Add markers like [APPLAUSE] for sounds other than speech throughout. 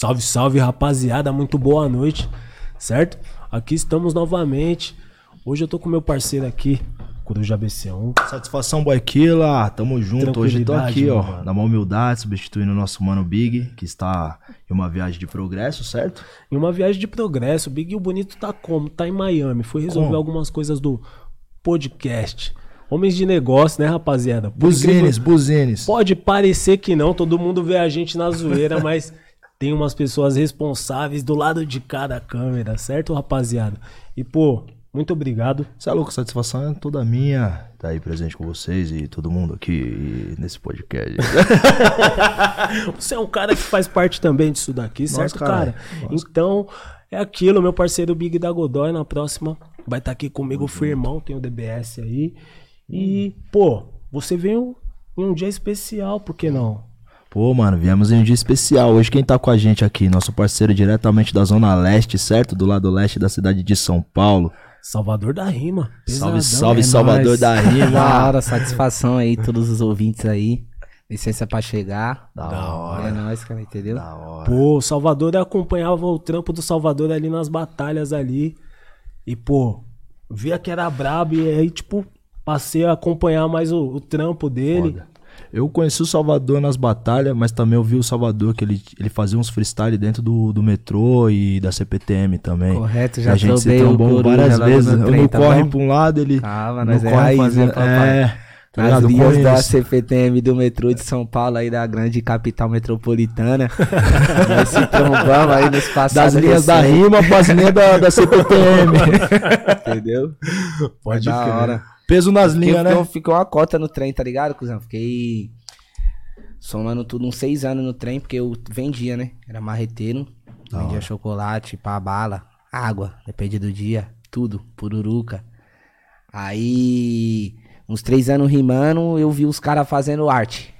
Salve, salve, rapaziada. Muito boa noite, certo? Aqui estamos novamente. Hoje eu tô com meu parceiro aqui, Coruja BC1. Satisfação, Boyquila. Tamo junto. Hoje tô aqui, ó, mano. na maior humildade, substituindo o nosso mano Big, que está em uma viagem de progresso, certo? Em uma viagem de progresso, o Big e o Bonito tá como? Tá em Miami. Foi resolver Como? algumas coisas do podcast. Homens de negócio, né, rapaziada? Buzines, buzines. Pode parecer que não, todo mundo vê a gente na zoeira, [LAUGHS] mas tem umas pessoas responsáveis do lado de cada câmera, certo, rapaziada? E, pô, muito obrigado. Você é louco, satisfação é toda minha. Tá aí presente com vocês e todo mundo aqui nesse podcast. [LAUGHS] Você é um cara que faz parte também disso daqui, certo, caralho. cara? Então, é aquilo, meu parceiro Big da Godoy, na próxima vai estar aqui comigo o Firmão, tem o DBS aí. E, pô, você veio em um dia especial, por que não? Pô, mano, viemos em um dia especial. Hoje quem tá com a gente aqui, nosso parceiro diretamente da Zona Leste, certo? Do lado leste da cidade de São Paulo. Salvador da Rima. Salve, pesadão. salve, É Salvador nóis. da [LAUGHS] Da Rima. hora, satisfação aí, todos os ouvintes aí. Licença pra chegar. Da Da hora. É nóis, cara, entendeu? Da hora. Pô, o Salvador acompanhava o trampo do Salvador ali nas batalhas ali. E, pô, via que era brabo e aí, tipo, passei a acompanhar mais o, o trampo dele. Foda. Eu conheci o Salvador nas batalhas, mas também eu vi o Salvador que ele, ele fazia uns freestyle dentro do, do metrô e da CPTM também. Correto, E já a gente se trombou várias vezes. Eu trem, não tá corre bom? pra um lado, ele. Calma, não nós é corre raiz, fazendo. É. Ligado? linhas da. CPTM do metrô de São Paulo, aí da grande capital metropolitana. [LAUGHS] Nós se trombamos aí nos passados. Das linhas da rima pras linhas da, da CPTM. [LAUGHS] Entendeu? Pode crer. Peso nas Fiquei, linhas, né? ficou, ficou uma cota no trem, tá ligado, cuzão? Fiquei somando tudo uns seis anos no trem, porque eu vendia, né? Era marreteiro. Da vendia chocolate, pá, bala, água, depende do dia, tudo, pururuca. Aí, uns três anos rimando, eu vi os caras fazendo arte.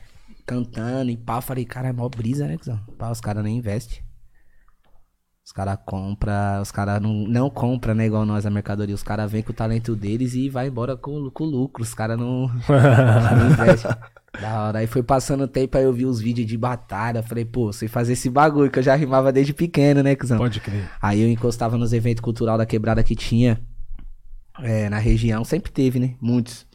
Cantando e pá, falei, cara, é mó brisa, né, cuzão? Pá, os caras nem investem. Os caras compram, os caras não, não compram, né, igual nós a mercadoria. Os caras vêm com o talento deles e vai embora com, com lucro. Os caras não, [LAUGHS] não investem. Da hora. Aí foi passando o tempo, aí eu vi os vídeos de batalha. Falei, pô, sei fazer esse bagulho que eu já rimava desde pequeno, né, cuzão? Pode crer. Aí eu encostava nos eventos cultural da quebrada que tinha é, na região. Sempre teve, né? Muitos.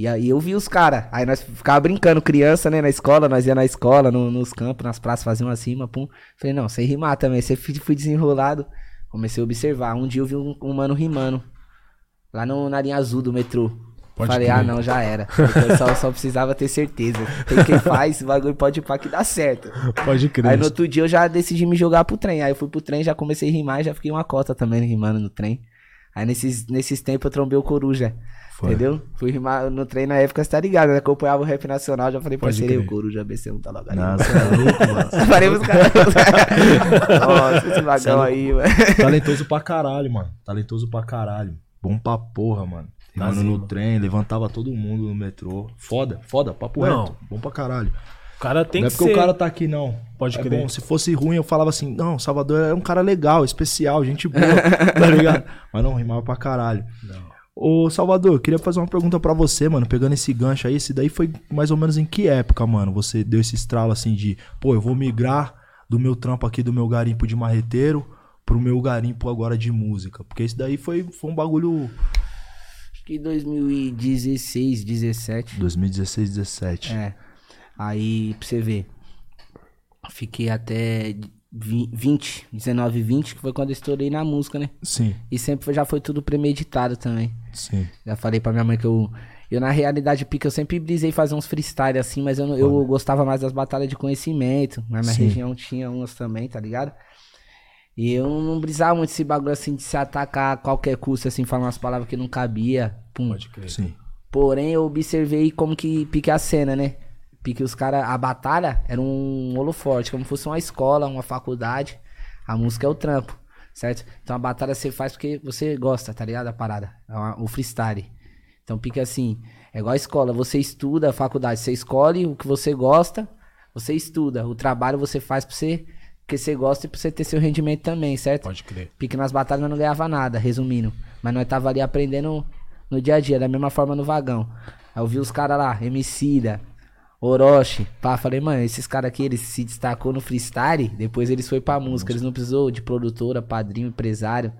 E aí eu vi os caras. Aí nós ficava brincando, criança, né? Na escola, nós ia na escola, no- nos campos, nas praças, faziam assim, uma pum. Falei, não, sei rimar também. Você fui, desenrolado. Comecei a observar. Um dia eu vi um, um mano rimando. Lá no, na linha azul do metrô. Pode Falei, ah, não, já era. Eu só, só precisava ter certeza. Tem quem faz, esse bagulho pode ir pra que dá certo. Pode crer. Aí no outro dia eu já decidi me jogar pro trem. Aí eu fui pro trem, já comecei a rimar e já fiquei uma cota também rimando no trem. Aí nesses, nesses tempos eu trombei o Coruja. Foi. Entendeu? Fui rimar no trem na época, você tá ligado, né? Acompanhava o rap nacional, já falei, parceiro, o Coruja BC não tá logo ali. Nossa, [LAUGHS] é louco, mano. Falei pros caras. [LAUGHS] Nossa, esse é vagão louco. aí, mano. Talentoso pra caralho, mano. Talentoso pra caralho. Bom pra porra, mano. Rimando no trem, levantava todo mundo no metrô. Foda, foda, papo Não. reto. Bom pra caralho. O cara tem não é que porque ser. o cara tá aqui, não. Pode é crer. bom, se fosse ruim, eu falava assim, não, Salvador é um cara legal, especial, gente boa, [LAUGHS] tá ligado? Mas não, rimava pra caralho. Ô, Salvador, eu queria fazer uma pergunta pra você, mano, pegando esse gancho aí, esse daí foi mais ou menos em que época, mano? Você deu esse estralo assim de, pô, eu vou migrar do meu trampo aqui, do meu garimpo de marreteiro, pro meu garimpo agora de música. Porque isso daí foi, foi um bagulho Acho que 2016, 17. 2016, 17. É. Aí, pra você ver. Fiquei até 20, 19, 20, que foi quando eu estourei na música, né? Sim, E sempre foi- já foi tudo premeditado também. sim. Já falei pra minha mãe que eu. Eu, na realidade, pique, eu sempre brisei fazer uns freestyle assim, mas eu, não- eu gostava mais das batalhas de conhecimento. Na minha Sim. região tinha umas também, tá ligado? E eu não brisava muito esse bagulho assim de se atacar a qualquer custo, assim, falar umas palavras que não cabia. Pum. Pode crer. Sim. Porém, eu observei como que pique a cena, né? Pique os caras. A batalha era um holoforte, como fosse uma escola, uma faculdade. A música é o trampo, certo? Então a batalha você faz porque você gosta, tá ligado? A parada. É o freestyle. Então pique assim. É igual a escola. Você estuda, a faculdade, você escolhe o que você gosta, você estuda. O trabalho você faz pra você. Porque você gosta e pra você ter seu rendimento também, certo? Pode crer. Pique nas batalhas nós não ganhava nada, resumindo. Mas nós tava ali aprendendo no dia a dia, da mesma forma no vagão. Aí eu vi os caras lá, Emicida, Orochi, pá, falei, mano, esses caras aqui, eles se destacou no freestyle, depois eles foi pra música, eles não precisou de produtora, padrinho, empresário.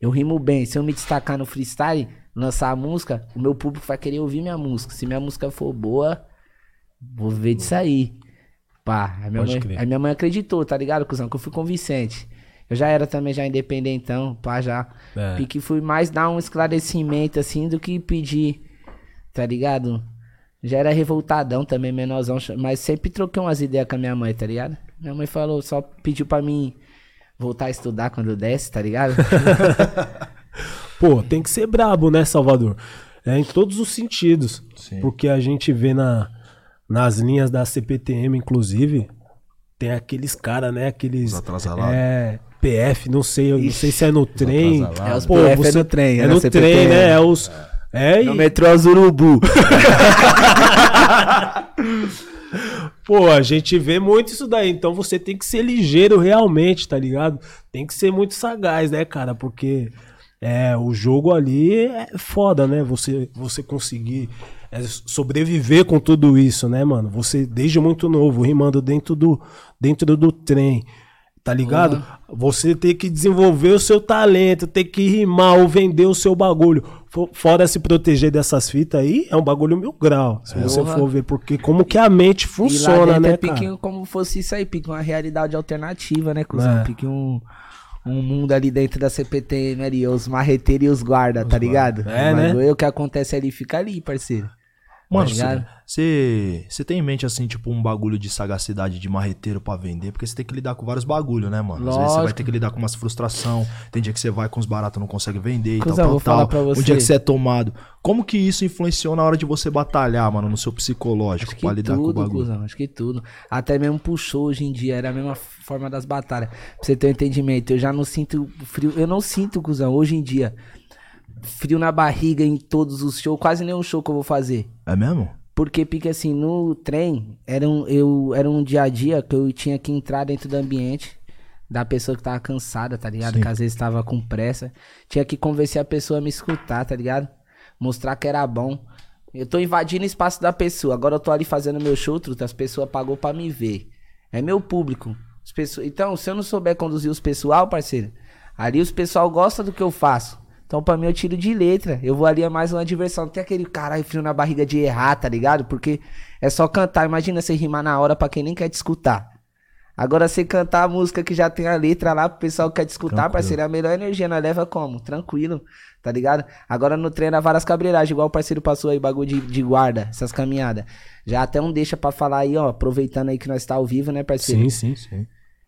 Eu rimo bem, se eu me destacar no freestyle, lançar a música, o meu público vai querer ouvir minha música. Se minha música for boa, vou ver disso aí. Pá, a minha, Pode mãe, crer. a minha mãe acreditou, tá ligado, cuzão? Que eu fui convincente. Eu já era também já independentão, pá, já. É. Pique fui mais dar um esclarecimento, assim, do que pedir, tá ligado? Já era revoltadão também, menorzão, mas sempre troquei umas ideias com a minha mãe, tá ligado? Minha mãe falou, só pediu pra mim voltar a estudar quando eu desce, tá ligado? [LAUGHS] Pô, tem que ser brabo, né, Salvador? É em todos os sentidos. Sim. Porque a gente vê na, nas linhas da CPTM, inclusive, tem aqueles caras, né? Aqueles. Os atrasalados. É. PF, não sei, eu não sei se é no trem. É, os PF é no trem, É, é no CPTM. trem, né? É os. É, no e, metrô Azurubu. [LAUGHS] pô, a gente vê muito isso daí. Então você tem que ser ligeiro realmente, tá ligado? Tem que ser muito sagaz, né, cara? Porque é, o jogo ali é foda, né? Você, você conseguir é, sobreviver com tudo isso, né, mano? Você, desde muito novo, rimando dentro do, dentro do trem. Tá ligado? Você tem que desenvolver o seu talento, tem que rimar ou vender o seu bagulho. Fo- Fora se proteger dessas fitas aí, é um bagulho mil grau. Se você Porra. for ver, porque como que a mente funciona, né, é cara? pique como fosse isso aí, pique uma realidade alternativa, né, cuzão? É. Pique um, um mundo ali dentro da CPTM ali, os marreteiros e os guarda, tá ligado? É, né? bagulho, o que acontece ali fica ali, parceiro. Mano, Tá você você tem em mente, assim, tipo, um bagulho de sagacidade de marreteiro pra vender? Porque você tem que lidar com vários bagulho, né, mano? Às vezes você vai Lógico. ter que lidar com umas frustração. Tem dia que você vai com os baratos não consegue vender e Cusão, tal, tal, tal. Um dia que você é tomado. Como que isso influenciou na hora de você batalhar, mano, no seu psicológico Acho pra lidar com o tudo, bagulho? cuzão, acho que tudo. Até mesmo puxou hoje em dia, era a mesma forma das batalhas. Pra você ter um entendimento, eu já não sinto frio, eu não sinto, cuzão, hoje em dia, frio na barriga em todos os shows, quase nenhum show que eu vou fazer. É mesmo? Porque, porque assim, no trem, era um, eu, era um dia a dia que eu tinha que entrar dentro do ambiente da pessoa que tava cansada, tá ligado? Sim. Que às vezes tava com pressa. Tinha que convencer a pessoa a me escutar, tá ligado? Mostrar que era bom. Eu tô invadindo o espaço da pessoa. Agora eu tô ali fazendo meu show, truta. As pessoas pagou pra me ver. É meu público. As pessoas... Então, se eu não souber conduzir os pessoal, parceiro, ali os pessoal gosta do que eu faço. Então, pra mim, eu tiro de letra. Eu vou ali, é mais uma diversão. Não tem aquele caralho frio na barriga de errar, tá ligado? Porque é só cantar. Imagina você rimar na hora pra quem nem quer te escutar. Agora, você cantar a música que já tem a letra lá pro pessoal que quer te escutar, parceiro, é a melhor energia. Nós leva como? Tranquilo, tá ligado? Agora no treino, várias cabreiragens, igual o parceiro passou aí, bagulho de, de guarda, essas caminhadas. Já até um deixa pra falar aí, ó, aproveitando aí que nós tá ao vivo, né, parceiro? Sim, sim, sim.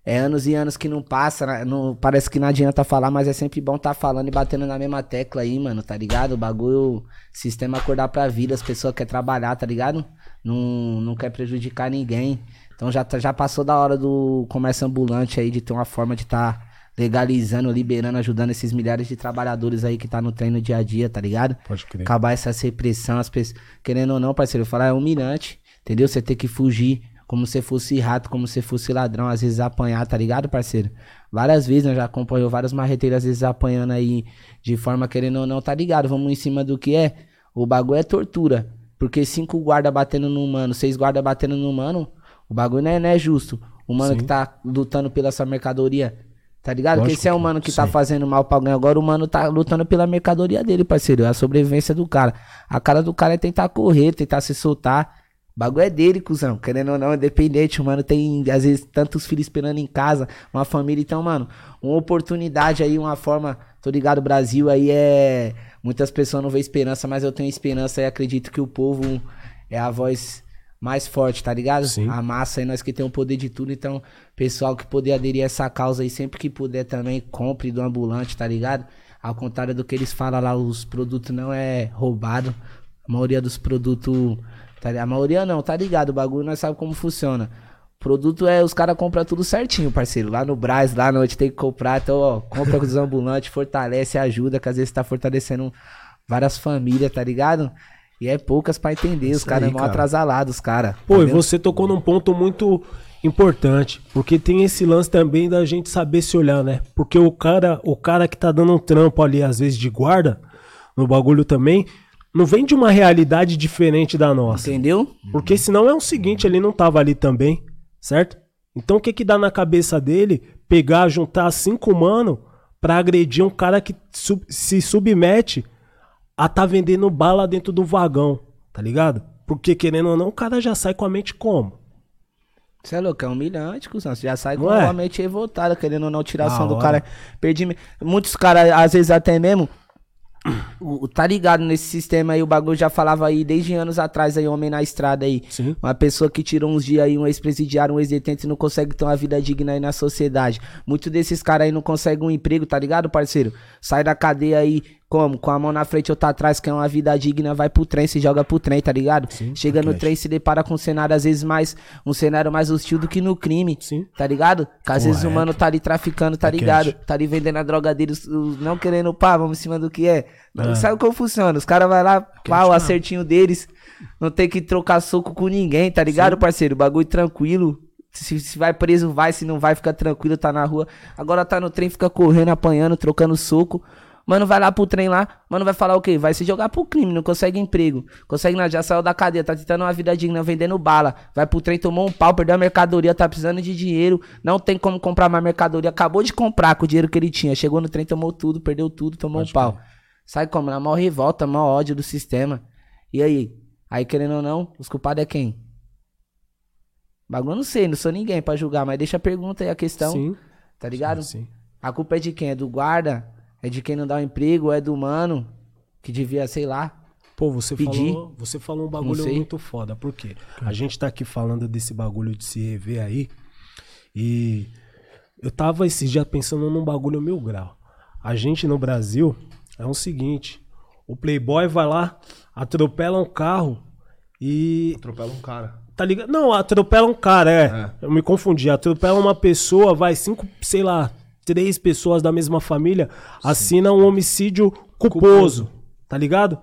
É anos e anos que não passa, né? não, parece que não adianta falar, mas é sempre bom tá falando e batendo na mesma tecla aí, mano, tá ligado? O bagulho, sistema acordar pra vida, as pessoas querem trabalhar, tá ligado? Não, não quer prejudicar ninguém. Então já, tá- já passou da hora do comércio ambulante aí, de ter uma forma de tá legalizando, liberando, ajudando esses milhares de trabalhadores aí que tá no trem no dia a dia, tá ligado? Pode crer. acabar essa repressão, as pessoas, querendo ou não, parceiro, eu falar é humilhante, entendeu? Você ter que fugir como se fosse rato, como se fosse ladrão, às vezes apanhar, tá ligado, parceiro? Várias vezes, né, já acompanhou vários marreteiros, às vezes apanhando aí de forma querendo ou não, tá ligado? Vamos em cima do que é, o bagulho é tortura, porque cinco guarda batendo no humano, seis guarda batendo no humano, o bagulho não é, não é justo. O mano Sim. que tá lutando pela sua mercadoria, tá ligado? Porque Lógico esse é o mano que tá fazendo mal pra alguém agora, o mano tá lutando pela mercadoria dele, parceiro. É a sobrevivência do cara. A cara do cara é tentar correr, tentar se soltar. Bagulho é dele, cuzão. Querendo ou não, independente. O mano tem, às vezes, tantos filhos esperando em casa, uma família. Então, mano, uma oportunidade aí, uma forma. Tô ligado, Brasil aí é. Muitas pessoas não vê esperança, mas eu tenho esperança e acredito que o povo é a voz mais forte, tá ligado? Sim. A massa aí, nós que tem o poder de tudo. Então, pessoal que puder aderir a essa causa aí, sempre que puder também, compre do ambulante, tá ligado? Ao contrário do que eles falam lá, os produtos não é roubado. A maioria dos produtos. Tá, a maioria não, tá ligado? O bagulho nós sabe como funciona. Produto é, os caras compram tudo certinho, parceiro. Lá no Brás, lá na onde tem que comprar. Então, ó, compra com os ambulantes, [LAUGHS] fortalece, ajuda, que às vezes tá fortalecendo várias famílias, tá ligado? E é poucas pra entender. Os caras é mal cara. atrasalados, os caras. Pô, e você tocou num ponto muito importante, porque tem esse lance também da gente saber se olhar, né? Porque o cara, o cara que tá dando um trampo ali, às vezes de guarda, no bagulho também, não vem de uma realidade diferente da nossa. Entendeu? Porque senão é o seguinte, ele não tava ali também, certo? Então o que que dá na cabeça dele pegar, juntar cinco mano pra agredir um cara que sub- se submete a tá vendendo bala dentro do vagão, tá ligado? Porque querendo ou não, o cara já sai com a mente como? Você é louco, é humilhante, cuzão. Você já sai Não com é? a mente revoltada, querendo ou não tirar a ação do cara. Perdi. Muitos caras, às vezes até mesmo. O- tá ligado nesse sistema aí, o bagulho já falava aí desde anos atrás aí, homem na estrada aí. Sim. Uma pessoa que tirou uns dias aí, um ex-presidiário, um ex-detento e não consegue ter uma vida digna aí na sociedade. Muitos desses caras aí não conseguem um emprego, tá ligado, parceiro? Sai da cadeia aí, como? Com a mão na frente ou tá atrás, quer uma vida digna, vai pro trem, se joga pro trem, tá ligado? Chega no trem se depara com um cenário, às vezes, mais. Um cenário mais hostil do que no crime. Sim. Tá ligado? Que às vezes o mano tá ali traficando, tá É ligado? Tá ali vendendo a droga dele, não querendo pá, vamos em cima do que é. Não É. sabe como funciona. Os caras vai lá, pá, o acertinho deles. Não tem que trocar soco com ninguém, tá ligado, parceiro? Bagulho tranquilo. Se, se vai preso, vai. Se não vai, fica tranquilo, tá na rua. Agora tá no trem, fica correndo, apanhando, trocando soco. Mano, vai lá pro trem lá, mano, vai falar o quê? Vai se jogar pro crime, não consegue emprego. Consegue nada, já saiu da cadeia, tá tentando uma vida digna, vendendo bala. Vai pro trem, tomou um pau, perdeu a mercadoria, tá precisando de dinheiro. Não tem como comprar mais mercadoria. Acabou de comprar com o dinheiro que ele tinha. Chegou no trem, tomou tudo, perdeu tudo, tomou um pau. Sai como? Na maior revolta, maior ódio do sistema. E aí? Aí, querendo ou não, os culpados é quem? Bagulho eu não sei, não sou ninguém pra julgar, mas deixa a pergunta aí, a questão. Sim. Tá ligado? Sim. A culpa é de quem? É do guarda? É de quem não dá o emprego? É do mano? Que devia, sei lá. Pô, você Pedir. falou, você falou um bagulho muito foda. Por quê? A gente tá aqui falando desse bagulho de se rever aí. E eu tava esses dias pensando num bagulho mil grau. A gente no Brasil é o seguinte: o Playboy vai lá, atropela um carro e Atropela um cara. Tá ligado? Não, atropela um cara, é. Eu me confundi. Atropela uma pessoa, vai, cinco, sei lá, três pessoas da mesma família, assinam um homicídio culposo, Tá ligado?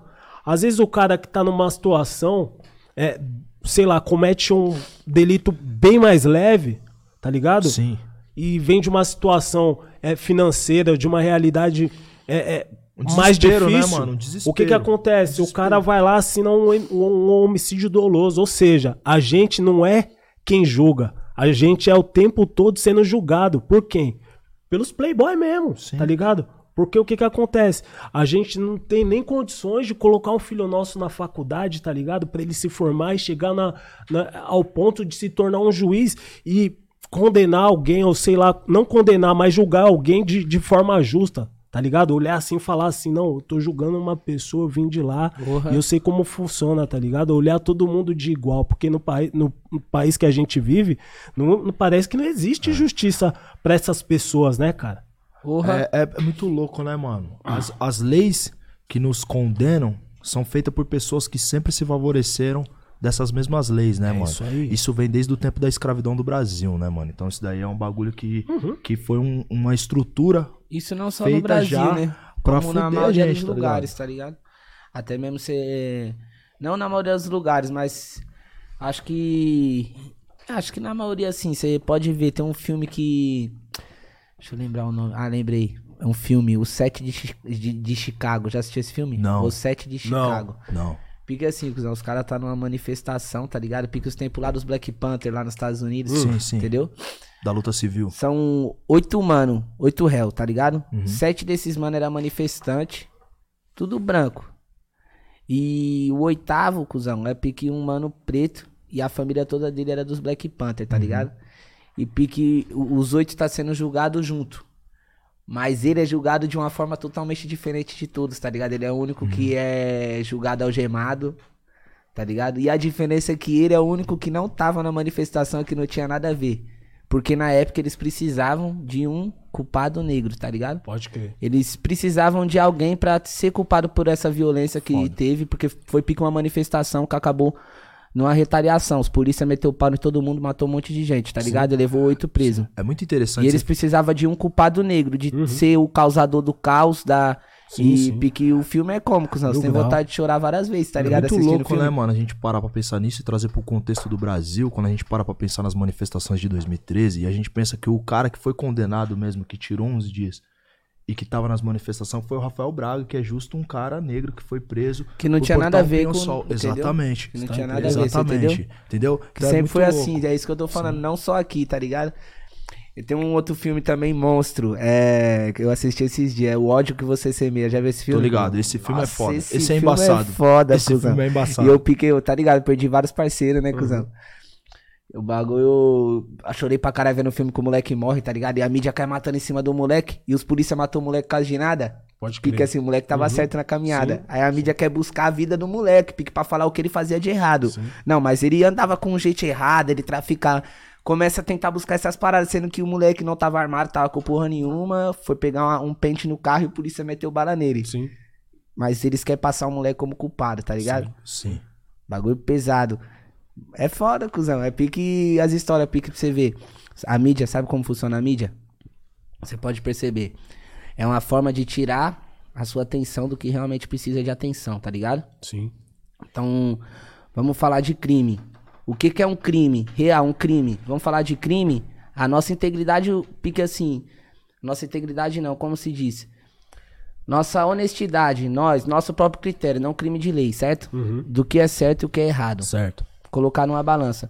Às vezes o cara que tá numa situação, é, sei lá, comete um delito bem mais leve, tá ligado? Sim. E vem de uma situação é, financeira, de uma realidade é, é, Um mais né, difícil. mano? Um o que que acontece? O cara vai lá, assina um, um- um homicídio doloso. Ou seja, a gente não é quem julga. A gente é o tempo todo sendo julgado. Por quem? Pelos playboy mesmo, Sim. tá ligado? Porque o que que acontece? A gente não tem nem condições de colocar um filho nosso na faculdade, tá ligado? Pra ele se formar e chegar na, na- ao ponto de se tornar um juiz e condenar alguém, ou sei lá, não condenar, mas julgar alguém de, de forma justa, tá ligado? Olhar assim e falar assim, não, eu tô julgando uma pessoa, eu vim de lá Porra. e eu sei como funciona, tá ligado? Olhar todo mundo de igual, porque no, país no, no país que a gente vive, não, não parece que não existe justiça pra essas pessoas, né, cara? Porra. É, é- é muito louco, né, mano? As, as leis que nos condenam são feitas por pessoas que sempre se favoreceram dessas mesmas leis, né, É mano? isso aí. Isso vem desde o tempo da escravidão do Brasil, né, mano? Então isso daí é um bagulho que, Uhum. que foi um- uma estrutura Isso não só feita no Brasil, já né? pra Como na maioria gente, dos tá lugares, tá ligado? Até mesmo ser. Não na maioria dos lugares, mas acho que. Acho que na maioria, assim, você pode ver. Tem um filme que. Deixa eu lembrar o nome. Ah, lembrei. É um filme, O Sete de, de, de Chicago. Já assistiu esse filme? Não. O Sete de Chicago. Não. Pica assim, cuzão, os caras tá numa manifestação, tá ligado? Pica os tempos lá dos Black Panther lá nos Estados Unidos. Sim, sim. Entendeu? Da luta civil. São oito mano, oito réu, tá ligado? Uhum. Sete desses mano era manifestante, tudo branco. E o oitavo, cuzão, é pique um mano preto e a família toda dele era dos Black Panther, Uhum. tá ligado? E pique os oito tá sendo julgado junto. Mas ele é julgado de uma forma totalmente diferente de todos, tá ligado? Ele é o único que Uhum. é julgado algemado, tá ligado? E a diferença é que ele é o único que não tava na manifestação e que não tinha nada a ver. Porque na época eles precisavam de um culpado negro, tá ligado? Pode crer. Eles precisavam de alguém pra ser culpado por essa violência que Foda. teve, porque foi pique uma manifestação que acabou numa retaliação. Os polícia meteu o pau em todo mundo, matou um monte de gente, tá ligado? E levou oito presos. É muito interessante. E eles precisavam de um culpado negro, de ser o causador do caos, da. Sim, e sim. pique o filme é como, cuzão? Você tem vontade de chorar várias vezes, tá ligado? É muito Assistindo louco, né, mano? A gente parar pra pensar nisso e trazer pro contexto do Brasil, quando a gente para pra pensar nas manifestações de 2013, e a gente pensa que o cara que foi condenado mesmo, que tirou uns dias, e que tava nas manifestações foi o Rafael Braga, que é justo um cara negro que foi preso. Que não tinha nada a ver com- entendeu? Exatamente. Que não tinha nada a ver, Exatamente. Entendeu? Que Então é sempre muito foi louco. assim, é isso que eu tô falando, não só aqui, tá ligado? E tem um outro filme também, Monstro, é, que eu assisti esses dias, é O Ódio Que Você Semeia, já viu esse filme? Tô ligado, esse filme é Nossa, foda. Esse, Esse é filme embaçado. É foda, Esse cuzão. filme é embaçado. E eu piquei, eu- tá ligado? Perdi vários parceiros, né, cuzão? O bagulho. Eu chorei pra caralho vendo o filme que o moleque morre, tá ligado? E a mídia cai matando em cima do moleque. E os polícia matou o moleque por causa de nada. Pode crer. Pique assim, o moleque tava certo na caminhada. Aí a mídia quer buscar a vida do moleque, pique pra falar o que ele fazia de errado. Não, mas ele andava com um jeito errado, ele traficava. Começa a tentar buscar essas paradas, sendo que o moleque não tava armado, tava com porra nenhuma. Foi pegar uma- um pente no carro e o polícia meteu bala nele. Sim. Mas eles querem passar o moleque como culpado, tá ligado? Sim. Bagulho pesado. É foda, cuzão. É pique as histórias, pique pra você ver. A mídia, sabe como funciona a mídia? Você pode perceber. É uma forma de tirar a sua atenção do que realmente precisa de atenção, tá ligado? Sim. Então, vamos falar de crime. O que, que é um crime? Real, um crime. Vamos falar de crime? A nossa integridade, pique assim. Nossa integridade não, como se diz? Nossa honestidade, nós, nosso próprio critério, não crime de lei, certo? Do que é certo e o que é errado Certo. Colocar numa balança.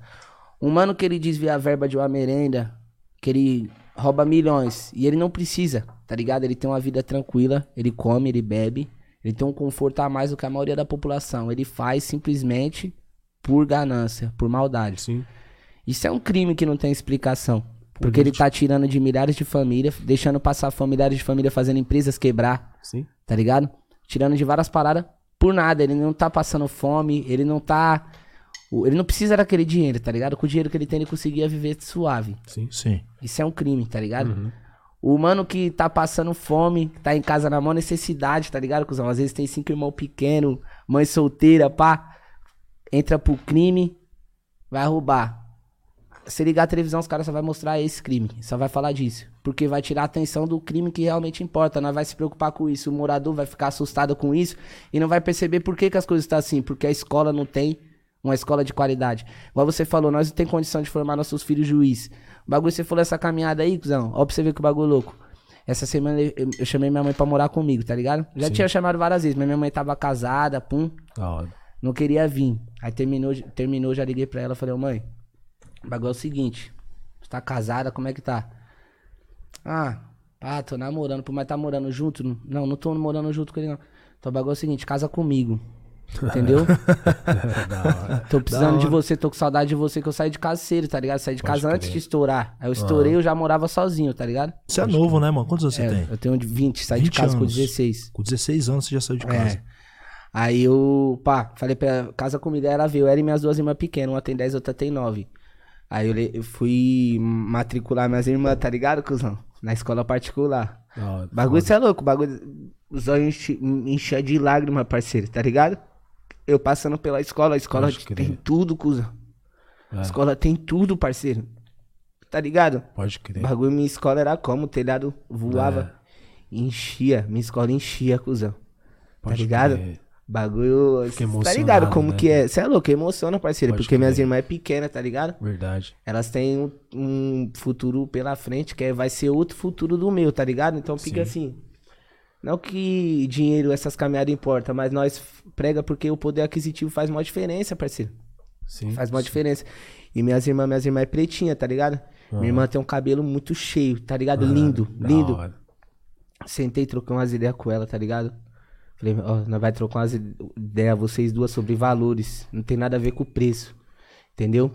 Um mano que ele desvia a verba de uma merenda, que ele rouba milhões e ele não precisa, tá ligado? Ele tem uma vida tranquila, ele come, ele bebe, ele tem um conforto a mais do que a maioria da população. Ele faz simplesmente por ganância, por maldade. Sim. Isso é um crime que não tem explicação. Porque ele tá tirando de milhares de famílias, deixando passar familiares de família fazendo empresas quebrar Sim. tá ligado? Tirando de várias paradas por nada. Ele não tá passando fome, ele não tá. O- Ele não precisa daquele dinheiro, tá ligado? Com o dinheiro que ele tem, ele conseguia viver suave. Sim. Sim. Isso é um crime, tá ligado? Uhum. O mano que tá passando fome, tá em casa na maior necessidade, tá ligado, cuzão? Às vezes tem cinco irmãos pequenos, mãe solteira, pá. Entra pro crime, vai roubar. Se ligar a televisão, os caras só vai mostrar esse crime. Só vai falar disso. Porque vai tirar a atenção do crime que realmente importa. Nós vai se preocupar com isso. O morador vai ficar assustado com isso e não vai perceber por que, que as coisas estão assim. Porque a escola não tem uma escola de qualidade. Igual você falou, nós não tem condição de formar nossos filhos juiz. O bagulho, você falou essa caminhada aí, cuzão. Ó, pra você ver que o bagulho louco. Essa semana eu, eu chamei minha mãe pra morar comigo, tá ligado? Já tinha chamado várias vezes, mas minha mãe tava casada, pum Da hora. não queria vir. Aí terminou, terminou, já liguei pra ela, falei, ô mãe, o bagulho é o seguinte, você tá casada, como é que tá? Ah, pá, tô namorando, mas tá morando junto? Não, não tô morando junto com ele não. Então o bagulho é o seguinte, casa comigo. Entendeu? [LAUGHS] tô precisando de você, tô com saudade de você, que eu saí de casa cedo, tá ligado? Saí de Pode casa antes de estourar. Aí eu estourei, eu já morava sozinho, tá ligado? Você é novo, né, mano? Quantos anos você É, tem? eu tenho de 20, saí de 20 casa com anos. 16. Com 16 anos você já saiu de casa. É. Aí eu, pá, falei pra ela, casa comigo, ela veio, ela e minhas duas irmãs pequenas, uma tem 10, outra tem 9. Aí eu, eu fui matricular minhas irmãs, tá ligado, cuzão? Na escola particular. Bagulho, isso é louco, bagulho, os olhos enche- enchia de lágrimas, parceiro, tá ligado? Eu passando pela escola, a escola Pode crer. tem tudo, cuzão. A É. escola tem tudo, parceiro. Tá ligado? Pode O crer. bagulho, minha escola era como? O telhado voava, É. enchia, minha escola enchia, cuzão. Tá Pode ligado? crer. Bagulho. Tá ligado como né? que é? Você é louco, emociona, parceiro. Pode porque minhas crer. irmãs é pequena, tá ligado? Verdade. Elas têm um, um futuro pela frente, que é- vai ser outro futuro do meu, tá ligado? Então fica assim. Não que dinheiro, essas caminhadas importa, mas nós prega porque o poder aquisitivo faz uma diferença, parceiro. Sim. Faz uma diferença. E minhas irmãs, minhas irmãs é pretinha, tá ligado? Minha irmã tem um cabelo muito cheio, tá ligado? lindo, lindo. hora. Sentei, troquei umas ideias com ela, tá ligado? Falei, ó, nós vai trocar umas ideias, vocês duas, sobre valores. Não tem nada a ver com o preço. Entendeu?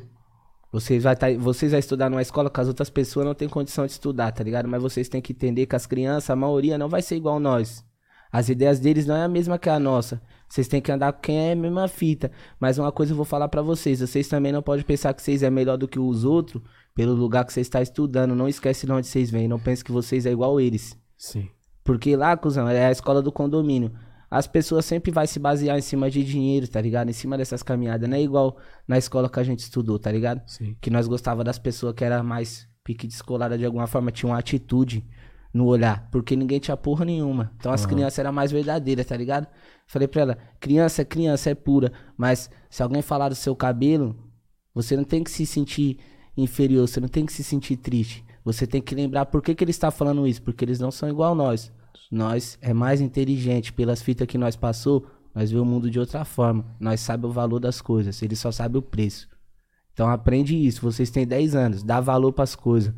Vocês vai, tá, vocês vai estudar numa escola que as outras pessoas não têm condição de estudar, tá ligado? Mas vocês têm que entender que as crianças, a maioria, não vai ser igual nós. As ideias deles não é a mesma que a nossa. Vocês têm que andar com quem é a mesma fita. Mas uma coisa eu vou falar pra vocês. Vocês também não podem pensar que vocês é melhor do que os outros pelo lugar que vocês estão estudando. Não esquece de onde vocês vêm. Não pense que vocês é igual eles. Sim. Porque lá, cuzão, é a escola do condomínio. As pessoas sempre vai se basear em cima de dinheiro, tá ligado? Em cima dessas caminhadas. Não é igual na escola que a gente estudou, tá ligado? Sim. Que nós gostava das pessoas que era mais pique descolada de alguma forma, tinha uma atitude no olhar. Porque ninguém tinha porra nenhuma. Então as crianças eram mais verdadeiras, tá ligado? Falei pra ela, criança é criança, é pura. Mas se alguém falar do seu cabelo, você não tem que se sentir inferior, você não tem que se sentir triste. Você tem que lembrar por que, que ele está falando isso, porque eles não são igual nós. Nós é mais inteligente pelas fitas que nós passou, nós vê o mundo de outra forma. Nós sabe o valor das coisas, ele só sabe o preço. Então aprende isso, vocês têm 10 anos, dá valor para as coisas.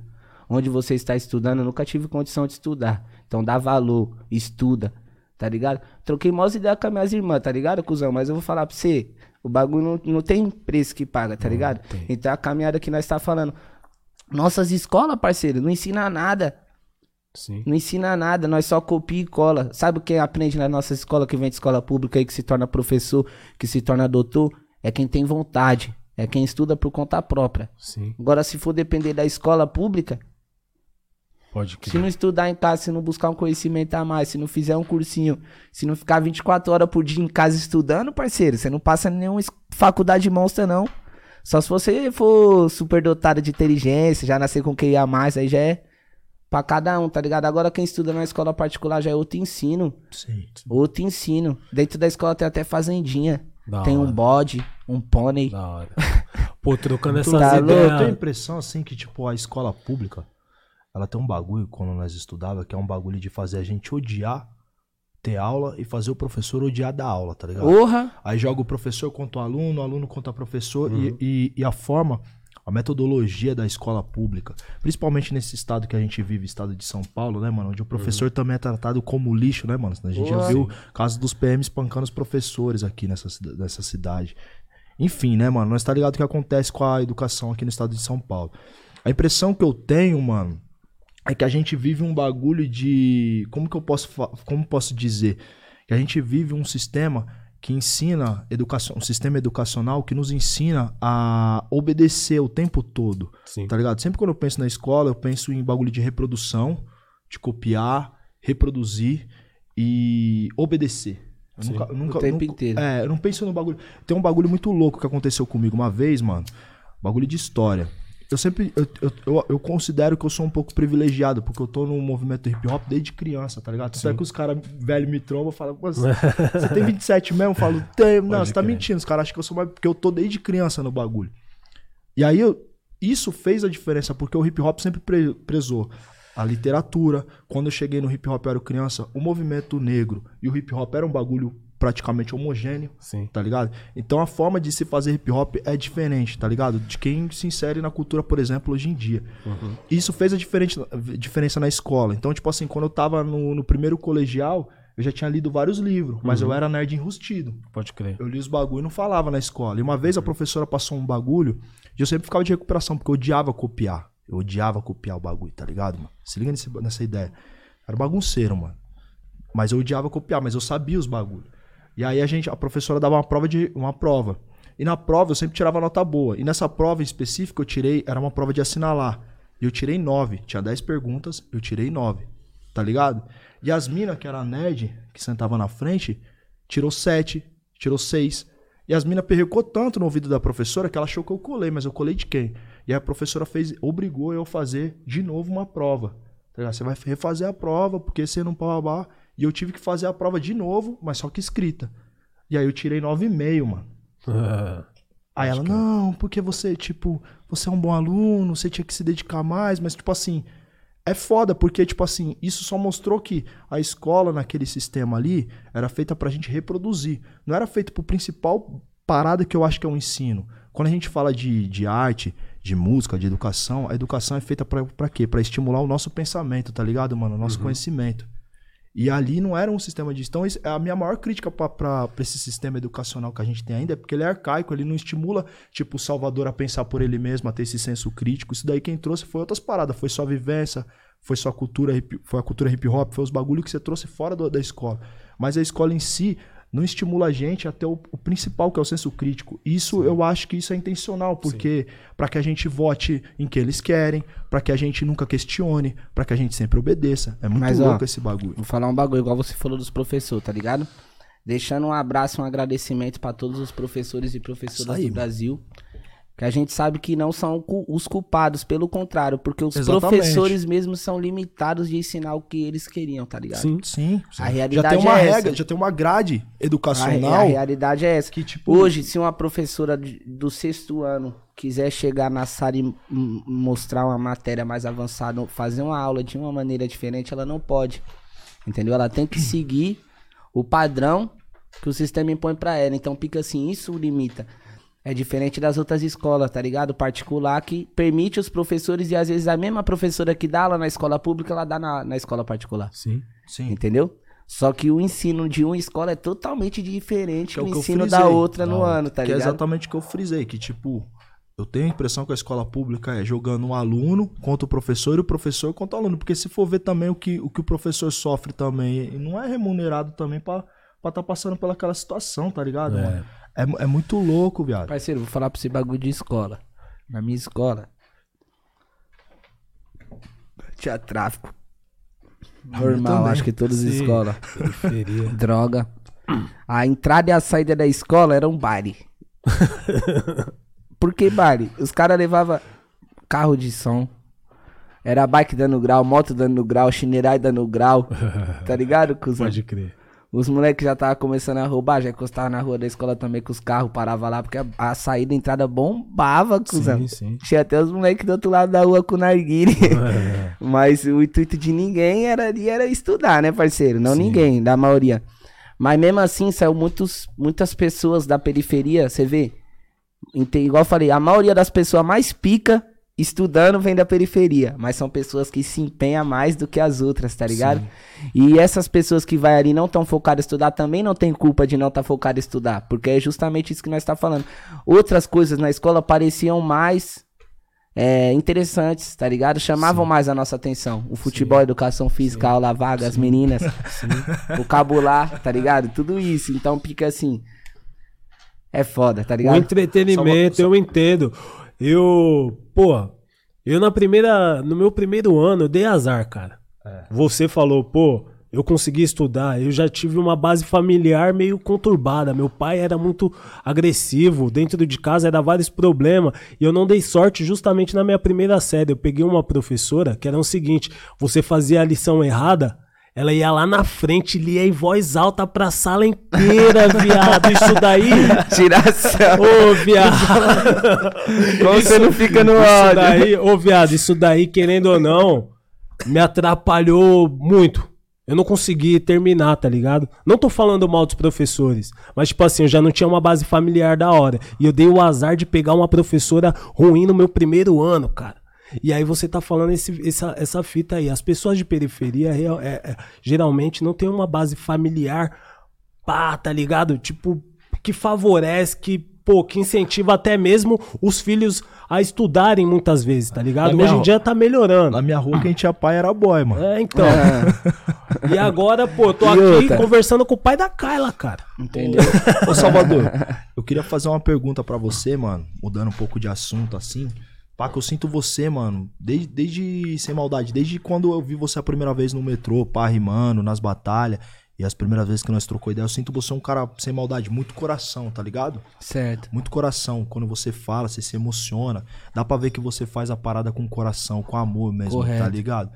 Onde você está estudando, eu nunca tive condição de estudar. Então dá valor, estuda, tá ligado? Troquei maiores ideias com as minhas irmãs, tá ligado, cuzão? Mas eu vou falar pra você, o bagulho não, não tem preço que paga, tá ligado? tem. Então a caminhada que nós tá falando. Nossas escolas, parceiro, não ensina nada. Sim. Não ensina nada, nós só copia e cola. Sabe quem aprende na nossa escola, que vem de escola pública aí, que se torna professor, que se torna doutor? É quem tem vontade. É quem estuda por conta própria. Sim. Agora, se for depender da escola pública, Pode se não estudar em casa, se não buscar um conhecimento a mais, se não fizer um cursinho, se não ficar 24 horas por dia em casa estudando, parceiro, você não passa nenhuma faculdade monstra, não. Só se você for superdotado de inteligência, já nascer com QI a mais, aí já é pra cada um, tá ligado? Agora quem estuda na escola particular já é outro ensino. Sim. Outro ensino. Dentro da escola tem até fazendinha. Da tem um hora. bode, um pônei. Da hora. Pô, trocando [LAUGHS] essas Tá Eu tenho a ideias. impressão, assim, que, tipo, a escola pública, ela tem um bagulho, quando nós estudava, que é um bagulho de fazer a gente odiar ter aula e fazer o professor odiar da aula, tá ligado? Porra! Aí joga o professor contra o aluno, o aluno contra o professor e, e, e a forma, a metodologia da escola pública, principalmente nesse estado que a gente vive, estado de São Paulo, né, mano? Onde o professor também é tratado como lixo, né, mano? A gente já Porra. viu casos dos PMs espancando os professores aqui nessa, nessa cidade. Enfim, né, mano? Nós tá ligado o que acontece com a educação aqui no estado de São Paulo. A impressão que eu tenho, mano, é que a gente vive um bagulho de. Como que eu posso, como posso dizer? Que a gente vive um sistema que ensina educação, um sistema educacional que nos ensina a obedecer o tempo todo. Sim. Tá ligado? Sempre quando eu penso na escola, eu penso em bagulho de reprodução, de copiar, reproduzir e obedecer. Eu Sim. nunca, eu nunca, O tempo nunca- inteiro. É, eu não penso no bagulho. Tem um bagulho muito louco que aconteceu comigo uma vez, mano. Bagulho de história. Eu sempre. Eu, eu, eu, considero que eu sou um pouco privilegiado, porque eu tô no movimento hip hop desde criança, tá ligado? Tanto é que os caras velhos me trombam e falam, "Pô, você [LAUGHS] você tem 27 mesmo? Eu falo, tem. Não, você tá mentindo. Os caras acham que eu sou mais. Porque eu tô desde criança no bagulho. E aí, eu, isso fez a diferença, porque o hip hop sempre pre- prezou a literatura. Quando eu cheguei no hip hop, eu era criança, o movimento negro e o hip hop era um bagulho praticamente homogêneo, Sim. tá ligado? Então a forma de se fazer hip hop é diferente, tá ligado? De quem se insere na cultura, por exemplo, hoje em dia. Isso fez a diferença na escola. Então, tipo assim, quando eu tava no, no primeiro colegial, eu já tinha lido vários livros, mas eu era nerd enrustido. Pode crer. Eu li os bagulho e não falava na escola. E uma vez a professora passou um bagulho e eu sempre ficava de recuperação, porque eu odiava copiar. Eu odiava copiar o bagulho, tá ligado, mano? Se liga nesse- nessa ideia. Era bagunceiro, mano. Mas eu odiava copiar, mas eu sabia os bagulhos. E aí a gente, a professora dava uma prova de uma prova. E na prova eu sempre tirava nota boa. E nessa prova em específico eu tirei, era uma prova de assinalar. E eu tirei 9. Tinha 10 perguntas, eu tirei 9. Tá ligado? E as minas, que era a nerd, que sentava na frente, tirou 7, tirou 6. E as minas perrecou tanto no ouvido da professora que ela achou que eu colei, mas eu colei de quem? E aí a professora fez, obrigou eu a fazer de novo uma prova. Tá? Você vai refazer a prova, porque você não pá, E eu tive que fazer a prova de novo, mas só que escrita. E aí eu tirei 9,5, mano. Aí ela, não, porque você, tipo, você é um bom aluno, você tinha que se dedicar mais, mas, tipo assim, é foda, porque, tipo assim, isso só mostrou que a escola naquele sistema ali era feita pra gente reproduzir. Não era feita pro principal parada que eu acho que é o ensino. Quando a gente fala de, de arte, de música, de educação, a educação é feita pra, pra quê? Pra estimular o nosso pensamento, tá ligado, mano? O nosso conhecimento. E ali não era um sistema de. Isso- a minha maior crítica pra esse sistema educacional que a gente tem ainda é porque ele é arcaico, ele não estimula, tipo, o Salvador a pensar por ele mesmo, a ter esse senso crítico. Isso daí quem trouxe foi outras paradas, foi só vivência, foi só cultura, foi a cultura hip hop, foi os bagulhos que você trouxe fora do- da escola. Mas a escola em si não estimula a gente a ter o, o principal, que é o senso crítico. Isso eu acho que isso é intencional, porque para que a gente vote em que eles querem, para que a gente nunca questione, para que a gente sempre obedeça. É muito Mas, ó, louco esse bagulho. Vou falar um bagulho, igual você falou dos professores, tá ligado? Deixando um abraço, um agradecimento pra todos os professores e professoras aí, do mano. Que a gente sabe que não são os culpados, pelo contrário, porque os Exatamente. professores mesmo são limitados de ensinar o que eles queriam, tá ligado? Sim. Sim. A já realidade tem uma é regra, essa. já tem uma grade A, educacional. a realidade é essa. que, tipo- Hoje, se uma professora do sexto ano quiser chegar na sala e mostrar uma matéria mais avançada, fazer uma aula de uma maneira diferente, ela não pode. Entendeu? Ela tem que seguir o padrão que o sistema impõe pra ela. Então fica assim, isso limita. É diferente das outras escolas, tá ligado? Particular que permite os professores e às vezes a mesma professora que dá lá na escola pública, ela dá na, na escola particular. Sim. Sim. Entendeu? Só que o ensino de uma escola é totalmente diferente Que é o do que eu ensino da outra no Da ano, tá que é ligado? exatamente o que eu frisei, que tipo, eu tenho a impressão que a escola pública é jogando um aluno contra o professor e o professor contra o aluno, porque se for ver também o que o, que o professor sofre também, e não é remunerado também pra estar tá passando pelaquela situação, tá ligado? É. mano? É, é muito louco, viado. Parceiro, vou falar pra você bagulho de escola. Na minha escola. Tinha tráfico. Normal, acho que todas as escolas. Periferia. [LAUGHS] Droga. A entrada e a saída da escola era um baile. [LAUGHS] Por que baile? Os caras levavam carro de som. Era bike dando grau, moto dando grau, chinerai dando grau. [LAUGHS] Tá ligado, cuzão? Pode crer. Os moleques já tava começando a roubar, já encostavam na rua da escola também com os carros, parava lá, porque a, a saída e a entrada bombava, cuzão. Sim, sim. Tinha até os moleques do outro lado da rua com narguile. É. [LAUGHS] Mas o intuito de ninguém era era estudar, né, parceiro? Não Sim. ninguém, da maioria. Mas mesmo assim, saiu muitos, muitas pessoas da periferia, você vê? Igual eu falei, a maioria das pessoas mais pica estudando vem da periferia. Mas são pessoas que se empenham mais do que as outras, tá ligado? E essas pessoas que vai ali não estão focadas em estudar também não tem culpa de não estar tá focada em estudar. Porque é justamente isso que nós tá falando. Outras coisas na escola pareciam mais é, interessantes, tá ligado? Chamavam mais a nossa atenção. O futebol, a educação física, a aula vaga, as meninas, o cabular, tá ligado? Tudo isso. Então fica assim. É foda, tá O ligado? entretenimento, eu entendo. Eu, pô, eu na primeira, no meu primeiro ano, eu dei azar, cara. Você falou, pô, eu consegui estudar, eu já tive uma base familiar meio conturbada. Meu pai era muito agressivo, dentro de casa era vários problemas, e eu não dei sorte justamente na minha primeira série. Eu peguei uma professora que era o seguinte: você fazia a lição errada, ela ia lá na frente, lia em voz alta pra sala inteira, [LAUGHS] viado. Isso daí. Tiração. Ô, viado. [LAUGHS] Como você não fica no Isso daí, ô, viado, isso daí, querendo ou não, me atrapalhou muito. Eu não consegui terminar, tá ligado? Não tô falando mal dos professores, mas tipo assim, eu já não tinha uma base familiar da hora. E eu dei o azar de pegar uma professora ruim no meu primeiro ano, cara. E aí você tá falando esse- essa, essa fita aí. As pessoas de periferia real- é- é, geralmente não tem uma base familiar pá, tá ligado? Tipo, que favorece, que, pô, que incentiva até mesmo os filhos a estudarem muitas vezes, tá ligado? Hoje em dia tá melhorando. Na minha rua, quem tinha pai era boy, mano. É, então. E agora, pô, eu tô E aqui outra? conversando com o pai da Kyla, cara. Entendeu? Ô, Salvador, eu queria fazer uma pergunta pra você, mano, mudando um pouco de assunto assim. Que eu sinto você, mano, desde, desde, sem maldade, desde quando eu vi você a primeira vez no metrô, pá, rimando, nas batalhas, e as primeiras vezes que nós trocou ideia, eu sinto você um cara, sem maldade, muito coração, tá ligado? Certo. Muito coração. Quando você fala, você se emociona. Dá pra ver que você faz a parada com coração, com amor mesmo, Correto. tá ligado?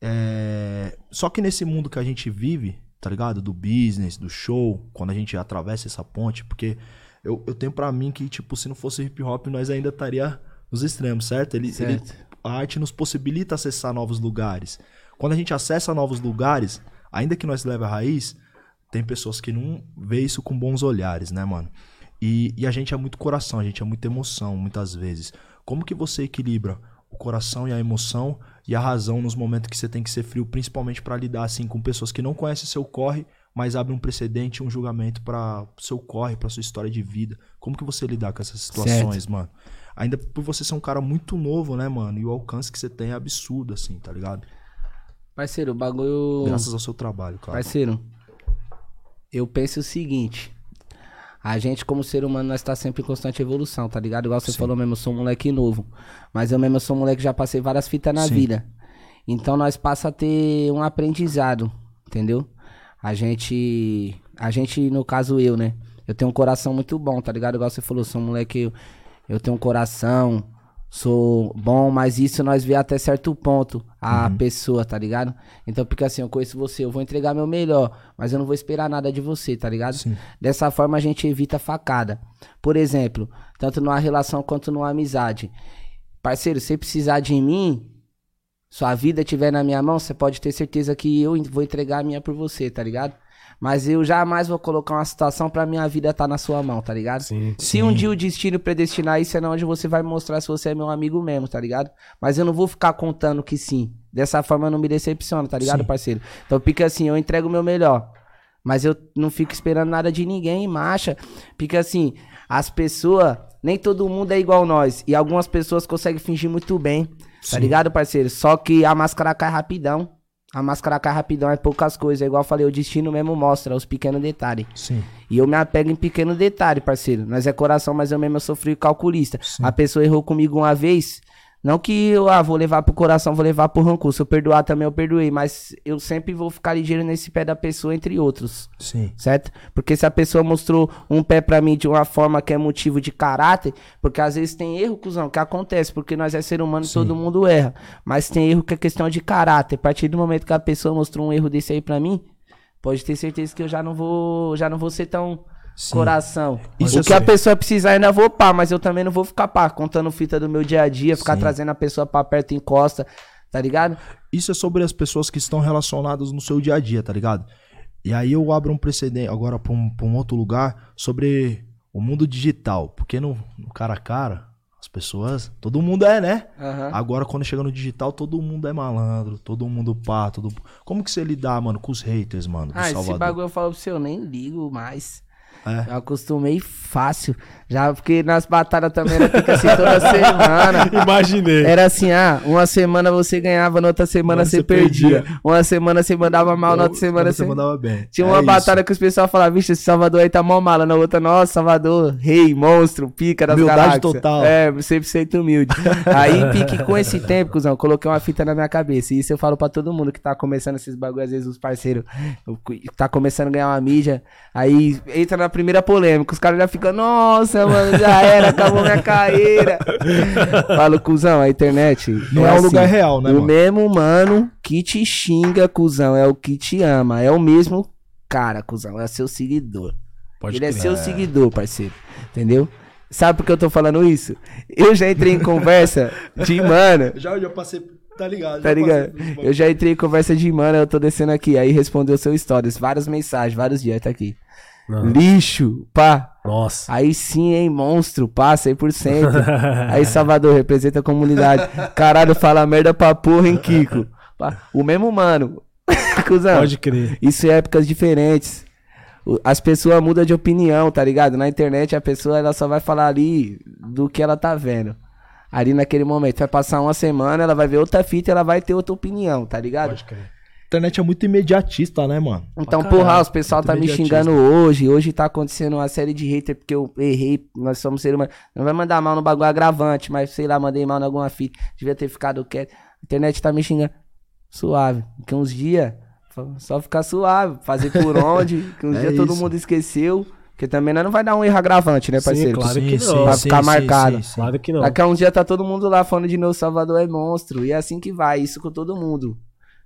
É... Só que nesse mundo que a gente vive, tá ligado? Do business, do show, quando a gente atravessa essa ponte, porque eu, eu tenho pra mim que, tipo, se não fosse hip hop, nós ainda estaria nos extremos, certo? Ele, ele- Certo. a arte nos possibilita acessar novos lugares. Quando a gente acessa novos lugares, ainda que nós leve a raiz, tem pessoas que não vê isso com bons olhares, né, mano? E, e a gente é muito coração, a gente é muita emoção, muitas vezes. Como que você equilibra o coração e a emoção e a razão nos momentos que você tem que ser frio, principalmente pra lidar assim com pessoas que não conhecem seu corre, mas abrem um precedente, um julgamento para seu corre, pra sua história de vida. Como que você lidar com essas situações, mano? Ainda por você ser um cara muito novo, né, mano? E o alcance que você tem é absurdo, assim, tá ligado? Parceiro, o bagulho. Graças ao seu trabalho, claro. Parceiro, eu penso o seguinte. A gente, como ser humano, nós tá sempre em constante evolução, tá ligado? Igual você falou mesmo, eu sou um moleque novo. Mas eu mesmo sou um moleque que já passei várias fitas na Sim. vida. Então nós passa a ter um aprendizado, entendeu? A gente. A gente, no caso eu, né? Eu tenho um coração muito bom, tá ligado? Igual você falou, sou um moleque. Eu, eu tenho um coração, sou bom, mas isso nós vê até certo ponto a pessoa, tá ligado? Então, porque assim, eu conheço você, eu vou entregar meu melhor, mas eu não vou esperar nada de você, tá ligado? Sim. Dessa forma a gente evita facada. Por exemplo, tanto numa relação quanto numa amizade. Parceiro, se precisar de mim, sua vida estiver na minha mão, você pode ter certeza que eu vou entregar a minha por você, tá ligado? Mas eu jamais vou colocar uma situação pra minha vida estar na sua mão, tá ligado? Sim. Se um dia o destino predestinar isso, é na onde você vai mostrar se você é meu amigo mesmo, tá ligado? Mas eu não vou ficar contando que sim. Dessa forma eu não me decepciono, tá ligado, Sim. parceiro? Então fica assim, eu entrego o meu melhor. Mas eu não fico esperando nada de ninguém, macha. Porque assim, as pessoas, nem todo mundo é igual nós. E algumas pessoas conseguem fingir muito bem, tá ligado, parceiro? Só que a máscara cai rapidão. A máscara cai rapidão, é poucas coisas. É igual eu falei, o destino mesmo mostra os pequenos detalhes. Sim. E eu me apego em pequeno detalhe, parceiro. Nós é coração, mas eu mesmo sou frio calculista. A pessoa errou comigo uma vez. Não que eu ah, vou levar pro coração, vou levar pro rancor. Se eu perdoar também, eu perdoei. Mas eu sempre vou ficar ligeiro nesse pé da pessoa, entre outros. Sim. Certo? Porque se a pessoa mostrou um pé pra mim de uma forma que é motivo de caráter, porque às vezes tem erro, cuzão, que acontece, porque nós é ser humano e todo mundo erra. Mas tem erro que é questão de caráter. A partir do momento que a pessoa mostrou um erro desse aí pra mim, pode ter certeza que eu já não vou, já não vou ser tão Sim. coração. Isso o que a sei. pessoa precisar ainda vou pá, mas eu também não vou ficar pá, contando fita do meu dia a dia, ficar Sim. trazendo a pessoa pra perto em costa, tá ligado? Isso é sobre as pessoas que estão relacionadas no seu dia a dia, tá ligado? E aí eu abro um precedente agora pra um, pra um outro lugar sobre o mundo digital. Porque no, no cara a cara, as pessoas. Todo mundo é, né? Aham. Agora, quando chega no digital, todo mundo é malandro, todo mundo pá, todo... Como que você lidar, mano, com os haters, mano, Ah, esse bagulho eu falo pra você, eu nem ligo mais. É. Eu acostumei fácil. Já porque nas batalhas também era pica assim toda semana. [LAUGHS] Imaginei. Era assim, ah, uma semana você ganhava, na outra semana você você perdia. perdia. Uma semana você mandava mal, na outra semana você mandava bem. Tinha É uma isso. batalha que os pessoal falavam, vixe, esse Salvador aí tá mó mala. Na outra, nossa, Salvador, rei, monstro, pica das Humildade galáxias. total. É, 100% humilde. aí, pique, com esse tempo, cuzão, coloquei uma fita na minha cabeça. E isso eu falo pra todo mundo que tá começando esses bagulho, às vezes os parceiros, tá começando a ganhar uma mídia. Aí entra na primeira polêmica, os caras já ficam, nossa, mano, já era, acabou minha carreira. Falo, cuzão, a internet. Não é um lugar real, né, O mano? mesmo mano que te xinga, cuzão, é o que te ama. É o mesmo cara, cuzão, é seu seguidor. Pode Ele é seu seguidor, parceiro. Entendeu? Sabe por que eu tô falando isso? Eu já entrei em conversa de [LAUGHS] mano. Já, já passei, tá ligado? Tá ligado? Eu já entrei em conversa de mano, eu tô descendo aqui. Aí respondeu seu stories, várias mensagens, vários dias, tá aqui. Não. Lixo, pá. Nossa. Aí sim, hein, monstro, pá, 100%. Aí Salvador, representa a comunidade. Caralho, fala merda pra porra, hein, Kiko. Pá, O mesmo mano. [LAUGHS] Cusão. Pode crer. Isso em épocas diferentes. As pessoas mudam de opinião, tá ligado? Na internet a pessoa ela só vai falar ali do que ela tá vendo. Ali naquele momento. Vai passar uma semana, ela vai ver outra fita e ela vai ter outra opinião, tá ligado? Pode crer. A internet é muito imediatista, né, mano? Então, porra, os pessoal tá me xingando hoje. Hoje tá acontecendo uma série de hater porque eu errei. Nós somos seres humanos. Não vai mandar mal no bagulho agravante, mas sei lá, mandei mal em alguma fita. Devia ter ficado quieto. A internet tá me xingando. Suave. Porque uns dias, só ficar suave. Fazer por [LAUGHS] onde. Que uns É dias todo mundo esqueceu. Porque também nós não vai dar um erro agravante, né, Sim, parceiro? claro que não. Vai ficar marcado. Claro que não. Daqui a uns dias tá todo mundo lá falando de novo, Salvador é monstro. E é assim que vai, isso com todo mundo.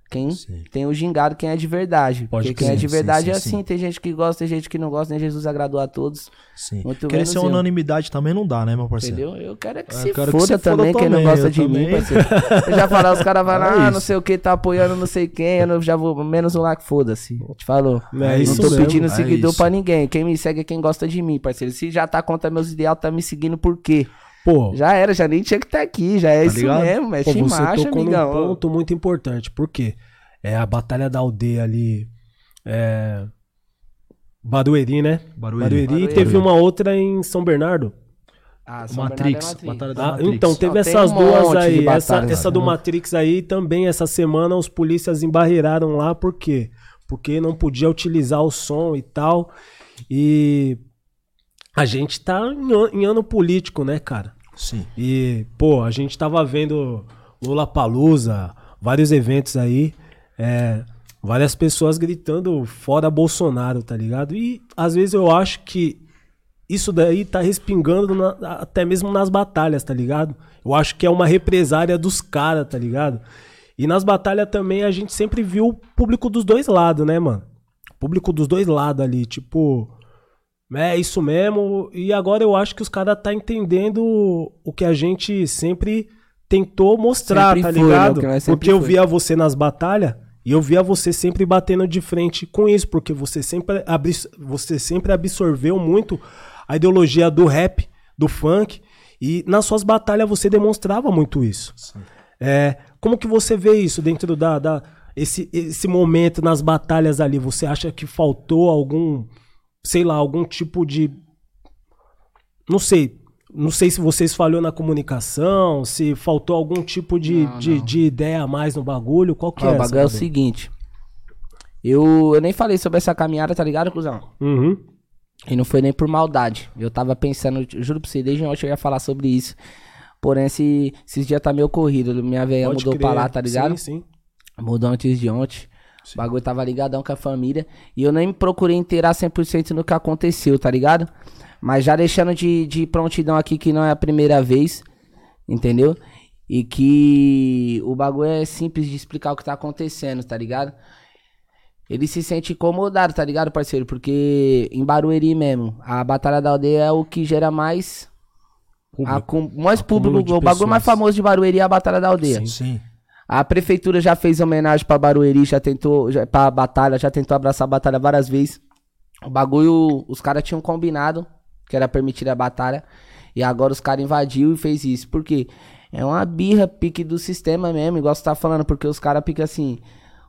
Quem Sim. tem o gingado, quem é de verdade. Pode Porque quem é crer. de verdade Sim, é sim, assim. Tem gente que gosta, tem gente que não gosta, nem Jesus agradou a todos. Sim. Muito Querer ser eu. unanimidade também não dá, né, meu parceiro? Entendeu? Eu quero é que Eu se quero que foda se foda também, quem não gosta de mim, também. parceiro. Eu já falar, os caras vão [LAUGHS] É lá, ah, não sei o que, tá apoiando não sei quem, eu já vou, menos um lá que foda-se. Te falou. É não tô mesmo, pedindo é seguidor isso. pra ninguém. Quem me segue é quem gosta de mim, parceiro. Se já tá contra meus ideais, tá me seguindo por quê? Pô, Já era, já nem tinha que estar aqui, já é isso ligado? mesmo, pô, mete você marcha, tocou amigão. num ponto muito importante. Por quê? É a batalha da aldeia ali. É. Barueri, né? Barueri. Barueri. Barueri. E teve uma outra em São Bernardo. Ah, São Matrix, Bernardo é Batalha da Ah, Matrix. então, teve Não, essas um duas aí. Essa, batalhas, essa do né? Matrix aí também, essa semana, os polícias embarreiraram lá, por quê? Porque não podia utilizar o som e tal. E a gente tá em, an- em ano político, né, cara? Sim. E, pô, a gente tava vendo Lula Palusa, vários eventos aí, é, várias pessoas gritando fora Bolsonaro, tá ligado? E às vezes eu acho que isso daí tá respingando na- até mesmo nas batalhas, tá ligado? Eu acho que é uma represária dos caras, tá ligado? E nas batalhas também a gente sempre viu o público dos dois lados, né, mano? Público dos dois lados ali, tipo. É isso mesmo. E agora eu acho que os caras tá entendendo o que a gente sempre tentou mostrar, Sempre tá foi, né? ligado? Sempre Porque eu foi. via você nas batalhas e eu via você sempre batendo de frente com isso, porque você sempre, abri- você sempre absorveu muito a ideologia do rap, do funk, e nas suas batalhas você demonstrava muito isso. É, como que você vê isso dentro da, da esse, esse momento nas batalhas ali? Você acha que faltou algum, sei lá, algum tipo de não sei. Não sei se vocês falhou na comunicação, se faltou algum tipo de, Não, de, não. de ideia a mais no bagulho. Qual que Ó, é? o bagulho é o seguinte. Eu, eu nem falei sobre essa caminhada, tá ligado, cuzão? Uhum. E não foi nem por maldade. Eu tava pensando, eu juro pra você, desde ontem eu ia falar sobre isso. Porém, esse, esses dias tá meio corrido. Minha veia Pode mudou crer. pra lá, tá ligado? Sim, sim. Mudou antes de ontem. O bagulho tava ligadão com a família. E eu nem procurei inteirar 100% no que aconteceu, tá ligado? Mas já deixando de, de prontidão aqui que não é a primeira vez, entendeu? E que o bagulho é simples de explicar o que tá acontecendo, tá ligado? Ele se sente incomodado, tá ligado, parceiro? Porque em Barueri mesmo, a Batalha da Aldeia é o que gera mais. A, com, mais público, o bagulho mais pessoas. famoso de Barueri é a Batalha da Aldeia. Sim. A prefeitura já fez homenagem pra Barueri, já tentou, pra batalha, já tentou abraçar a batalha várias vezes. O bagulho, os caras tinham combinado que era permitida a batalha. E agora os caras invadiu e fez isso. Por quê? É uma birra pique do sistema mesmo, igual você tá falando, porque os caras pique assim.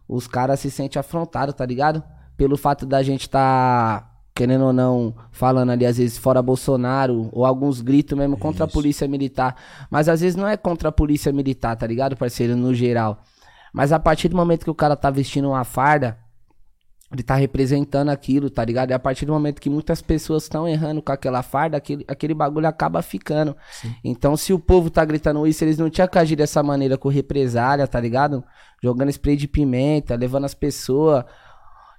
Os caras se sentem afrontados, tá ligado? Pelo fato da gente tá, querendo ou não, falando ali, às vezes, fora Bolsonaro, ou alguns gritos mesmo contra a Isso. polícia militar. Mas às vezes não é contra a polícia militar, tá ligado, parceiro? No geral. Mas a partir do momento que o cara tá vestindo uma farda, ele tá representando aquilo, tá ligado? E a partir do momento que muitas pessoas estão errando com aquela farda, aquele, aquele bagulho acaba ficando. Então, se o povo tá gritando isso, eles não tinham que agir dessa maneira com represália, tá ligado? Jogando spray de pimenta, levando as pessoas.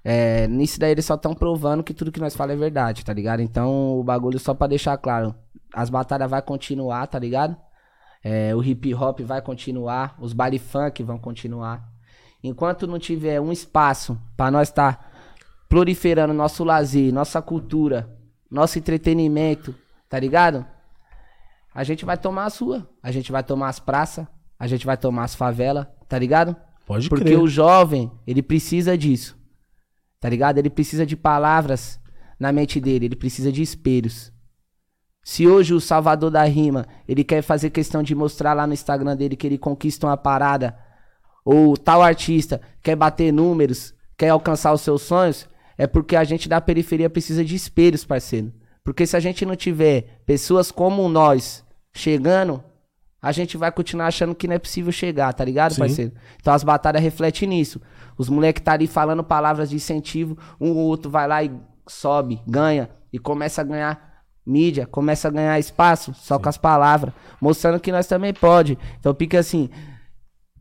É, nisso daí eles só estão provando que tudo que nós falamos é verdade, tá ligado? Então, o bagulho, só pra deixar claro, as batalhas vai continuar, tá ligado? É, o hip hop vai continuar, os baile funk vão continuar. Enquanto não tiver um espaço pra nós estar proliferando nosso lazer, nossa cultura, nosso entretenimento, tá ligado? A gente vai tomar a sua, a gente vai tomar as praças, a gente vai tomar as favelas, tá ligado? Pode Porque crer. o jovem, ele precisa disso. Tá ligado? Ele precisa de palavras na mente dele, ele precisa de espelhos. Se hoje o Salvador da Rima, ele quer fazer questão de mostrar lá no Instagram dele que ele conquista uma parada, ou tal artista quer bater números, quer alcançar os seus sonhos, é porque a gente da periferia precisa de espelhos, parceiro. Porque se a gente não tiver pessoas como nós chegando, a gente vai continuar achando que não é possível chegar, tá ligado, Sim. parceiro? Então as batalhas refletem nisso. Os moleques tá ali falando palavras de incentivo, um ou outro vai lá e sobe, ganha e começa a ganhar mídia, começa a ganhar espaço só com as palavras, mostrando que nós também pode. Então fica assim,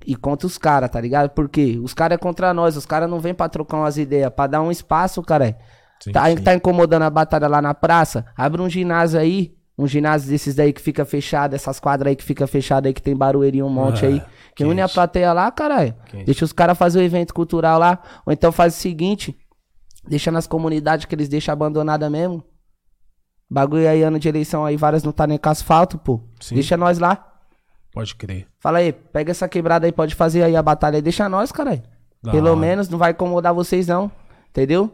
e contra os caras, tá ligado? Porque os caras é contra nós, os caras não vêm pra trocar umas ideias, pra dar um espaço, cara. Sim, tá, sim. tá incomodando a batalha lá na praça? Abre um ginásio aí, um ginásio desses daí que fica fechado, essas quadras aí que fica fechado aí, que tem barulho um monte Ah, aí. Que une a plateia lá, caralho. Deixa os caras fazer o evento cultural lá. Ou então faz o seguinte, deixa nas comunidades que eles deixam abandonada mesmo. Bagulho aí, ano de eleição aí, várias não tá nem com asfalto, pô. Sim. Deixa nós lá. Pode crer. Fala aí, pega essa quebrada aí, pode fazer aí a batalha aí, deixa nós, caralho. Pelo hora. menos não vai incomodar vocês não, entendeu?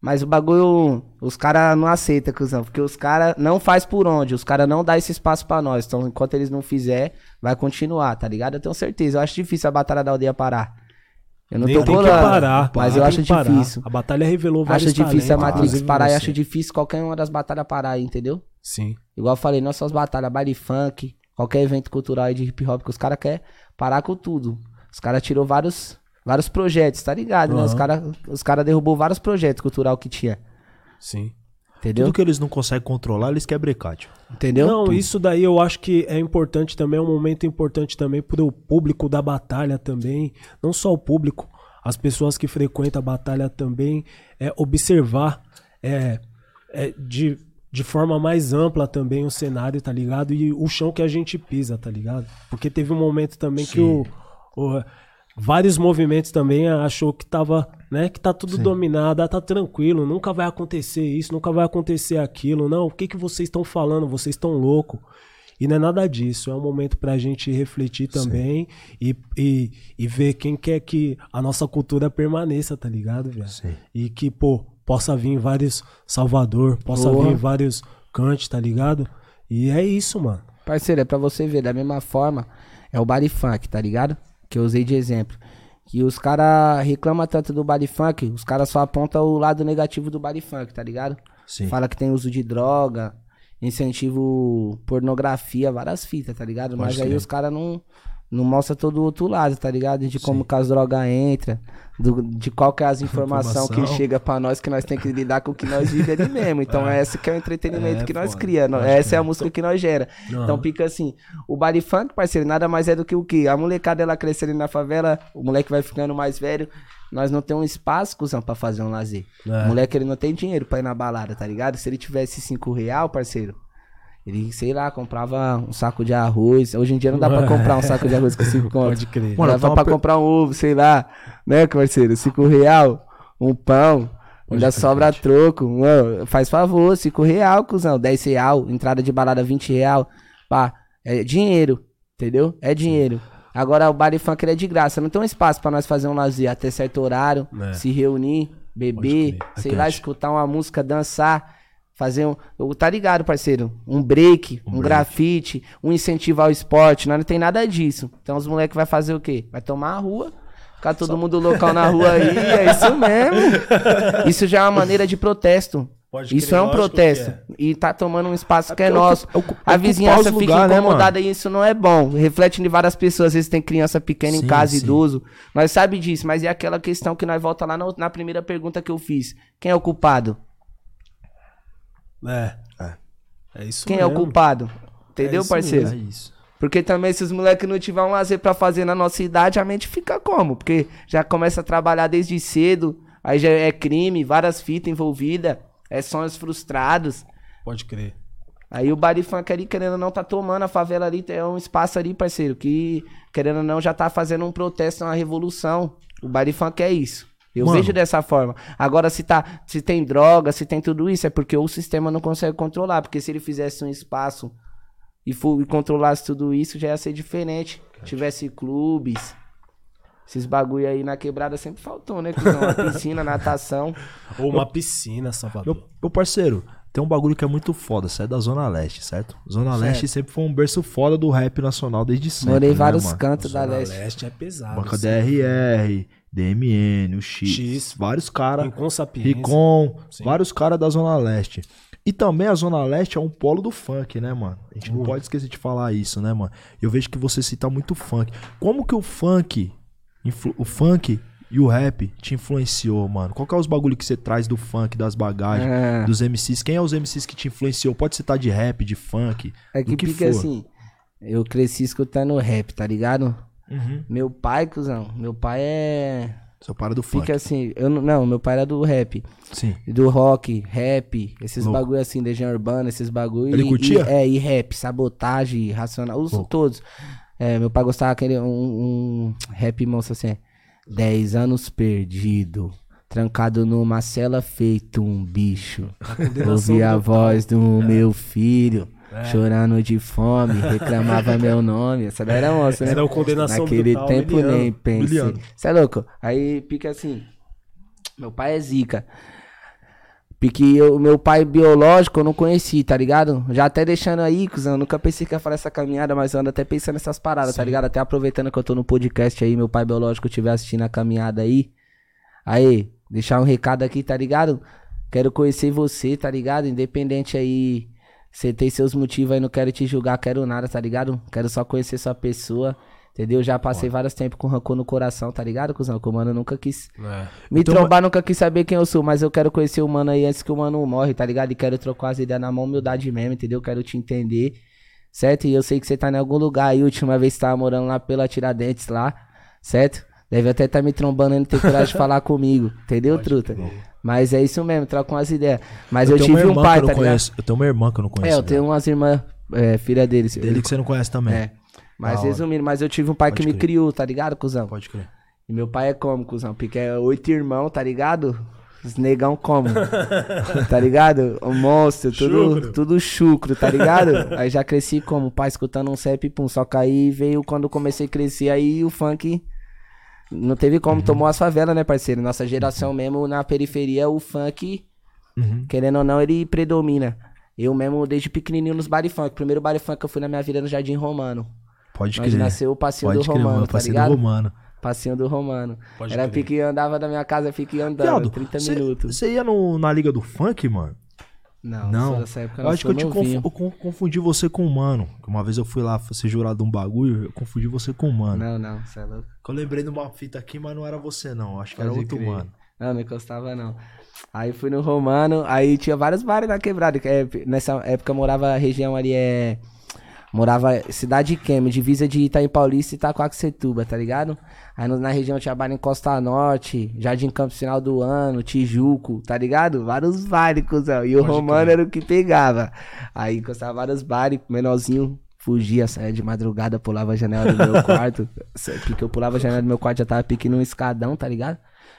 Mas o bagulho, os caras não aceitam, cuzão, porque os caras não faz por onde, os caras não dá esse espaço pra nós. Então, enquanto eles não fizer, vai continuar, tá ligado? Eu tenho certeza, eu acho difícil a batalha da aldeia parar. Eu não Nem tô tem que colando, parar. mas eu acho difícil. A batalha revelou vários Acho difícil a talentos, Matrix inclusive parar e acho difícil qualquer uma das batalhas parar entendeu? Sim. Igual eu falei, não só as batalhas, baile funk, qualquer evento cultural aí de hip hop que os caras querem parar com tudo. Os caras tirou vários, vários projetos, tá ligado, né? Os caras os cara derrubou vários projetos cultural que tinha. Sim. Entendeu? Tudo que eles não conseguem controlar, eles querem brecate. Entendeu? Não, isso daí eu acho que é importante também, é um momento importante também pro público da batalha também. Não só o público, as pessoas que frequentam a batalha também, é observar é, é, de, de forma mais ampla também o cenário, tá ligado? E o chão que a gente pisa, tá ligado? Porque teve um momento também que o, o- vários movimentos também achou que tava, né, que tá tudo dominado, ah, tá tranquilo, nunca vai acontecer isso, nunca vai acontecer aquilo. Não, o que que vocês estão falando? Vocês estão louco. E não é nada disso, é um momento pra gente refletir também e, e, e ver quem quer que a nossa cultura permaneça, tá ligado, velho? Sim. E que, pô, possa vir vários Salvador, possa Boa. vir vários Cante, tá ligado? E é isso, mano. Parceiro, é pra você ver, da mesma forma, é o baile funk, tá ligado? Que eu usei de exemplo. Que os caras reclamam tanto do baile funk, os caras só apontam o lado negativo do baile funk, tá ligado? Sim. Fala que tem uso de droga, incentivo pornografia, várias fitas, tá ligado? Pode Mas aí os caras não, não mostram todo o outro lado, tá ligado? De como que as drogas entram, do- de qual que é as [LAUGHS] informações que Informação. chega pra nós, que nós tem que lidar com o que nós vivemos ali mesmo. Então é esse que é o entretenimento É, que nós foda. cria, Pode essa é a música que nós gera. Aham. Então fica assim, o baile funk, parceiro, nada mais é do que o quê? A molecada ela crescendo na favela, o moleque vai ficando mais velho, nós não temos um espaço, cuzão, pra fazer um lazer. É. O moleque ele não tem dinheiro pra ir na balada, tá ligado? Se ele tivesse cinco real, parceiro, ele, sei lá, comprava um saco de arroz. Hoje em dia não dá pra comprar um saco de arroz com cinco conto. [LAUGHS] Pode crer. Mano, Dava tá pra per- comprar um ovo, sei lá, né, parceiro? Cinco real, um pão, ainda sobra troco. Mano, faz favor, cinco real, cuzão, dez real, entrada de balada vinte real. Pá, é dinheiro, entendeu? É dinheiro. Agora o baile funk é de graça, não tem um espaço pra nós fazer um lazer até certo horário, É. se reunir, beber, sei lá, escutar uma música, dançar. Fazer um. eu- Tá ligado, parceiro? Um break, um, break. grafite, um incentivo ao esporte. Nós não tem nada disso. Então os moleques vai fazer o quê? Vai tomar a rua. Ficar todo mundo local na rua aí. [LAUGHS] É isso mesmo. Isso já é uma maneira de protesto. Pode isso crer, é um protesto. que E tá tomando um espaço que é, é nosso. ocu- é ocu- a vizinhança fica lugar, né, incomodada e isso não é bom. Reflete em várias pessoas. Às vezes tem criança pequena em Sim, casa, sim. idoso. Nós sabe disso, mas é aquela questão que nós volta lá na, na primeira pergunta que eu fiz. Quem é o culpado? É. É. É isso Quem é o mesmo. culpado? Entendeu, isso parceiro? É isso. Porque também se os moleques não tiver um lazer pra fazer na nossa idade, a mente fica como? Porque já começa a trabalhar desde cedo, aí já é crime, várias fitas envolvidas, é sonhos frustrados. Pode crer. Aí o baile funk ali, querendo ou não, tá tomando a favela ali, é um espaço ali, parceiro, que, querendo ou não, já tá fazendo um protesto, uma revolução. O baile funk é isso. Eu Mano. vejo dessa forma. Agora, se, tá, se tem droga, se tem tudo isso, é porque o sistema não consegue controlar. Porque se ele fizesse um espaço e, for, e controlasse tudo isso, já ia ser diferente. Tivesse clubes. Esses bagulho aí na quebrada sempre faltou, né? Uma [LAUGHS] piscina, natação. Ou uma piscina, Salvador. Meu, meu parceiro, tem um bagulho que é muito foda. Você é da Zona Leste, certo? Zona Leste sempre foi um berço foda do rap nacional desde sempre. Morei né, vários mano? cantos da Zona leste. Leste é pesado. Banca assim. DRR, DMN, o X, X. vários caras. Ricom, Sim. vários caras da Zona Leste. E também a Zona Leste é um polo do funk, né, mano? A gente não pode esquecer de falar isso, né, mano? Eu vejo que você cita muito funk. Como que o funk, o funk e o rap te influenciou, mano? Qual que é os bagulho que você traz do funk, das bagagens, É. dos MCs? Quem é os MCs que te influenciou? Pode citar de rap, de funk, É do que, que fica for. assim. Eu cresci escutando rap, tá ligado? Uhum. Meu pai, cuzão, meu pai é. Seu para do funk. Fica assim, eu não, não, meu pai era do rap, Sim. do rock, rap, esses Louco. bagulho assim, Legião Urbana, esses bagulho. Ele e- curtia? E, é, e rap, sabotagem, racional, uso Louco. todos. É, meu pai gostava aquele, um, um rap monstro assim, dez anos perdido, trancado numa cela feito um bicho. condenação Ouvi a voz do meu filho. É. Chorando de fome, [LAUGHS] reclamava meu nome. Essa daí era moça, né? Era o condenação Naquele brutal, tempo miliano. nem pensei. Você é louco? Aí pica assim. Meu pai é zica. Porque o meu pai biológico eu não conheci, tá ligado? Já até deixando aí, cuzão, nunca pensei que ia fazer essa caminhada, mas eu ando até pensando nessas paradas, tá ligado? Até aproveitando que eu tô no podcast aí, meu pai biológico estiver assistindo a caminhada aí. Aí, deixar um recado aqui, tá ligado? Quero conhecer você, tá ligado? Independente aí, você tem seus motivos aí, não quero te julgar, quero nada, tá ligado? Quero só conhecer sua pessoa, entendeu? Já passei vários tempos com rancor no coração, tá ligado, cuzão? Que o mano nunca quis É. me Então, trombar, nunca quis saber quem eu sou, mas eu quero conhecer o mano aí antes que o mano morre, tá ligado? E quero trocar as ideias na mão, humildade mesmo, entendeu? Quero te entender, certo? E eu sei que você tá em algum lugar aí, última vez você tava morando lá pela Tiradentes lá, certo? Deve até tá me trombando e não ter coragem de [LAUGHS] falar comigo, entendeu, truta? Mas é isso mesmo, troca umas ideias. Mas eu, uma tive um pai, eu tá ligado? conheço. Eu tenho uma irmã que eu não conheço. É, eu tenho umas irmãs, é, filha dele. Dele que você não conhece também. É. Mas resumindo, mas eu tive um pai Pode que me crer. criou, tá ligado, cuzão? Pode crer. E meu pai é como, cuzão? Porque é oito irmãos, tá ligado? Os negão como? [LAUGHS] tá ligado? O monstro, tudo Chucro. tudo chucro, tá ligado? Aí já cresci como? Pai escutando um CEP pum. Só que aí veio quando comecei a crescer, aí o funk. Não teve como, tomou as favelas, né, parceiro? Nossa geração mesmo na periferia, o funk, Uhum. querendo ou não, ele predomina. Eu mesmo, desde pequenininho nos baile funk. Primeiro baile funk que eu fui na minha vida no Jardim Romano. Pode Onde crer. nasceu o passinho Pode do crer, Romano, mano. tá Passeio do ligado? Romano. Passinho do Romano. Pode Era crer. pique andava da minha casa, fique andando, Viado, 30 cê- minutos. Você ia no- na Liga do Funk, mano? Não, Não. sou dessa época Eu acho que eu te novinho. eu con- confundi você com o mano. Uma vez eu fui lá ser jurado um bagulho, eu confundi você com o mano. Não, não, você é louco. Que Eu lembrei de uma fita aqui, mas não era você, não. Acho que era outro crer. mano. Não, não encostava não. Aí fui no Romano, aí tinha vários bares na quebrada. que é- nessa época eu morava a região ali, é. Morava cidade de divisa de Itaim Paulista e Itacoaxetuba, tá ligado? Aí na região tinha bar em Costa Norte, Jardim Campos Final do Ano, Tijuco, tá ligado? Vários bares, cuzão. E o Pode Romano crer. era o que pegava. Aí encostava vários bares, menorzinho, fugia, saia de madrugada, pulava a janela do meu [LAUGHS] quarto. Porque eu pulava a janela do meu quarto, já tava pique num escadão, tá ligado?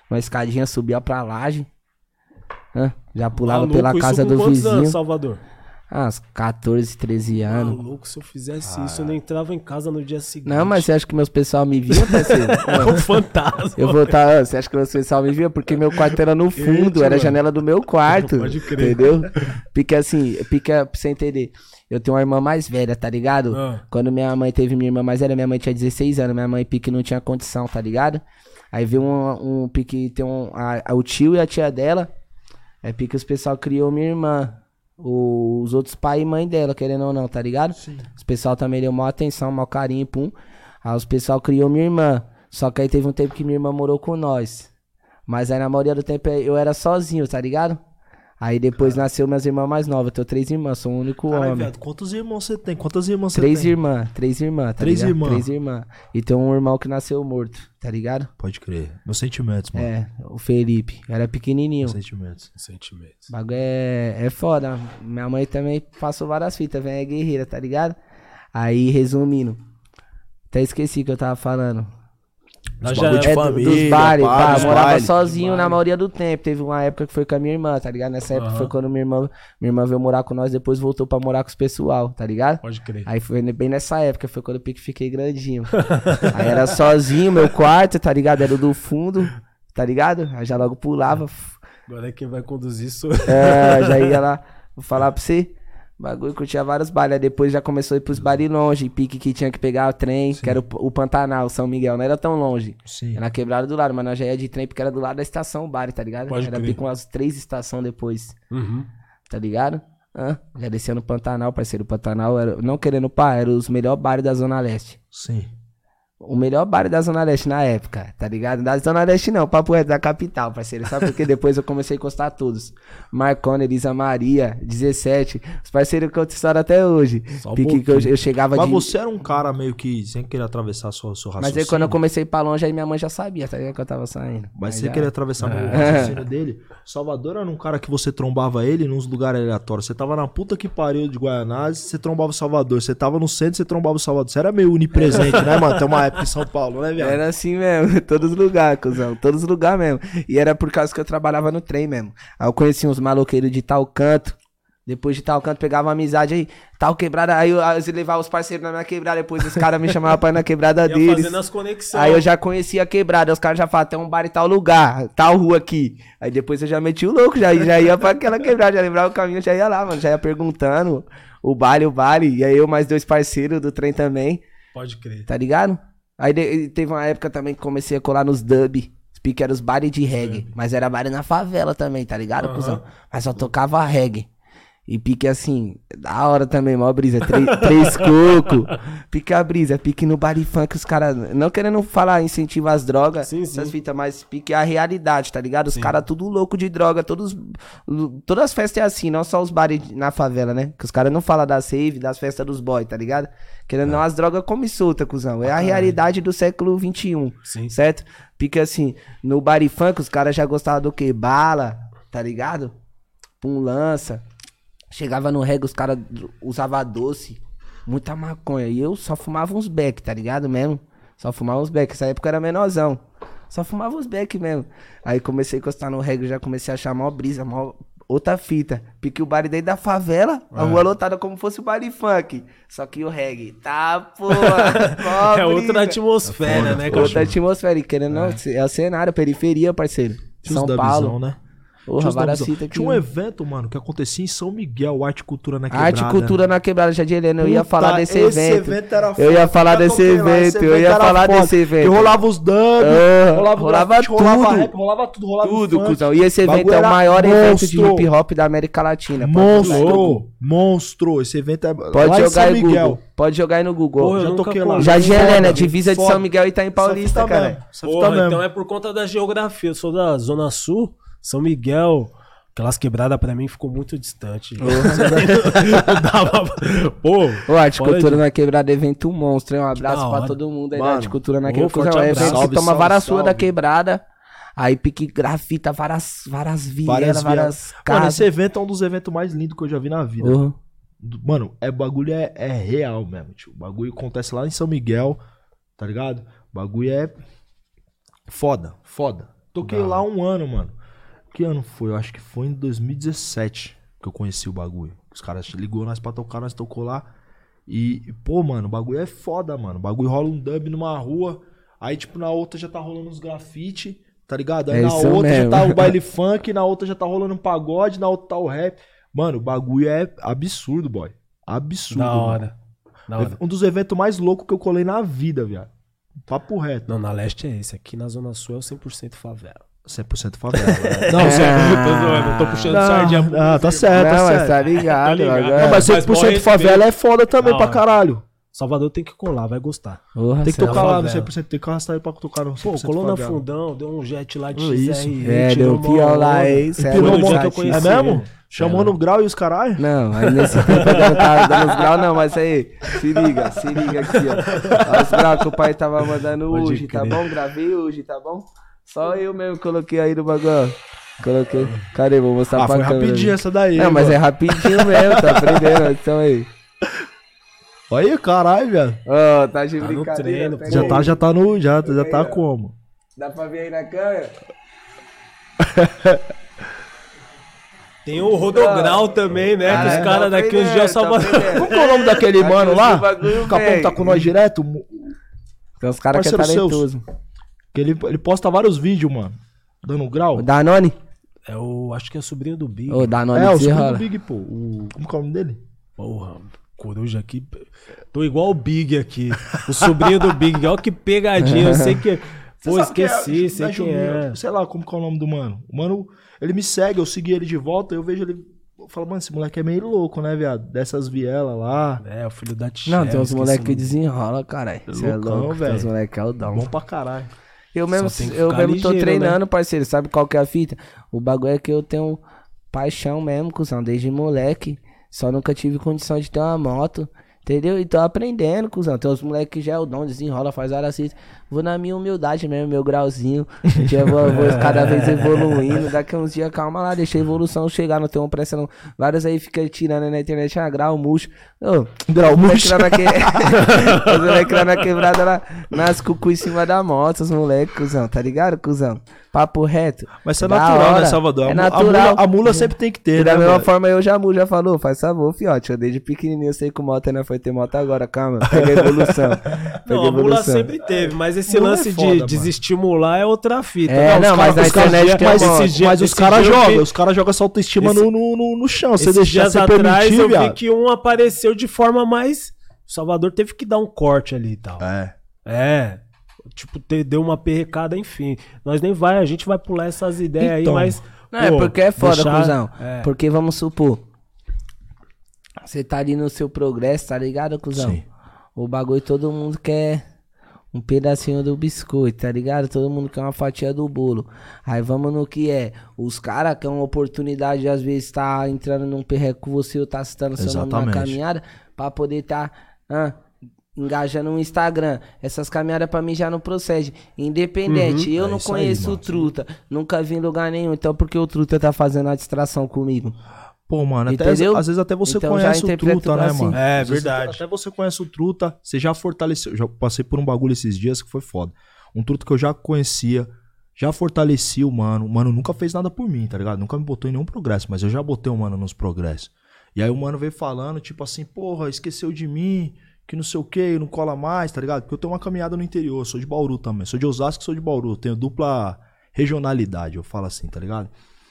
Uma escadinha subia pra laje. Hã? Já pulava Maluco, pela casa do vizinho. Anos, Salvador? Ah, uns 14, 13 anos. Maluco, se eu fizesse isso, eu não entrava em casa no dia seguinte. Não, mas você acha que meus pessoal me viam, parceiro? [LAUGHS] É um fantasma. Eu vou estar. Você acha que meus pessoal me viam? Porque meu quarto era no fundo, era a janela do meu quarto. Pode crer. Entendeu? Porque assim, pica pra você entender. Eu tenho uma irmã mais velha, tá ligado? Ah. Quando minha mãe teve minha irmã mais velha, minha mãe tinha 16 anos. Minha mãe pique não tinha condição, tá ligado? Aí veio um, um pique, tem um. A, a- o tio e a tia dela. É pique os pessoal criou minha irmã. Os outros pai e mãe dela, querendo ou não, tá ligado? Sim. Os pessoal também deu maior atenção, maior carinho, pum. Aí os pessoal criou minha irmã. Só que aí teve um tempo que minha irmã morou com nós. Mas aí na maioria do tempo eu era sozinho, tá ligado? Aí depois nasceu minhas irmãs mais novas. Eu tenho três irmãs, sou o único Caralho, homem. viado, quantos irmãos você tem? Quantas irmãs você Três tem? irmãs, três irmãs, tá Três irmãs. Três irmãs. E tem um irmão que nasceu morto, tá ligado? Pode crer. Meus sentimentos, mano. É, o Felipe. Era pequenininho. Meus sentimentos. Sentimentos. O bagulho é, é foda. Minha mãe também passou várias fitas, velho, é guerreira, tá ligado? Aí, resumindo. Até esqueci o que eu tava falando. Janela bagulho de É, família, dos bares, pá, pá, dos morava baile. sozinho na maioria do tempo. Teve uma época que foi com a minha irmã, tá ligado? Nessa época foi quando minha irmã, minha irmã veio morar com nós, depois voltou pra morar com os pessoal, tá ligado? Pode crer. Aí foi bem nessa época, foi quando eu pique fiquei grandinho. [LAUGHS] Aí era sozinho, meu quarto, tá ligado? Era o do fundo, tá ligado? Aí já logo pulava. Agora é quem vai conduzir isso. É, já ia lá, vou falar pra você. Bagulho, curtia vários bailes. Aí depois já começou a ir pros bares longe, pique que tinha que pegar o trem, que era o, o Pantanal, São Miguel, não era tão longe. Sim. Era quebrada do lado, mas nós já ia de trem porque era do lado da estação o bar, tá ligado? Pode era crer. pique umas três estações depois, Uhum. tá ligado? Hã? Já descia no Pantanal, parceiro. O Pantanal era, não querendo pá, era os melhores bares da Zona Leste. Sim. O melhor bar da Zona Leste na época, tá ligado? Da Zona Leste não, papo é da capital, parceiro. Sabe por quê? Depois eu comecei a encostar todos. Marcona, Elisa Maria, 17. Os parceiros que eu história até hoje. Só um Pique que eu, eu chegava Mas de... você era um cara meio que sem querer atravessar seu, seu raciocínio. Mas aí quando eu comecei pra longe, aí minha mãe já sabia, tá ligado? Que eu tava saindo. Mas Aí você já- queria atravessar o É. raciocínio dele. Salvador era um cara que você trombava ele nos lugares aleatórios. Você tava na puta que pariu de Guaianazes, você trombava o Salvador. Você tava no centro, você trombava o Salvador. Você era meio onipresente, né, mano? Tem uma época em São Paulo, né, viado? Era assim mesmo, [LAUGHS] todos os lugares, cuzão, todos os lugares mesmo. E era por causa que eu trabalhava no trem mesmo. Aí eu conheci uns maloqueiros de tal canto. Depois de tal canto, pegava uma amizade aí, tal quebrada. Aí eu, eu levava os parceiros na minha quebrada. Depois os caras me [LAUGHS] chamavam pra ir na quebrada Ia deles. fazendo as conexões. Aí eu já conhecia a quebrada, os caras já falavam, tem um bar em tal lugar, tal rua aqui. Aí depois eu já meti o louco, já, já ia pra aquela quebrada, já lembrava o caminho, já ia lá, mano, já ia perguntando o baile, o baile. E aí eu mais dois parceiros do trem também, Pode crer. tá ligado? Aí de- teve uma época também que comecei a colar nos dub, que era os bares de reggae, mas era baile na favela também, tá ligado, Aham. cuzão? Mas só tocava reggae. E pique assim, da hora também, mó brisa. Três, [LAUGHS] três coco. Pique a brisa, pique no bar funk, os caras. Não querendo falar incentivar as drogas, Sim, essas sim. fitas, mas pique a realidade, tá ligado? Os caras tudo louco de droga, todos. Todas as festas é assim, não só os bares na favela, né? Que os caras não falam das rave, das festas dos boys, tá ligado? Querendo ou não, as drogas come solta, cuzão. É a realidade do século XXI. Sim. Certo? Porque assim, no bar funk, os caras já gostavam do que? Bala, tá ligado? Pum lança. Chegava no reggae, os caras usavam doce, muita maconha. E eu só fumava uns beck, tá ligado mesmo? Só fumava uns beck. Essa época eu era menorzão. Só fumava os beck mesmo. Aí comecei a encostar no reggae, já comecei a achar mó brisa, mó outra fita. Pique o baile dentro da favela, a rua lotada como fosse o baile funk. Só que o reggae, tá, [LAUGHS] porra. mó É outra atmosfera, né, Outra atmosfera, e querendo ou não, é o cenário, periferia, parceiro. São Paulo. visão, né? Porra, várias fitas aqui. Tinha um evento, mano, que acontecia em São Miguel, Arte e Cultura na Quebrada. Arte e cultura na quebrada, já de Helena. Eu ia falar desse esse evento. era Eu ia falar desse evento, eu ia falar foda. desse evento. Que rolava os dub, Ah, rolava, rolava grafite, rolava tudo. rap, rolava tudo, rolava Tudo, funk. cuzão. E esse evento Bagulho é o maior evento de hip hop da América Latina. Monstro, monstro. Esse evento é Pode lá em jogar São aí. Google. Pode jogar aí no Google. Porra, eu Já toquei lá. Já de Helena, divisa de. São Miguel e tá em Paulista, cara. Porra, então é por conta da geografia. Eu sou da Zona Sul, São Miguel. Aquelas quebradas pra mim ficou muito distante. [LAUGHS] Não dava. Pô, Ô, Arte Cultura de- na Quebrada, evento monstro, hein? Um abraço pra todo mundo aí da Mano, Arte Cultura na Quebrada. É um evento abraço. que Salve, toma salve, várias ruas da salve. quebrada. Aí pique grafita, várias, várias vielas, várias, Mano, casas. esse evento é um dos eventos mais lindos que eu já vi na vida. Uhum. Do- Mano, é bagulho é, é real mesmo, tio. O bagulho acontece lá em São Miguel, tá ligado? O bagulho é foda, foda. Toquei lá um ano, mano. Que ano foi? Eu acho que foi em 2017 que eu conheci o bagulho. Os caras ligou nós pra tocar, nós tocou lá. E, pô, mano, o bagulho é foda, mano. O bagulho rola um dub numa rua, aí, tipo, na outra já tá rolando uns grafite, tá ligado? Aí É na outra mesmo. já tá o baile [LAUGHS] funk, na outra já tá rolando um pagode, na outra tá o rap. Mano, o bagulho é absurdo, boy. Absurdo. Da mano. hora. Da hora. Um dos eventos mais loucos que eu colei na vida, viado. Papo reto. Não, na leste é esse. Aqui na Zona Sul é o 100% favela. 100% favela. né? [LAUGHS] Não, só, [LAUGHS] tô zoando, eu tô puxando sardinha Ah, tá certo, não, tá mas certo. tá ligado. Tô ligado. Não, mas Mas, bom 100% respeito. favela é foda também pra hora. caralho. Salvador tem que colar, vai gostar. Porra, Tem que é tocar lá no favela. 100%, tem que arrastar aí pra tocar no 100% Pô, colou na fundão, deu um jet lá de Oh, isso. XR. É, tirou deu uma pior lá, hein? É louco, um monte, já eu tinha. conheci. É mesmo? Chamou no grau e os caralho? Não, aí nesse tempo eu não tava dando os graus, não, mas aí, se liga, se liga aqui, ó. Olha os graus que o pai tava mandando Pode hoje, tá crer. bom? Gravei hoje, tá bom? Só eu mesmo coloquei aí no bagulho, ó. Coloquei. Cadê? Vou mostrar Ah, pra foi câmera. rapidinho essa daí. Não, mas é rapidinho mesmo, tá aprendendo, então aí. Olha aí, caralho, velho. Ó, tá de Tá no brincadeira. treino, pega Já aí. tá, já tá no. Já, já aí, tá ó. como? Dá pra ver aí na câmera? [LAUGHS] Tem o Rodograu também, né? Ah, que os é, caras tá daqui uns aprendendo, dias tá aprendendo. Qual é o nome daquele mano os lá? bagulho O Capão tá com nós direto. Tem uns caras que é Parceiro seus. Que ele, ele posta vários vídeos, mano. Dando grau. O Danone? É o. Acho que é o sobrinho do Big. Ô, Danone É, o desenrola. segundo Big, pô. O, como que é o nome dele? Porra, coruja aqui. Tô igual o Big aqui. O sobrinho do Big. Olha que pegadinha. Eu sei que. [LAUGHS] Pô, quem esqueci, é? sei Juninho. é. Sei lá como que é o nome do mano. O mano, ele me segue, eu segui ele de volta, eu vejo ele. Eu falo, mano, esse moleque é meio louco, né, viado? Dessas vielas lá. É, o filho da tia. Não, tem uns o que desenrola, caralho. Você é louco, tem velho. uns moleques é o dom. Bom pra caralho. Eu mesmo, eu mesmo tô ligeiro, treinando, né? parceiro. Sabe qual que é a fita? O bagulho é que eu tenho paixão mesmo, cuzão, desde moleque. Só nunca tive condição de ter uma moto. Entendeu? E tô aprendendo, cuzão. Tem uns moleques que já é o dom, desenrola, faz várias citas. Vou na minha humildade mesmo, meu grauzinho. Um dia eu vou, vou cada vez evoluindo. Daqui a uns dias, calma lá, deixa a evolução chegar. Não tenho pressa não. Vários aí ficam tirando na internet, ah, grau, murcho. Ô, Grau murcho. na que... [LAUGHS] Os moleque lá na quebrada lá, nas cucu em cima da moto, os moleques, cuzão, tá ligado, cuzão? Papo reto. Mas isso é Da natural, hora. né, Salvador? É A mu- a natural. mula, a mula sempre tem que E ter, da né? mesma velho? forma, eu já, mu- já falou, faz favor, fiote. Eu desde pequenininho eu sei que moto não foi ter moto agora, calma. Pega a evolução. Pega [LAUGHS] Não, a mula sempre teve, mas esse é lance foda, de mano. desestimular é outra fita. É, os não, mas na os caras- internet tem mas uma- dias- Mas os caras jogam, vi- os caras jogam essa autoestima Esse- no, no, no, chão. Você Esses deixa dias você atrás permitir, eu vi viado. que um apareceu de forma mais. O Salvador teve que dar um corte ali e tal. É. É. Tipo, te- deu uma perrecada, enfim. Nós nem vai, a gente vai pular essas ideias Então. aí, mas. Não, é pô, porque é foda, deixar- cuzão. É. Porque vamos supor. Você tá ali no seu progresso, tá ligado, cuzão? Sim. O bagulho todo mundo quer um pedacinho do biscoito, tá ligado? Todo mundo quer uma fatia do bolo. Aí vamos no que é. Os caras querem uma oportunidade, às vezes, tá entrando num perreco com você ou tá citando seu nome Exatamente. na caminhada pra poder tá. ah, engajando no Instagram. Essas caminhadas pra mim já não procede. Independente, eu É não isso aí, conheço o. Truta. Nunca vi em lugar nenhum. Então por que o Truta tá fazendo a distração comigo? Pô, mano, até, Entendeu? às vezes até você Então conhece o truta, né, assim. mano? É, Às vezes verdade. Até você conhece o truta, você já fortaleceu. Já passei por um bagulho esses dias que foi foda. Um truta que eu já conhecia, Já fortaleci o mano. O mano nunca fez nada por mim, tá ligado? Nunca me botou em nenhum progresso, mas eu já botei o mano nos progressos. E aí o mano veio falando, tipo assim, porra, esqueceu de mim, que não sei o que, não cola mais, tá ligado? Porque eu tenho uma caminhada no interior, sou de Bauru também. Sou de Osasco, sou de Bauru. Tenho dupla regionalidade, eu falo assim, tá ligado?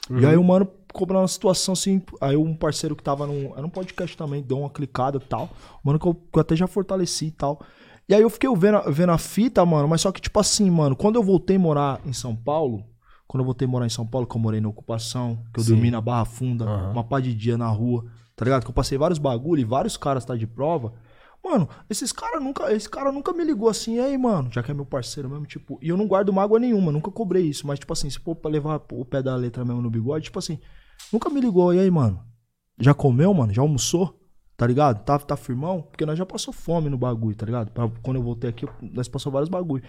E aí o mano cobrando uma situação assim, aí um parceiro que tava num, era um podcast também, deu uma clicada e tal. Mano, que eu, que eu até já fortaleci e tal. E aí eu fiquei vendo, vendo a fita, mano, mas só que tipo assim, mano, quando eu voltei a morar em São Paulo, quando eu voltei a morar em São Paulo, que eu morei na ocupação, que eu Sim. dormi na Barra Funda, Aham. uma pá de dia na rua, tá ligado? Que eu passei vários bagulho e vários caras tá de prova. Mano, esses caras nunca, esse cara nunca me ligou assim, e aí, mano, já que é meu parceiro mesmo, tipo, e eu não guardo mágoa nenhuma, nunca cobrei isso, mas tipo assim, se for pra levar o pé da letra mesmo no bigode, tipo assim, nunca me ligou, e aí, mano? Já comeu, mano? Já almoçou? Tá ligado? Tá, tá firmão? Porque nós já passou fome no bagulho, tá ligado? Pra- quando eu voltei aqui, nós passou vários bagulho.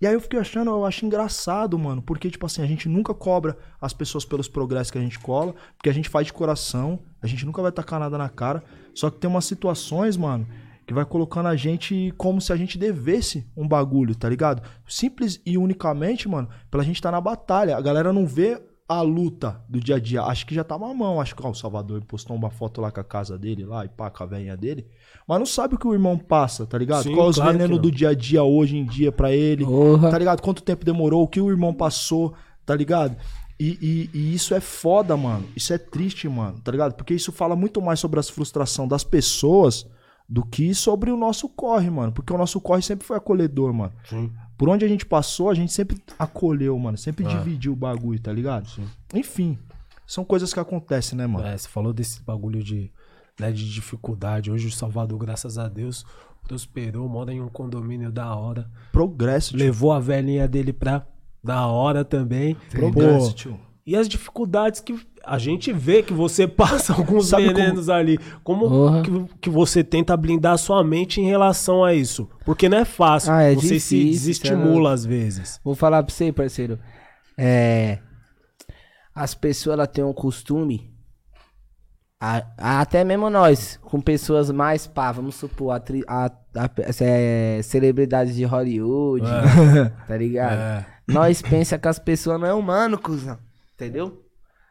E aí eu fiquei achando, eu acho engraçado, mano, porque, tipo assim, a gente nunca cobra as pessoas pelos progressos que a gente cola, porque a gente faz de coração, a gente nunca vai tacar nada na cara. Só que tem umas situações, mano, que vai colocando a gente como se a gente devesse um bagulho, tá ligado? Simples e unicamente, mano, pela gente estar na batalha. A galera não vê a luta do dia a dia. Acho que já tá mamão. Acho que ó, o Salvador postou uma foto lá com a casa dele, lá, e pá, com a velhinha dele. Mas não sabe o que o irmão passa, tá ligado? Sim, Qual os claro venenos do dia a dia hoje em dia pra ele. Porra. Tá ligado? Quanto tempo demorou, o que o irmão passou, tá ligado? E, e- e isso é foda, mano. Isso é triste, mano, tá ligado? Porque isso fala muito mais sobre as frustrações das pessoas do que sobre o nosso corre, mano. Porque o nosso corre sempre foi acolhedor, mano. Sim. Por onde a gente passou, a gente sempre acolheu, mano. Sempre É. dividiu o bagulho, tá ligado? Enfim, são coisas que acontecem, né, mano? É, você falou desse bagulho de, né, de dificuldade. Hoje o Salvador, graças a Deus, prosperou, mora em um condomínio da hora. Progresso, tio. Levou a velhinha dele pra da hora também. Progresso, Pô, tio. E as dificuldades que a gente vê que você [LAUGHS] passa alguns Sabe como- venenos ali. Como que, que você tenta blindar a sua mente em relação a isso? Porque não é fácil. Ah, é você se difícil, desestimula às vezes. Vou falar pra você, parceiro. É. As pessoas têm um costume. a- a- até mesmo nós, com pessoas mais pá, vamos supor, a, a- é, celebridades de Hollywood, [LAUGHS] tá ligado? É. Nós pensa que as pessoas não é humano, cuzão. Entendeu?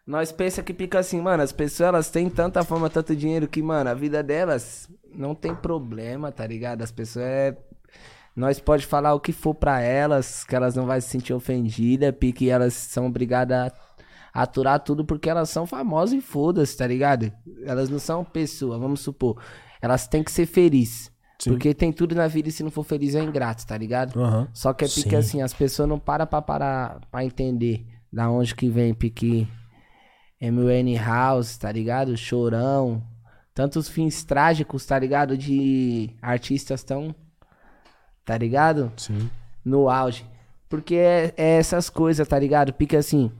Nós pensa que fica assim, mano, as pessoas elas têm tanta fama, tanto dinheiro que, mano, a vida delas não tem problema, tá ligado? As pessoas é. Nós pode falar o que for pra elas, que elas não vão se sentir ofendidas, porque elas são obrigadas a aturar tudo porque elas são famosas e foda-se, tá ligado? Elas não são pessoa, vamos supor. Elas têm que ser felizes. Porque tem tudo na vida e se não for feliz é ingrato, tá ligado? Aham. Só que é porque Sim. assim, as pessoas não param pra parar pra entender da onde que vem pique MN House, tá ligado? Chorão. Tantos fins trágicos, tá ligado? De artistas tão. Tá ligado? Sim. No auge. Porque é, é essas coisas, tá ligado? Porque assim.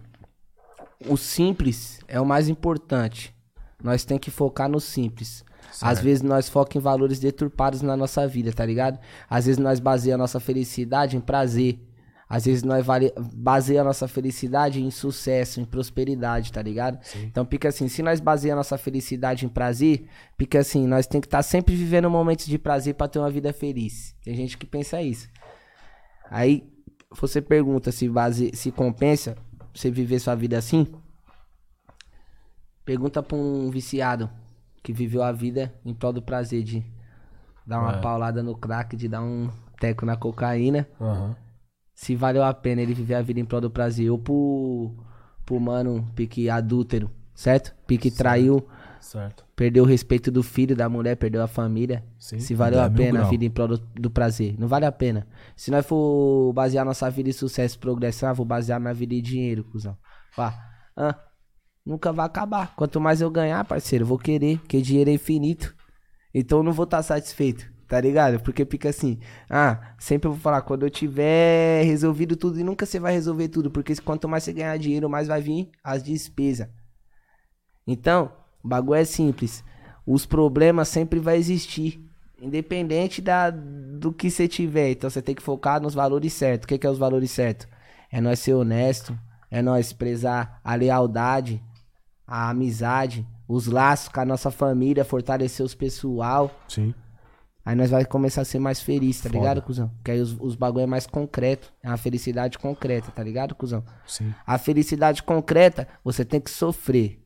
O simples é o mais importante. Nós tem que focar no simples. Às vezes nós focamos em valores deturpados na nossa vida, tá ligado? Às vezes nós baseamos a nossa felicidade em prazer. Às vezes nós vale... a nossa felicidade em sucesso, em prosperidade, tá ligado? Então fica assim, se nós baseamos a nossa felicidade em prazer, fica assim, nós tem que estar sempre vivendo momentos de prazer pra ter uma vida feliz. Tem gente que pensa isso. Aí você pergunta se base, se compensa você viver sua vida assim? Pergunta pra um viciado que viveu a vida em prol do prazer de dar uma É. paulada no crack, de dar um teco na cocaína. Aham. Se valeu a pena ele viver a vida em prol do prazer. Ou pro, pro mano pique adúltero, certo? Pique traiu, Certo. perdeu o respeito do filho, da mulher, perdeu a família. Sim. Se valeu É, a mil pena a grau. vida em prol do, do prazer. Não vale a pena. Se nós for basear nossa vida em sucesso e progressão, ah, vou basear minha vida em dinheiro, cuzão. Pá. Ah, nunca vai acabar. Quanto mais eu ganhar, parceiro, eu vou querer, porque dinheiro é infinito. Então eu não vou estar satisfeito, tá ligado? Porque fica assim, ah, sempre eu vou falar, quando eu tiver resolvido tudo, e nunca você vai resolver tudo, porque quanto mais você ganhar dinheiro, mais vai vir as despesas. Então, o bagulho é simples. Os problemas sempre vai existir. Independente da, do que você tiver. Então você tem que focar nos valores certos. O que, que é os valores certos? É nós ser honesto. É nós prezar a lealdade, a amizade, os laços com a nossa família, fortalecer os pessoal. Sim. Aí nós vai começar a ser mais feliz, tá Foda. ligado, cuzão? Que aí os, os bagulho é mais concreto. É uma felicidade concreta, tá ligado, cuzão? Sim. A felicidade concreta, você tem que sofrer.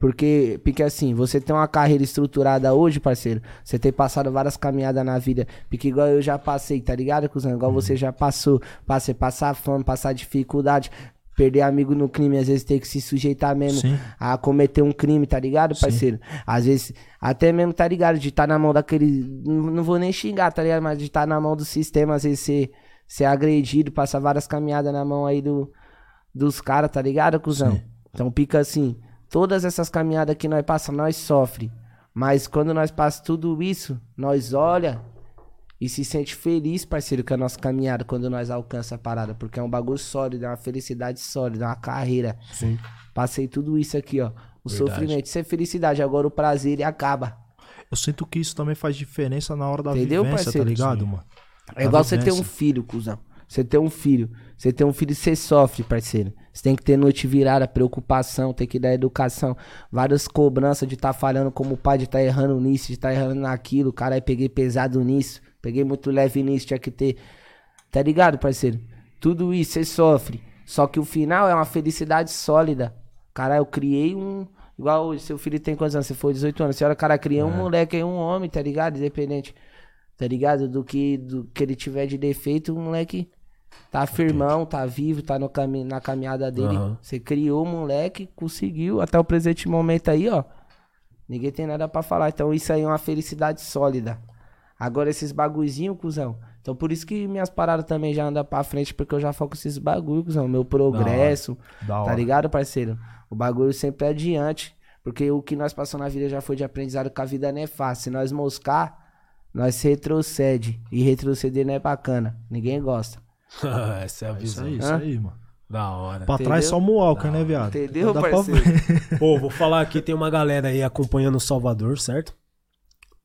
Porque, porque assim, você tem uma carreira estruturada hoje, parceiro. Você tem passado várias caminhadas na vida. Porque igual eu já passei, tá ligado, cuzão? Igual você já passou. Passei, passar fome, passar dificuldade. Perder amigo no crime, às vezes ter que se sujeitar mesmo Sim. a cometer um crime, tá ligado, parceiro? Às vezes, até mesmo, tá ligado? De estar na mão daquele. Não, não vou nem xingar, tá ligado? Mas de estar na mão do sistema, às vezes ser, ser agredido, passar várias caminhadas na mão aí do, dos caras, tá ligado, cuzão? Sim. Então pica assim, todas essas caminhadas que nós passamos, nós sofre. Mas quando nós passamos tudo isso, nós olha e se sente feliz, parceiro, com a nossa caminhada quando nós alcança a parada. Porque é um bagulho sólido, é uma felicidade sólida, é uma carreira. Sim. Passei tudo isso aqui, ó. O Verdade. sofrimento, isso é felicidade. Agora o prazer, ele acaba. Eu sinto que isso também faz diferença na hora da Entendeu, vivência, parceiro? tá ligado, mano? É igual você ter um filho, cuzão. Você ter um filho. Você ter um filho, você sofre, parceiro. Você tem que ter noite virada, preocupação, tem que dar educação. Várias cobranças de estar falhando como pai, de estar errando nisso, de estar errando naquilo. Caralho, peguei pesado nisso. Peguei muito leve nisso, tinha que ter. Tá ligado, parceiro? Tudo isso você sofre. Só que o final é uma felicidade sólida. Caralho, eu criei um. Igual hoje, seu filho tem quantos anos? Você foi 18 anos. Senhora, cara, criou um moleque aí, um homem, tá ligado? Independente tá ligado? Do que, do que ele tiver de defeito, o moleque tá firmão, tá vivo, tá no cami na caminhada dele. Aham. Você criou o moleque, conseguiu, até o presente momento aí, ó. Ninguém tem nada pra falar. Então isso aí é uma felicidade sólida. Agora esses bagulhozinhos, cuzão. Então por isso que minhas paradas também já andam pra frente, porque eu já foco esses bagulho, cuzão. Meu progresso, Da tá hora. ligado, parceiro? O bagulho sempre é adiante. Porque o que nós passamos na vida já foi de aprendizado que a vida não é fácil. Se nós moscar, nós retrocede. E retroceder não é bacana. Ninguém gosta. [LAUGHS] Essa é a Isso visão. aí, isso aí, mano. Da hora. Pra trás só o Walker, né, viado? Entendeu, Dá pra parceiro? ver. [LAUGHS] Pô, vou falar aqui, tem uma galera aí acompanhando o Salvador, certo?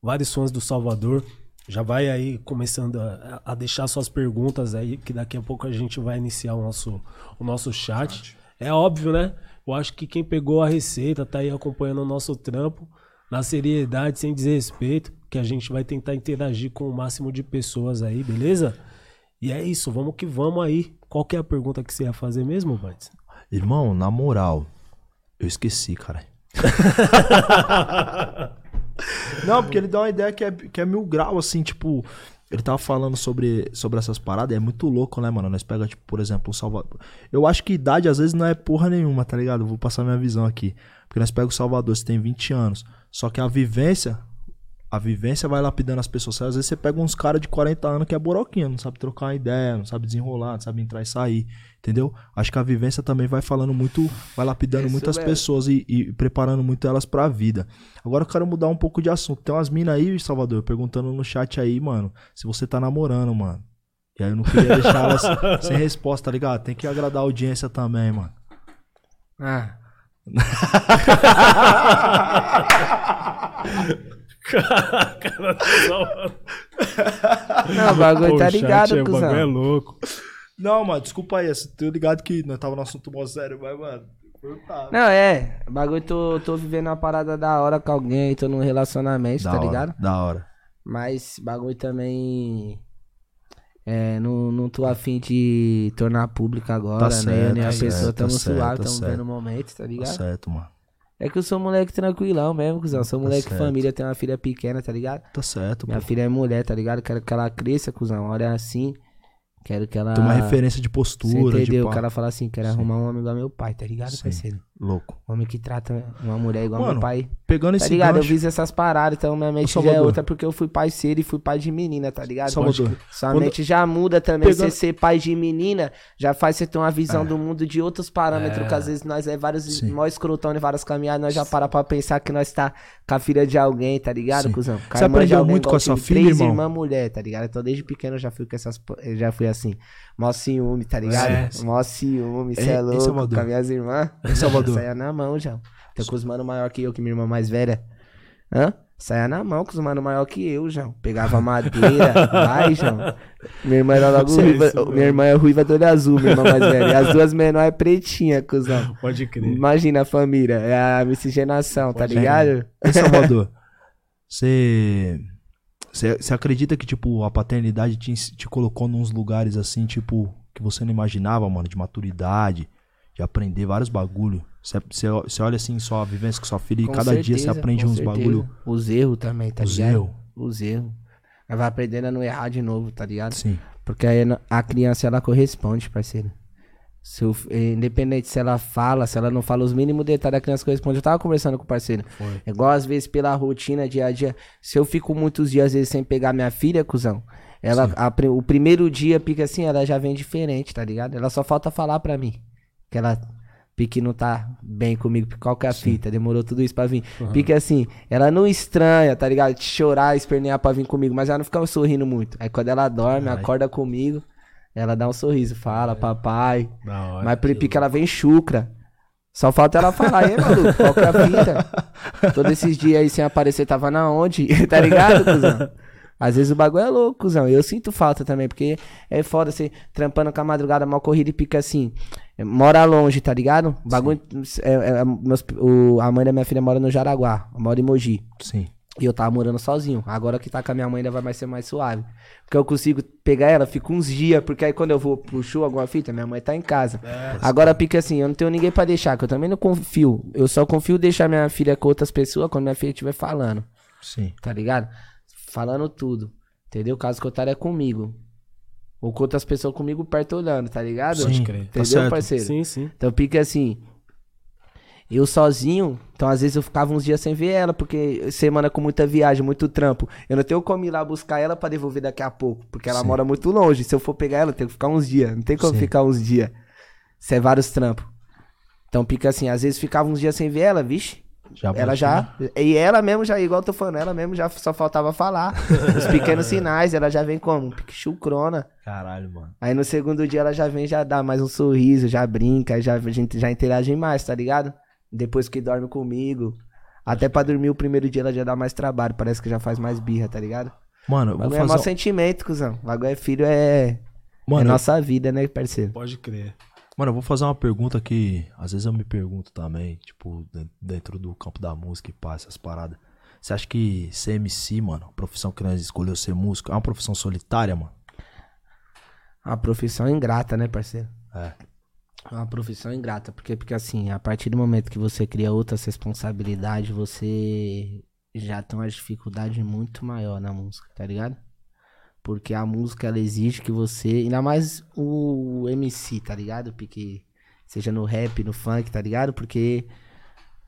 Vários fãs do Salvador. Já vai aí começando a, a deixar suas perguntas aí, que daqui a pouco a gente vai iniciar o nosso, o nosso chat. É óbvio, né? Eu acho que quem pegou a receita tá aí acompanhando o nosso trampo, na seriedade, sem desrespeito, que a gente vai tentar interagir com o máximo de pessoas aí, beleza? E é isso, vamos que vamos aí. Qual que é a pergunta que você ia fazer mesmo, Vantes? Irmão, na moral, eu esqueci, cara. [LAUGHS] Não, porque ele dá uma ideia que é, que é mil grau, assim, tipo. Ele tava falando sobre, sobre essas paradas, é muito louco, né, mano? Nós pega, tipo, por exemplo, o Salvador. Eu acho que idade às vezes não é porra nenhuma, tá ligado? Vou passar minha visão aqui. Porque nós pega o Salvador, você tem 20 anos. Só que a vivência, a vivência vai lapidando as pessoas. Às vezes você pega uns caras de 40 anos que é boroquinha, não sabe trocar uma ideia, não sabe desenrolar, não sabe entrar e sair, entendeu? Acho que a vivência também vai falando muito, vai lapidando Isso muitas mesmo. pessoas e, e preparando muito elas pra vida. Agora eu quero mudar um pouco de assunto. Tem umas minas aí, Salvador, perguntando no chat aí, mano, se você tá namorando, mano. E aí eu não queria deixar elas [LAUGHS] sem resposta, tá ligado? Tem que agradar a audiência também, mano. Ah, [LAUGHS] não, o bagulho Pô, tá o chat ligado, é, o bagulho é cuzão. louco. Não, mano, desculpa aí. Tô ligado que nós tava no assunto mó sério, mas, mano. Tá. Não, é. O bagulho, tô, tô vivendo uma parada da hora com alguém, tô num relacionamento, Da tá hora, ligado? Da hora. Mas bagulho também. É, não, não tô afim de tornar público agora, Tá né? certo, eu nem a tá pessoa certo, tamo tá suave, tá tamo certo. vendo o momento, tá Tá ligado? certo, mano. É que eu sou moleque tranquilão mesmo, cuzão. Sou Tá moleque certo. família, tenho uma filha pequena, tá ligado? Tá certo, Minha pô. filha é mulher, tá ligado? Quero que ela cresça, cuzão. Olha assim. Quero que ela. Tem uma referência de Você postura, entendeu? de pá. Que ela fala assim: quero Sim. arrumar um homem igual meu pai, tá ligado, Sim. parceiro? Louco. Homem que trata uma mulher igual Mano, meu pai. Pegando Tá esse ligado? Eu gancho, fiz essas paradas, então minha mente já é outra porque eu fui pai cedo e fui pai de menina, tá ligado? Salvador. Sua Quando- mente já muda também. Pegando- Você ser pai de menina já faz você ter uma visão do mundo de outros parâmetros, É. que às vezes nós é vários Sim. mó escrotão em várias caminhadas, nós já para pra pensar que nós tá com a filha de alguém, tá ligado, Sim. cuzão? Você irmã de aprendeu muito com a eu sua filha, Três irmão? irmãs mulher, tá ligado? Então desde pequeno eu já fui com essas. Eu já fui assim, mó ciúme, tá ligado? É. Mó ciúme, cê é ei, louco. Com as minhas irmãs. Salvador. Saia na mão, já. Tem com os mano maior que eu, que minha irmã mais velha. Hã? Saia na mão com os mano maior que eu, João. Pegava madeira, [LAUGHS] vai, João. Minha irmã era logo é ruiva. isso, minha irmã é ruiva do olho azul, minha irmã mais velha. E as duas menores é pretinha, cuzão. Pode crer. Imagina a família, é a miscigenação, tá Pode ligado? Ei, Salvador, você Você acredita que, tipo, a paternidade te, te colocou nos lugares assim, tipo, que você não imaginava, mano, de maturidade, de aprender vários bagulho? Você, olha assim, só a vivência com sua filha e Com cada dia você certeza, aprende uns certeza. bagulho. Os erros também, tá Os ligado? erros. Os erros. Ela vai aprendendo a não errar de novo, tá ligado? Sim. Porque aí a criança, ela corresponde, parceiro. Se f- eh, independente se ela fala, se ela não fala os mínimos detalhes, a criança corresponde. Eu tava conversando com o parceiro. Foi. É Igual às vezes pela rotina, dia a dia. Se eu fico muitos dias, às vezes, sem pegar minha filha, cuzão. Ela, a o primeiro dia, pica assim, ela já vem diferente, tá ligado? Ela só falta falar pra mim. Que ela pique não tá bem comigo. Qual que é a fita? Demorou tudo isso pra vir. Pique assim, ela não estranha, tá ligado? De chorar, espernear pra vir comigo, mas ela não fica sorrindo muito. Aí quando ela dorme, Ai. acorda comigo, ela dá um sorriso, fala, papai. Da hora. Mas pri- pique ela vem chucra. Só falta ela falar, aí, maluco, qual que é a fita? [LAUGHS] Todos esses dias aí sem aparecer, tava na onde? [LAUGHS] tá ligado, cuzão? Às vezes o bagulho é louco, cuzão. Eu sinto falta também, porque é foda você trampando com a madrugada mal corrida e pica assim. é, Mora longe, tá ligado? O bagulho. É, é, meus- o- a mãe da minha filha mora no Jaraguá, mora em Mogi. Sim. E eu tava morando sozinho. Agora que tá com a minha mãe ainda vai mais ser mais suave. Porque eu consigo pegar ela, fico uns dias, porque aí quando eu vou pro show, alguma fita, minha mãe tá em casa. Agora pica assim, eu não tenho ninguém pra deixar, que eu também não confio. Eu só confio deixar minha filha com outras pessoas quando minha filha estiver falando, Sim. tá ligado? Falando tudo. Entendeu? Caso contrário é comigo. Ou com outras pessoas comigo perto olhando, tá ligado? Sim, tá Entendeu, certo. parceiro? Sim, sim. Então pica assim. Eu sozinho, então às vezes eu ficava uns dias sem ver ela, porque semana com muita viagem, muito trampo. Eu não tenho como ir lá buscar ela pra devolver daqui a pouco, porque ela Sim. mora muito longe. Se eu for pegar ela, eu tenho que ficar uns dias. Não tem como Sim. ficar uns dias. Se é vários trampos. Então pica assim, às vezes ficava uns dias sem ver ela, vixe. Já Ela já. E ela mesmo já, igual eu tô falando, ela mesmo já só faltava falar. Os pequenos [LAUGHS] sinais, ela já vem como? Chucrona. Caralho, mano. Aí no segundo dia ela já vem, já dá mais um sorriso, já brinca, já, a gente já interage mais, tá ligado? Depois que dorme comigo. Até pra dormir o primeiro dia ela já dá mais trabalho, parece que já faz mais birra, tá ligado? Mano, eu vou é fazer. mau um- sentimento, cuzão. Bagulho é filho, é, é Mano, eu- nossa vida, né, parceiro? Pode crer. Mano, eu vou fazer uma pergunta que às vezes eu me pergunto também, tipo, den- dentro do campo da música e pá, essas paradas. Você acha que ser MC, mano, a profissão que nós escolheu ser músico, é uma profissão solitária, mano? Uma profissão ingrata, né, parceiro? É. É uma profissão ingrata, porque, porque assim, a partir do momento que você cria outras responsabilidades, você já tem uma dificuldade muito maior na música, tá ligado? Porque a música, ela exige que você, ainda mais o MC, tá ligado? Porque seja no rap, no funk, tá ligado? Porque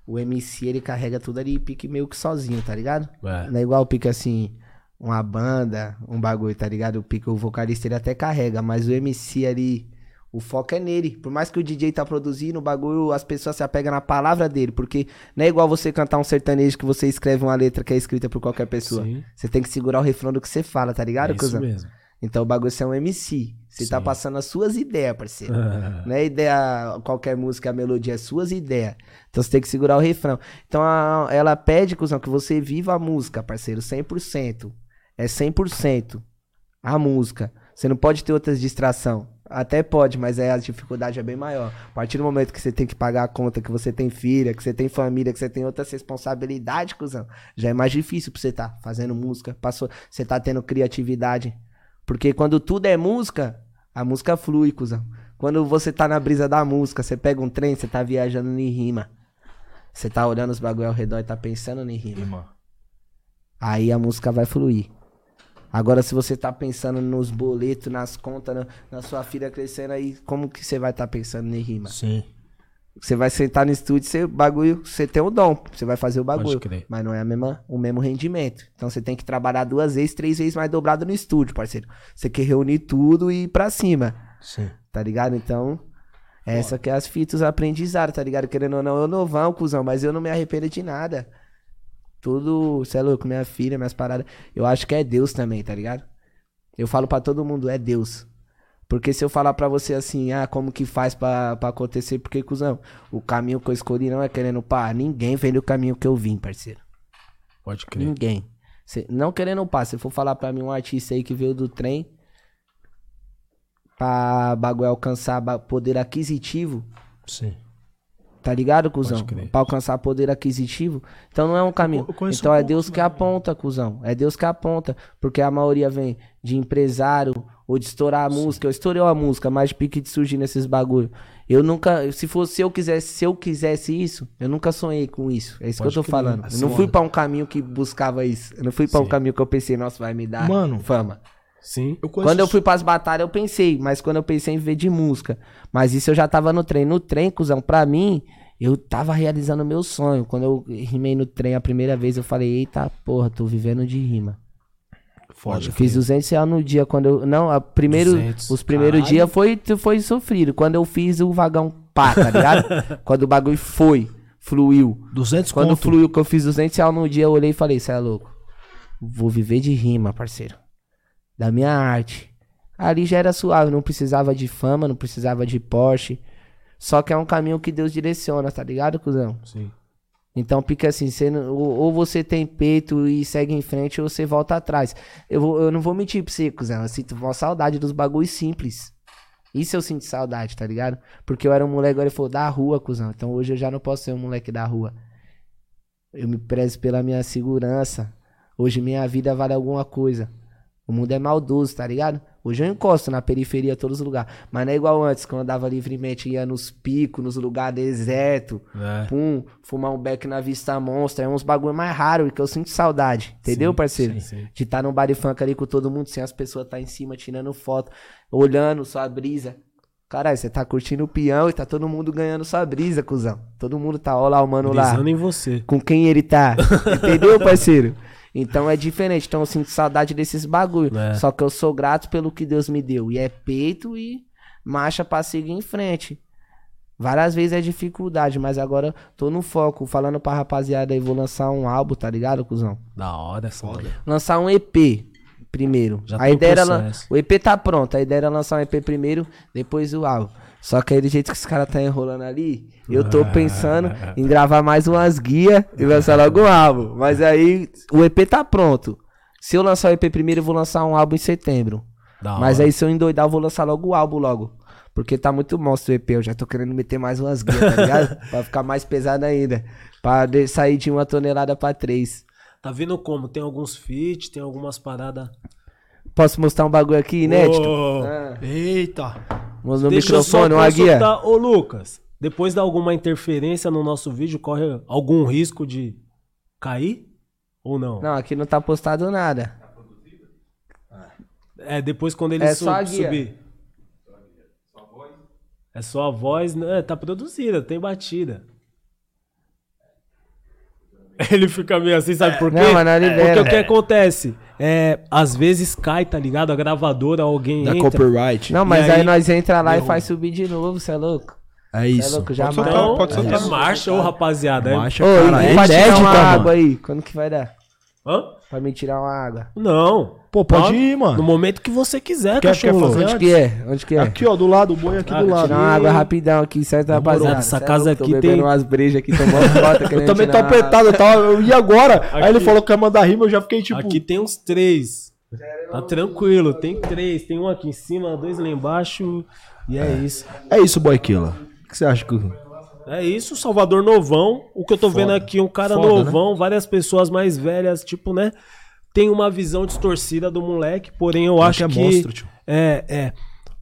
o MC, ele carrega tudo ali pique meio que sozinho, tá ligado? É. Não é igual pique assim, uma banda, um bagulho, tá ligado? O pique, o vocalista ele até carrega, mas o MC ali, o foco é nele. Por mais que o DJ tá produzindo o bagulho, as pessoas se apegam na palavra dele, porque não é igual você cantar um sertanejo que você escreve uma letra que é escrita por qualquer pessoa. Sim. Você tem que segurar o refrão do que você fala, tá ligado, É isso cuzão? mesmo. Então o bagulho você é um MC. Você tá Sim. passando as suas ideias, parceiro. [LAUGHS] Não é ideia, qualquer música, a melodia, é suas ideias. Então você tem que segurar o refrão. Então a- ela pede, cuzão, que você viva a música, parceiro, 100%. É 100% a música. Você não pode ter outras distração. Até pode, mas aí a dificuldade é bem maior. A partir do momento que você tem que pagar a conta, que você tem filha, que você tem família, que você tem outras responsabilidades, cuzão, já é mais difícil pra você tá fazendo música, passou, você tá tendo criatividade. Porque quando tudo é música, a música flui, cuzão. Quando você tá na brisa da música, você pega um trem, você tá viajando em rima. Você tá olhando os bagulho ao redor e tá pensando em rima. Rima. Aí a música vai fluir. Agora, se você tá pensando nos boletos, nas contas, na, na sua filha crescendo, aí como que você vai estar pensando em rima? Sim. Você vai sentar no estúdio, você bagulho, você tem o dom, você vai fazer o bagulho, mas não é a mesma, o mesmo rendimento. Então você tem que trabalhar duas vezes, três vezes mais dobrado no estúdio, parceiro. Você quer reunir tudo e ir pra cima, Sim. tá ligado? Então, essa que é as fitas aprendizadas, tá ligado? Querendo ou não, eu novão, cuzão, mas eu não me arrependo de nada. Tudo, cê é louco, minha filha, minhas paradas. Eu acho que é Deus também, tá ligado? Eu falo pra todo mundo, é Deus. Porque se eu falar pra você assim, ah, como que faz pra, pra acontecer? Porque, cuzão, o caminho que eu escolhi não é querendo pá. Ninguém vem o caminho que eu vim, parceiro. Pode crer. Ninguém. Cê- não querendo pá. Se for falar pra mim um artista aí que veio do trem pra bagulho alcançar poder aquisitivo, Sim. Tá ligado, cuzão? Pra alcançar poder aquisitivo. Então não é um caminho. Então é Deus que aponta, cuzão. É Deus que aponta. Porque a maioria vem de empresário ou de estourar a música. Eu estourei a música, mas de pique de surgir nesses bagulho. Eu nunca, se fosse, se eu quisesse, se eu quisesse isso, eu nunca sonhei com isso. É isso Pode que eu tô falando. Eu Assim, não fui ó. pra um caminho que buscava isso. Eu não fui pra um Sim. caminho que eu pensei, nossa, vai me dar Mano, fama. Sim. Eu conheço Quando eu fui pras batalhas, eu pensei, mas quando eu pensei em viver de música. Mas isso eu já tava no trem. No trem, cuzão, pra mim, eu tava realizando o meu sonho. Quando eu rimei no trem a primeira vez, eu falei, eita porra, tô vivendo de rima. Foda. Eu fiz 200 reais no dia. Quando eu. Não, a primeiro, 200, os primeiros dias foi, foi sofrido. Quando eu fiz o vagão pá, tá ligado? [LAUGHS] quando o bagulho foi, fluiu. 200 Quando conto. fluiu, que eu fiz 200 reais no dia, eu olhei e falei, cê é louco. Vou viver de rima, parceiro. Da minha arte. Ali já era suave, não precisava de fama, não precisava de Porsche. Só que é um caminho que Deus direciona, tá ligado, cuzão? Sim. Então fica assim, você ou você tem peito e segue em frente, ou você volta atrás. Eu, vou- eu não vou mentir pra você, cuzão. Eu sinto uma saudade dos bagulhos simples. Isso eu sinto saudade, tá ligado? Porque eu era um moleque, agora ele falou, da rua, cuzão. Então hoje eu já não posso ser um moleque da rua. Eu me prezo pela minha segurança. Hoje minha vida vale alguma coisa. O mundo é maldoso, tá ligado? Hoje eu encosto na periferia, todos os lugares. Mas não é igual antes, quando eu andava livremente, ia nos picos, nos lugares desertos. É. Pum, fumar um beck na vista monstra. É uns bagulho mais raro que eu sinto saudade. Entendeu, Sim, parceiro? sim, sim. De estar num bar funk ali com todo mundo, sem as pessoas tá em cima, tirando foto, olhando sua brisa. Caralho, você tá curtindo o peão e tá todo mundo ganhando sua brisa, cuzão. Todo mundo tá, ó lá o mano lá. Brisando em você. Com quem ele tá. Entendeu, [LAUGHS] parceiro? Então é diferente. Então eu sinto saudade desses bagulho. É. Só que eu sou grato pelo que Deus me deu. E é peito e marcha pra seguir em frente. Várias vezes é dificuldade, mas agora tô no foco. Falando pra rapaziada aí, vou lançar um álbum, tá ligado, cuzão? Da hora, foda. Lançar um EP primeiro. Já a ideia era. O EP tá pronto. A ideia era lançar um EP primeiro, depois o álbum. Só que aí do jeito que os caras tá enrolando ali, eu tô pensando em gravar mais umas guias e lançar logo um álbum. Mas aí o EP tá pronto. Se eu lançar o EP primeiro, eu vou lançar um álbum em setembro. Da Mas hora. aí se eu endoidar, eu vou lançar logo o álbum logo. Porque tá muito monstro o EP. Eu já tô querendo meter mais umas guias, tá ligado? [LAUGHS] pra ficar mais pesado ainda. Pra de- sair de uma tonelada pra três. Tá vendo como? Tem alguns feats, tem algumas paradas. Posso mostrar um bagulho aqui inédito? Ô, Ah, Eita. No Deixa eu só microfone, uma guia. Ô, Lucas, depois de alguma interferência no nosso vídeo, corre algum risco de cair? Ou não? Não, aqui não tá postado nada. É, depois quando ele É su- só a guia. subir. É só a voz, né? Tá produzida, tem batida. [LAUGHS] Ele fica meio assim, sabe por quê? Não, mas não libera. Porque o que acontece? É, às vezes cai, tá ligado? A gravadora, alguém Da entra. copyright. Não, mas aí, aí- nós entra lá e faz subir de novo, cê é louco? É Cê é isso. louco, já Pode soltar. Então, pode soltar. é marcha, ô rapaziada. é- Marcha, Ô, cara. É inédita, água aí, quando que vai dar? Hã? Pra me tirar uma água. Não. Pô, pode ir, mano. No momento que você quiser, Quer- cachorro. quer fazer. Onde que é? Onde que é? Aqui, ó, do lado, o boi aqui Ah, do lado. Tirar uma água rapidão aqui, certo, rapaziada? Essa é casa tô aqui bebendo tem- umas brejas aqui, tomando [LAUGHS] cota, Eu também tô apertado, eu, tava, eu ia agora. Aí ele Aqui. falou que ia mandar rima, eu já fiquei tipo. Aqui tem uns três. Tá tranquilo, tem três. Tem um aqui em cima, dois lá embaixo. E é isso. É isso, boy killer. O que você acha que. É isso, Salvador Novão. O que eu tô vendo aqui, um cara Foda, novão, várias pessoas mais velhas, tipo, né? Tem uma visão distorcida do moleque, porém eu acho é que. monstro, tio. É, é.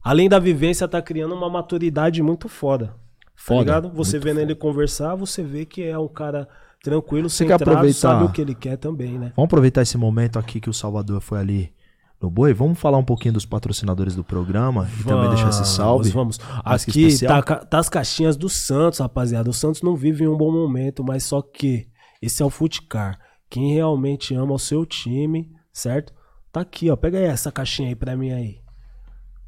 Além da vivência, tá criando uma maturidade muito foda. Foda, Tá ligado? Você vendo ele conversar, você vê que é um cara tranquilo, Você quer centrado, aproveitar- sabe o que ele quer também, né? Vamos aproveitar esse momento aqui que o Salvador foi ali no boi. Vamos falar um pouquinho dos patrocinadores do programa e também deixar esse salve. Vamos. Aqui tá, tá as caixinhas do Santos, rapaziada. O Santos não vive em um bom momento, mas só que esse é o Futicar. Quem realmente ama o seu time, certo? Tá aqui, ó. Pega aí essa caixinha aí pra mim aí.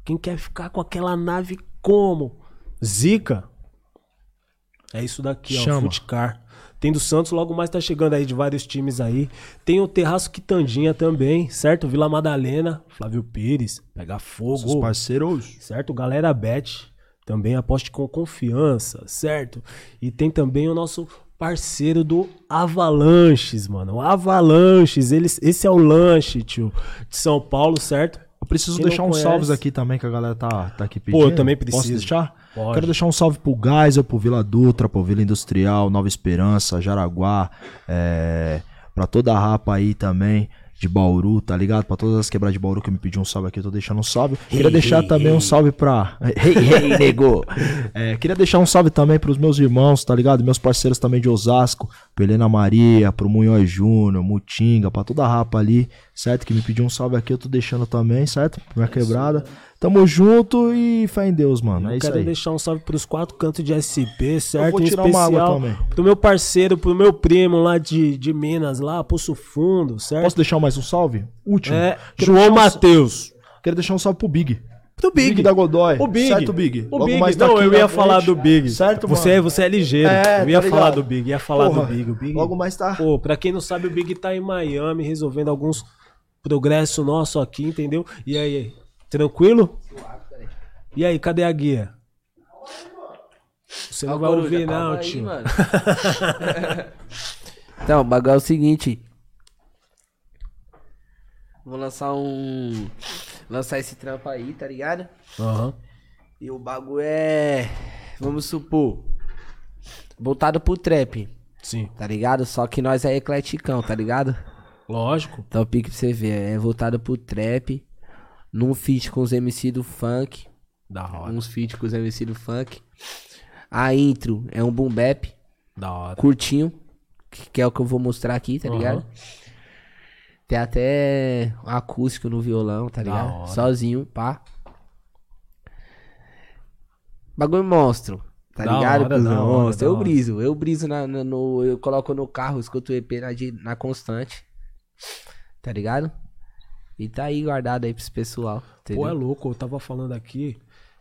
Quem quer ficar com aquela nave como? Zica. É isso daqui, ó. Chama. O Futicar. Tem do Santos, logo mais tá chegando aí de vários times aí. Tem o Terraço Quitandinha também, certo? Vila Madalena, Flávio Pires, Pega Os Fogo parceiros. certo? Galera Bet, também aposte com confiança, certo? E tem também o nosso parceiro do Avalanches, mano. Avalanches, eles, esse é o lanche, tio, de São Paulo, certo? Eu preciso Quem deixar uns conhece- salves aqui também, que a galera tá, tá aqui pedindo. Pô, eu também Posso preciso. deixar? Pode. Quero deixar um salve pro Geisel, pro Vila Dutra, pro Vila Industrial, Nova Esperança, Jaraguá, é, pra toda a rapa aí também. De Bauru, tá ligado? Pra todas as quebradas de Bauru que me pediu um salve aqui, eu tô deixando um salve. Queria deixar também um salve pra. Hey, hey, nego! [LAUGHS] É, queria deixar um salve também pros meus irmãos, tá ligado? Meus parceiros também de Osasco, pro Helena Maria, pro Munhoz Júnior, Mutinga, pra toda a rapa ali, certo? Que me pediu um salve aqui, eu tô deixando também, certo? Minha quebrada. Tamo junto e fé em Deus, mano. Eu é isso quero aí. deixar um salve pros quatro cantos de SP, certo? vou Em tirar uma água também. pro meu parceiro, pro meu primo lá de, de Minas, lá, Poço Fundo, certo? Posso deixar mais um salve? Último. É, João deixar um Matheus. Quero deixar um salve pro Big. Pro Big. da Godoy. O Big. Certo, Big? O Logo Big. mais tá não, eu ia falar do Big. Certo, você, mano? você é ligeiro. É, eu ia tá falar do Big, ia falar Porra, do Big. O Big. Logo mais tá. Pô, pra quem não sabe, o Big tá em Miami resolvendo alguns progressos nossos aqui, entendeu? E aí, tranquilo? E aí, cadê a guia? Você não vai ouvir, não, tio. mano. [LAUGHS] então, o bagulho é o seguinte. Vou lançar um. Lançar esse trampo aí, tá ligado? Aham. E o bagulho é. Vamos supor. Voltado pro trap, Sim, tá ligado? Só que nós é ecleticão, tá ligado? Lógico. Então pique pra você ver. É voltado pro trap. Num feat com os MC do funk. Da hora, Uns feat com os MC do funk. A intro é um boom bap. da hora. curtinho, que é o que eu vou mostrar aqui, tá Aham. ligado? Tem até um acústico no violão, tá Da ligado? hora. Sozinho, pá. Bagulho monstro, tá Da ligado? hora, da hora, eu briso, eu briso na, na- no. Eu coloco no carro, escuto o EP na, na constante. Tá ligado? E tá aí guardado aí pros pessoal. Entendeu? Pô, é louco, eu tava falando aqui,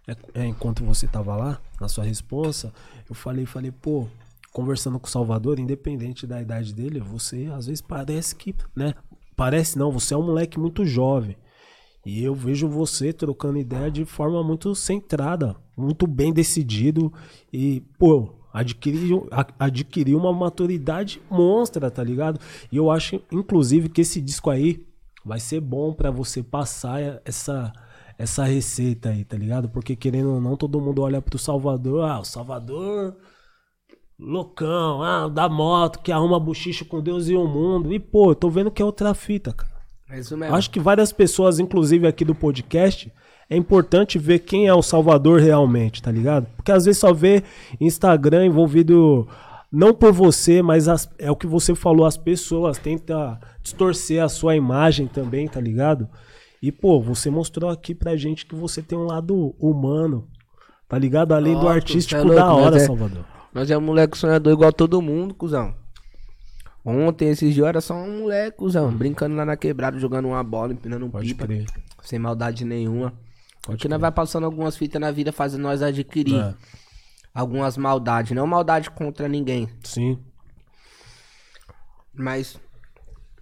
é, é, enquanto você tava lá, na sua responsa, eu falei, falei, pô, conversando com o Salvador, independente da idade dele, você às vezes parece que, né? Parece não, você é um moleque muito jovem. E eu vejo você trocando ideia de forma muito centrada, muito bem decidido e, pô, adquiriu, adquiriu uma maturidade monstra, tá ligado? E eu acho, inclusive, que esse disco aí vai ser bom pra você passar essa essa receita aí, tá ligado? Porque querendo ou não, todo mundo olha pro Salvador, ah, o Salvador loucão, ah, da moto que arruma buchicho com Deus e o mundo. E pô, eu tô vendo que é outra fita, cara. É isso mesmo. Acho que várias pessoas, inclusive aqui do podcast, é importante ver quem é o Salvador realmente, tá ligado? Porque às vezes só vê Instagram envolvido não por você, mas as- é o que você falou, as pessoas tentam distorcer a sua imagem também, tá ligado? E pô, você mostrou aqui pra gente que você tem um lado humano, tá ligado? Além do Lógico, artístico é louco, da hora, mas é- Salvador. Nós é um moleque sonhador igual todo mundo, cuzão. Ontem, esses dias, era só um moleque, cuzão. Brincando lá na quebrada, jogando uma bola, empinando um Pode pipa. crer. Sem maldade nenhuma. Porque nós vai passando algumas fitas na vida, fazendo nós adquirir É, algumas maldades. Não maldade contra ninguém. sim. Mas,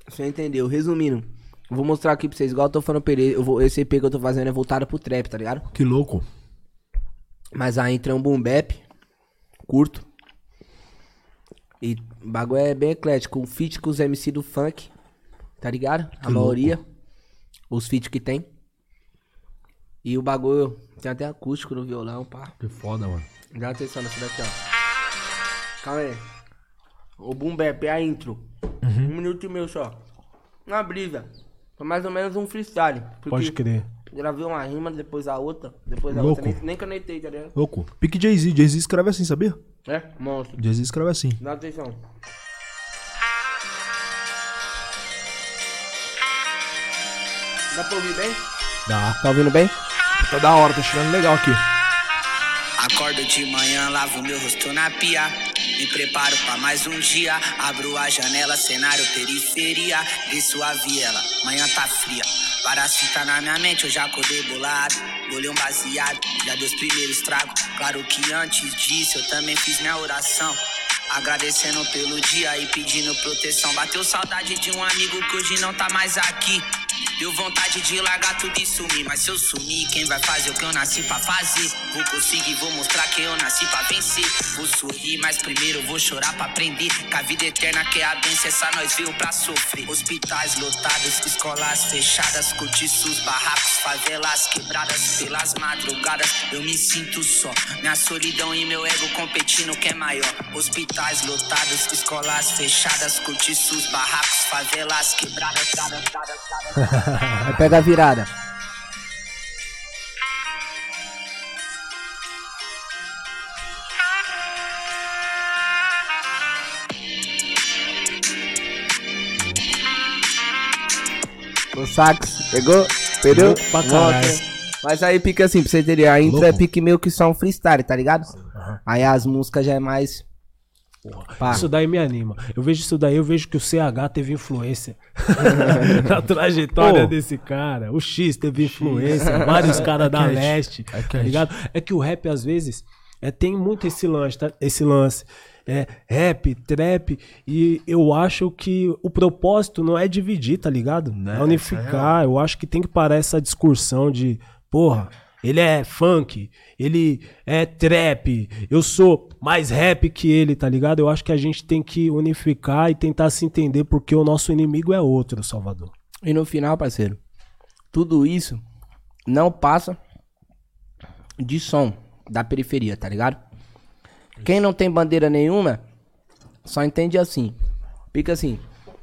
você entendeu? Resumindo, vou mostrar aqui pra vocês, igual eu tô falando pra ele, eu vou, esse EP que eu tô fazendo é voltado pro trap, tá ligado? Que louco. Mas a intro é um boom bap, curto. E o bagulho é bem eclético. O feat com os MC do funk, tá ligado? A maioria. Os feats que tem. E o bagulho tem até acústico no violão, pá. Que foda, mano. Dá atenção nessa daqui, ó. Calma aí. O boom bap é a intro. Um minuto e meio só. Uma brisa. Foi mais ou menos um freestyle. Pode crer. Gravei uma rima, depois a outra, depois a Louco. outra. Nem, nem canetei, tá ligado? Louco. Pique Jay-Z. Jay-Z escreve assim, sabia? É, monstro. Jay-Z escreve assim. Dá atenção. Dá pra ouvir bem? Dá. Tá ouvindo bem? Tá da hora, tá chegando legal aqui. Acordo de manhã, lavo meu rosto na pia. Me preparo pra mais um dia. Abro a janela, cenário periferia. Desço a viela, manhã tá fria. Parasita na minha mente, eu já acordei bolado. Bolei um baseado, já dei os primeiros tragos. Claro que antes disso eu também fiz minha oração. Agradecendo pelo dia e pedindo proteção. Bateu saudade de um amigo que hoje não tá mais aqui. Deu vontade de largar tudo e sumir, mas se eu sumir, quem vai fazer o que eu nasci pra fazer? Vou conseguir, vou mostrar que eu nasci pra vencer. Vou sorrir, mas primeiro vou chorar pra aprender. Que a vida eterna que é a benção, essa nós veio pra sofrer. Hospitais lotados, escolas fechadas, cortiços, barracos, favelas quebradas pelas madrugadas. Eu me sinto só, minha solidão e meu ego competindo, quem é maior? Hospitais lotados, escolas fechadas, cortiços, barracos, favelas quebradas. Vai pegar a virada. O sax, pegou? Perdeu? Volta. Mas aí pica assim, pra você entender, a intro é pique meio que só um freestyle, tá ligado? Aí as músicas já é mais... Pá. Isso daí me anima. Eu vejo isso daí, eu vejo que o CH teve influência [LAUGHS] na trajetória Pô. desse cara. O X teve influência, vários caras da quente. leste, É tá ligado? É que o rap, às vezes, é, tem muito esse lance, tá? esse lance. É rap, trap, e eu acho que o propósito não é dividir, tá ligado? Né? É unificar. Eu acho que tem que parar essa discussão de, porra, ele é funk, ele é trap, eu sou mais rap que ele, tá ligado? Eu acho que a gente tem que unificar e tentar se entender porque o nosso inimigo é outro, Salvador. E no final, parceiro, tudo isso não passa de som da periferia, tá ligado? Quem não tem bandeira nenhuma, só entende assim. Fica assim,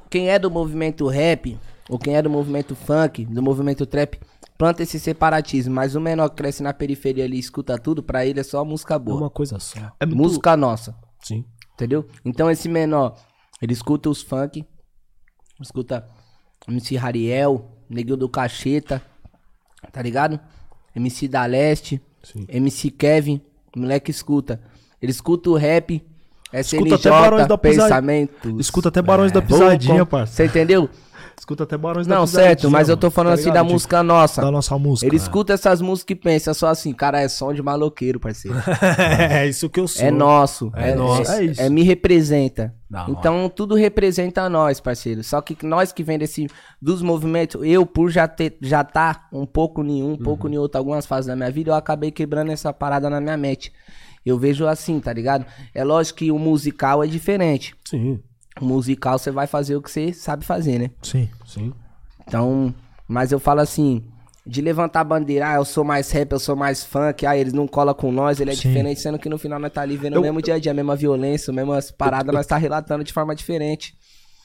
quem é do movimento rap, ou quem é do movimento funk, do movimento trap, planta esse separatismo, mas o menor que cresce na periferia ali e escuta tudo, pra ele é só música É boa. uma coisa só. É muito- Música nossa. Sim. Entendeu? Então esse menor, ele escuta os funk, escuta MC Rariel, Neguinho do Cacheta, tá ligado? MC da Leste, Sim. MC Kevin, o moleque escuta. Ele escuta o rap, Escuta SNJ, até Barões da pensamento. Escuta até Barões da Pisadinha, parça. Você entendeu? Escuta até Barões da Não, Pisadinha. certo, mas eu tô falando Tá assim ligado? da música nossa. Da nossa música. Ele escuta essas músicas e pensa só assim, cara, é som de maloqueiro, parceiro. [LAUGHS] é isso que eu sou. É nosso. É É, nosso. É, É isso. é me representa. Da hora. então tudo representa nós, parceiro. Só que nós que vem desse dos movimentos, eu por já ter já tá um pouco em um, um pouco em outro algumas fases da minha vida, eu acabei quebrando essa parada na minha mente. Eu vejo assim, tá ligado? É lógico que o musical é diferente. Sim, musical você vai fazer o que você sabe fazer, né? Sim. sim. Então, mas eu falo assim, de levantar a bandeira, ah, eu sou mais rap, eu sou mais funk, ah, eles não colam com nós, ele é Sim. diferente, sendo que no final nós tá ali vendo Eu- o mesmo dia a dia, a mesma violência, a mesma parada, nós tá relatando de forma diferente.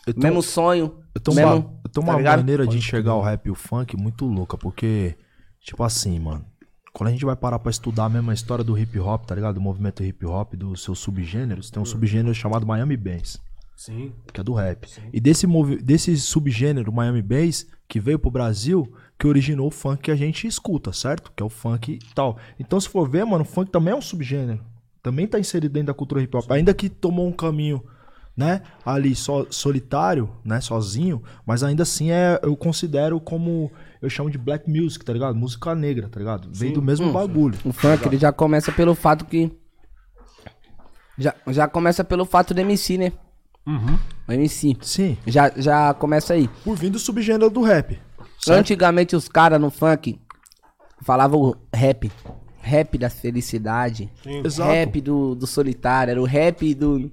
Eu tô- mesmo sonho, Eu tô mesmo, uma, eu tô tá uma ligado? maneira de enxergar o rap e o funk muito louca, porque, tipo assim, mano, quando a gente vai parar pra estudar a mesma história do hip hop, tá ligado? Do movimento hip hop, dos seus subgêneros, tem um subgênero chamado Miami Bass, Sim. que é do rap. E desse, desse subgênero Miami Bass, que veio pro Brasil, que originou o funk que a gente escuta, certo? Que é o funk e tal. Então, se for ver, mano, o funk também é um subgênero. Também tá inserido dentro da cultura hip hop. Ainda que tomou um caminho, né, ali só solitário, né, sozinho, mas ainda assim é, eu considero como eu chamo de black music, tá ligado? Música negra, tá ligado? Vem do mesmo bagulho. O funk, ele já começa pelo fato que... Já, já começa pelo fato do MC, né? Uhum. O MC. Sim, Já, já começa aí. por vir do subgênero do rap. certo? Antigamente os caras no funk falavam o rap. Rap da felicidade. Exato. Rap do, do solitário. Era o rap do.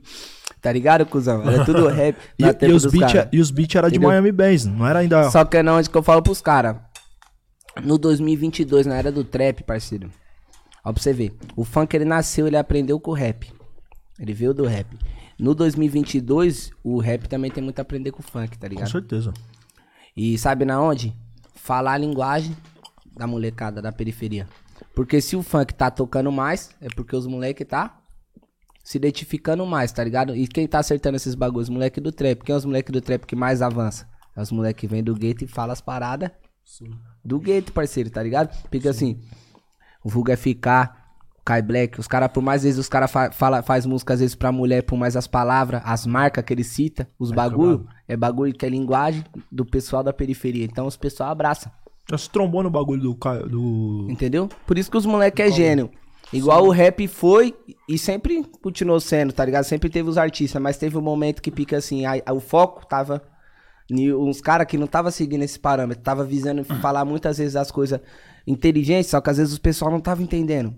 Tá ligado, cuzão? Era tudo [LAUGHS] rap. E, na e tempo os dos beats cara. e os beat era de? Miami Bass, não era ainda Só que é não onde que eu falo pros caras. No 2022, na era do trap, parceiro. Ó pra você ver. O funk ele nasceu, ele aprendeu com o rap. Ele veio do rap. No 2022, o rap também tem muito a aprender com o funk, tá com ligado? certeza. E sabe na onde? Falar a linguagem da molecada da periferia. Porque se o funk tá tocando mais, é porque os moleque tá se identificando mais, tá ligado? E quem tá acertando esses bagulhos? Os moleque do trap. Quem é os moleque do trap que mais avança? É os moleque que vem do gueto e fala as paradas do gueto, parceiro, tá ligado? Porque assim, o Vulgo FK, o Kai Black, os caras, por mais vezes os caras fa fala, faz música às vezes pra mulher, por mais as palavras, as marcas que ele cita, os bagulho, é bagulho que é linguagem do pessoal da periferia. Então os pessoal abraça, Já se trombou no bagulho do. do... entendeu? Por isso que os moleque é gênio. Igual o rap foi e sempre continuou sendo, tá ligado? Sempre teve os artistas, mas teve um momento que pica assim, a- a- o foco tava uns caras que não tava seguindo esse parâmetro, tava visando falar muitas vezes as coisas inteligentes, só que às vezes o pessoal não tava entendendo.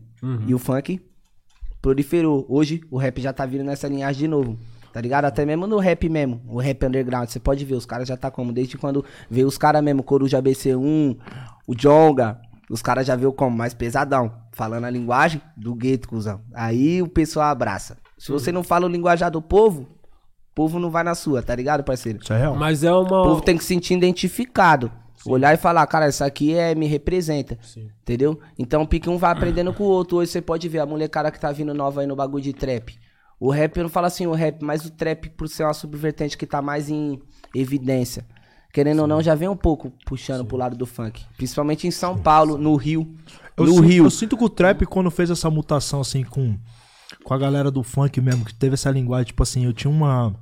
E o funk proliferou. Hoje o rap já tá vindo nessa linhagem de novo. Tá ligado? Até mesmo no rap mesmo, o rap underground, você pode ver, os caras já tá como, desde quando veio os caras mesmo, Coruja BC1, o Jonga, os caras já veio como, mais pesadão, falando a linguagem do gueto, cuzão. Aí o pessoal abraça. Se você não fala o linguajar do povo, o povo não vai na sua, tá ligado, parceiro? Isso é real. Mas é uma. O povo tem que se sentir identificado. Olhar e falar, cara, isso aqui é, me representa. Entendeu? Então o pique um vai aprendendo com o outro. Hoje você pode ver a molecada que tá vindo nova aí no bagulho de trap. O rap, eu não falo assim o rap, mas o trap, por ser uma subvertente que tá mais em evidência. Querendo ou não, já vem um pouco puxando pro lado do funk. Principalmente em São Paulo, no Rio. Eu, no sinto, Rio. eu sinto que o trap, quando fez essa mutação, assim, com, com a galera do funk mesmo, que teve essa linguagem, tipo assim, eu tinha uma.